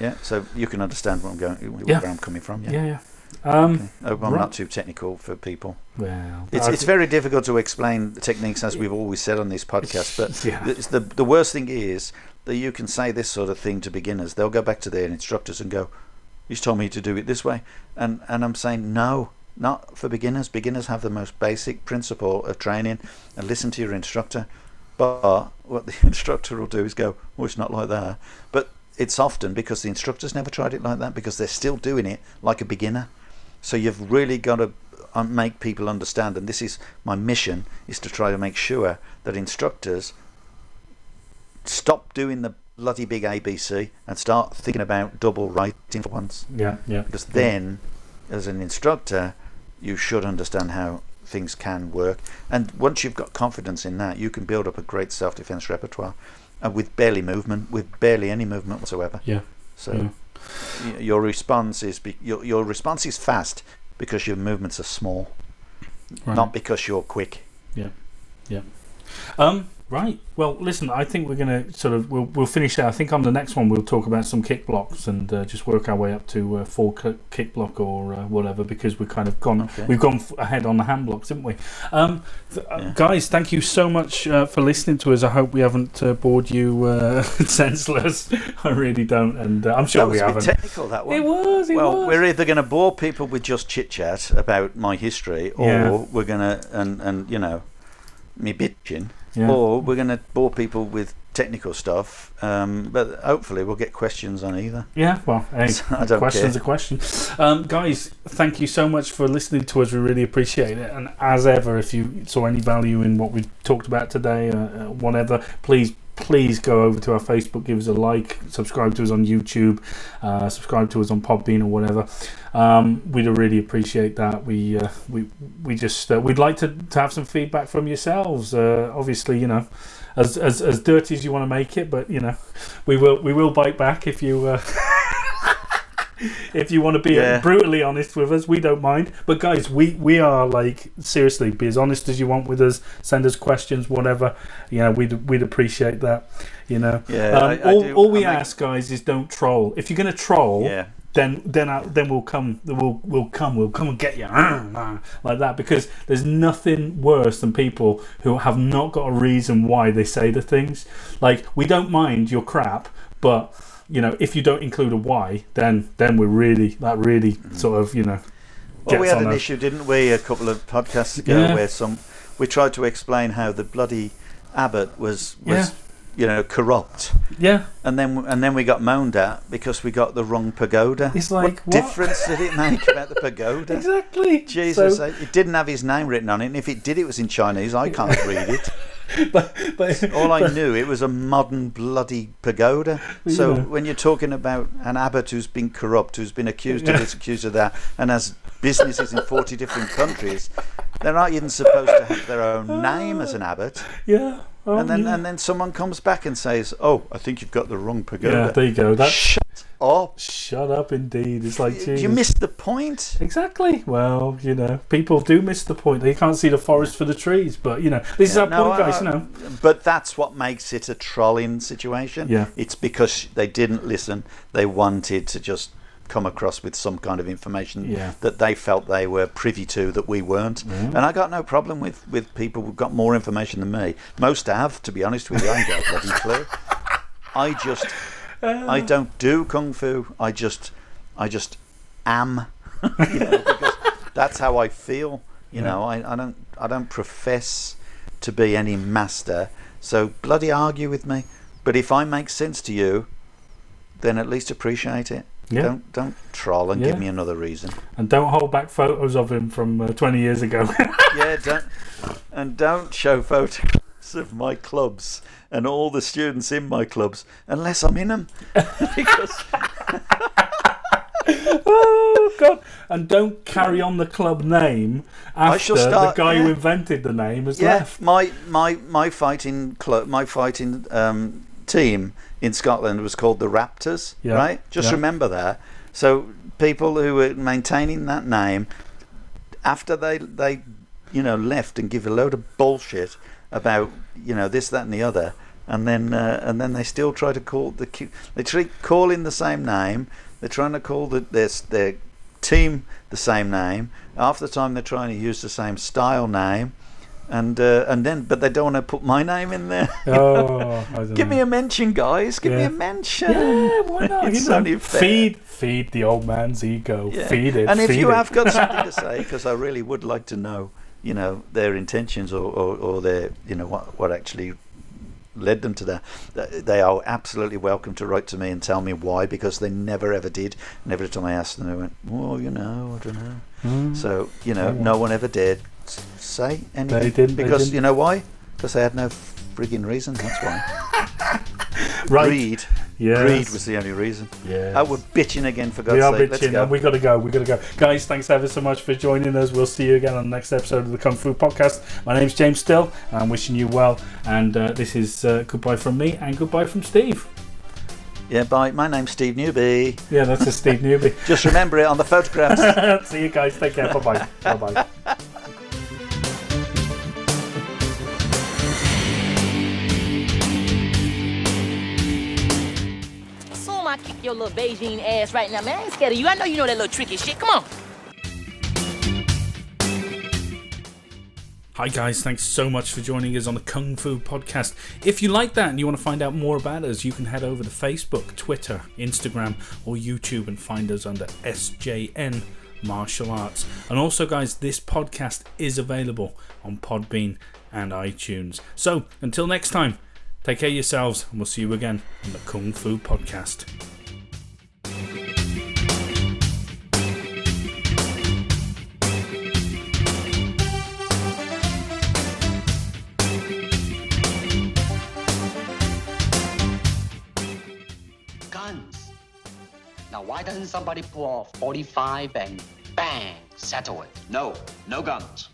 Yeah. So you can understand where I'm going, where Yeah. I'm coming from. Yeah. Yeah. Yeah. Um, Okay. Hope I'm right. not too technical for people. Well, It's, it's very difficult to explain the techniques as we've always said on this podcast. But Yeah. it's the the worst thing is that you can say this sort of thing to beginners. They'll go back to their instructors and go, "He's told me to do it this way," and and I'm saying no, not for beginners. Beginners have the most basic principle of training, and listen to your instructor. But what the instructor will do is go, "Oh, it's not like that." But it's often because the instructor's never tried it like that because they're still doing it like a beginner. So you've really got to uh, make people understand, and this is my mission: is to try to make sure that instructors stop doing the bloody big ABC and start thinking about double writing for once. Yeah. Yeah. Because then, as an instructor, you should understand how things can work. And once you've got confidence in that, you can build up a great self-defense repertoire, and with barely movement, with barely any movement whatsoever. Yeah. So Yeah. your response is be- your your response is fast because your movements are small, Right. not because you're quick. Yeah. Yeah. Um, Right. Well, listen. I think we're going to sort of we'll, we'll finish there. I think on the next one we'll talk about some kick blocks and uh, just work our way up to uh, full kick block or uh, whatever because we've kind of gone Okay. we've gone f- ahead on the hand blocks, haven't we? Um, th- uh, Yeah. Guys, thank you so much uh, for listening to us. I hope we haven't uh, bored you uh, senseless. I really don't, and uh, I'm sure we haven't. technical. That one. It was. It well, was. we're either going to bore people with just chit chat about my history, or Yeah. we're going to and and you know, me bitching, Yeah. or we're going to bore people with technical stuff. Um, but hopefully, we'll get questions on either. Yeah, well, hey, I don't question's care. a question. Um, guys, thank you so much for listening to us. We really appreciate it. And as ever, if you saw any value in what we've talked about today, uh, uh, whatever, please. Please go over to our Facebook, give us a like, subscribe to us on YouTube, uh, subscribe to us on Podbean or whatever. Um, we'd really appreciate that. We uh, we we just uh, we'd like to, to have some feedback from yourselves. Uh, obviously, you know, as, as as dirty as you want to make it, but you know, we will we will bite back if you uh, if you want to be Yeah. brutally honest with us. We don't mind. But guys, we we are like seriously be as honest as you want with us. Send us questions, whatever. You know, we'd we'd appreciate that. You know, Yeah, um, I- I all, all we I make- ask, guys, is don't troll. If you're going to troll, Yeah. then then I, then we'll come we'll we'll come we'll come and get you like that because there's nothing worse than people who have not got a reason why they say the things like we don't mind your crap but you know if you don't include a why then then we're really that really mm. sort of you know Well, we had on an our- issue, didn't we, a couple of podcasts ago, Yeah. where some we tried to explain how the bloody abbot was was Yeah. you know corrupt, yeah and then and then we got moaned at because we got the wrong pagoda. It's like, what, what? difference did it make about the pagoda? exactly Jesus, So- it didn't have his name written on it, and if it did, it was in Chinese. I can't read it. but, but All I knew, it was a modern bloody pagoda. So when you're talking about an abbot who's been corrupt, who's been accused Yeah. of this, accused of that, and has businesses in 40 different countries, they're not even supposed to have their own name as an ah. abbot. yeah oh, And then yeah. and then someone comes back and says, "Oh, I think you've got the wrong pagoda." yeah pagoda." there you go that's Shut up! Shut up indeed it's like You missed the point. Exactly. Well, you know, people do miss the point. They can't see the forest for the trees. But you know, this is our No, point, guys. Uh, you know, But that's what makes it a trolling situation. Yeah. It's because they didn't listen. They wanted to just come across with some kind of information Yeah. that they felt they were privy to that we weren't. Mm-hmm. And I got no problem with, with people who've got more information than me. Most have, to be honest with you. I ain't got a bloody clue. I just, I don't do kung fu. I just, I just am. you know, because that's how I feel. You Yeah. know, I, I don't, I don't profess to be any master. So bloody argue with me. But if I make sense to you, then at least appreciate it. Yeah. Don't don't troll and Yeah. give me another reason. and don't hold back photos of him from uh, 20 years ago. yeah, don't and don't show photographs of my clubs and all the students in my clubs unless I'm in them. because oh God! And don't carry on the club name after start- the guy who invented the name has yeah, left. my my my fighting club, my fighting um, team in Scotland was called the Raptors. Yeah, Right, just yeah. remember that. So people who were maintaining that name after they they you know left and give a load of bullshit about you know this that and the other and then uh, and then they still try to call the they try calling the same name they're trying to call the, their their team the same name half the time they're trying to use the same style name and uh, and then but they don't want to put my name in there Oh, give know. me a mention guys give me a mention Yeah, why not? It's you know, only feed, feed the old man's ego. Yeah. Feed it. And if you it. have got something to say, because I really would like to know, you know, their intentions or, or, or their, you know, what what actually led them to that, they are absolutely welcome to write to me and tell me why, because they never ever did. And every time I asked them, they went, "Well, you know, I don't know." Mm. So you know, Oh, no one ever dared say anything. because you know why? Because they had no frigging reason. That's why. right. Greed. Yes. Greed was the only reason. Yes. Oh, we're bitching again for God's sake. we are sake. Bitching go. and we gotta go. We gotta go, guys. Thanks ever so much for joining us. We'll see you again on the next episode of the Kung Fu Podcast. My name's James Still, and I'm wishing you well. And uh, this is uh, goodbye from me and goodbye from Steve. Yeah, bye. My name's Steve Newby. Yeah, that's a Steve Newby. Just remember it on the photographs. see you guys. Take care. Bye bye. Bye bye. I kick your little Beijing ass right now, man. I ain't scared of you. I know you know that little tricky shit. Come on. Hi, guys. Thanks so much for joining us on the Kung Fu Podcast. If you like that and you want to find out more about us, you can head over to Facebook, Twitter, Instagram, or YouTube and find us under SJN Martial Arts. And also, guys, this podcast is available on Podbean and iTunes. So, until next time, take care of yourselves, and we'll see you again on the Kung Fu Podcast. Guns. Now, why doesn't somebody pull off 45 and bang, settle it? No, no guns.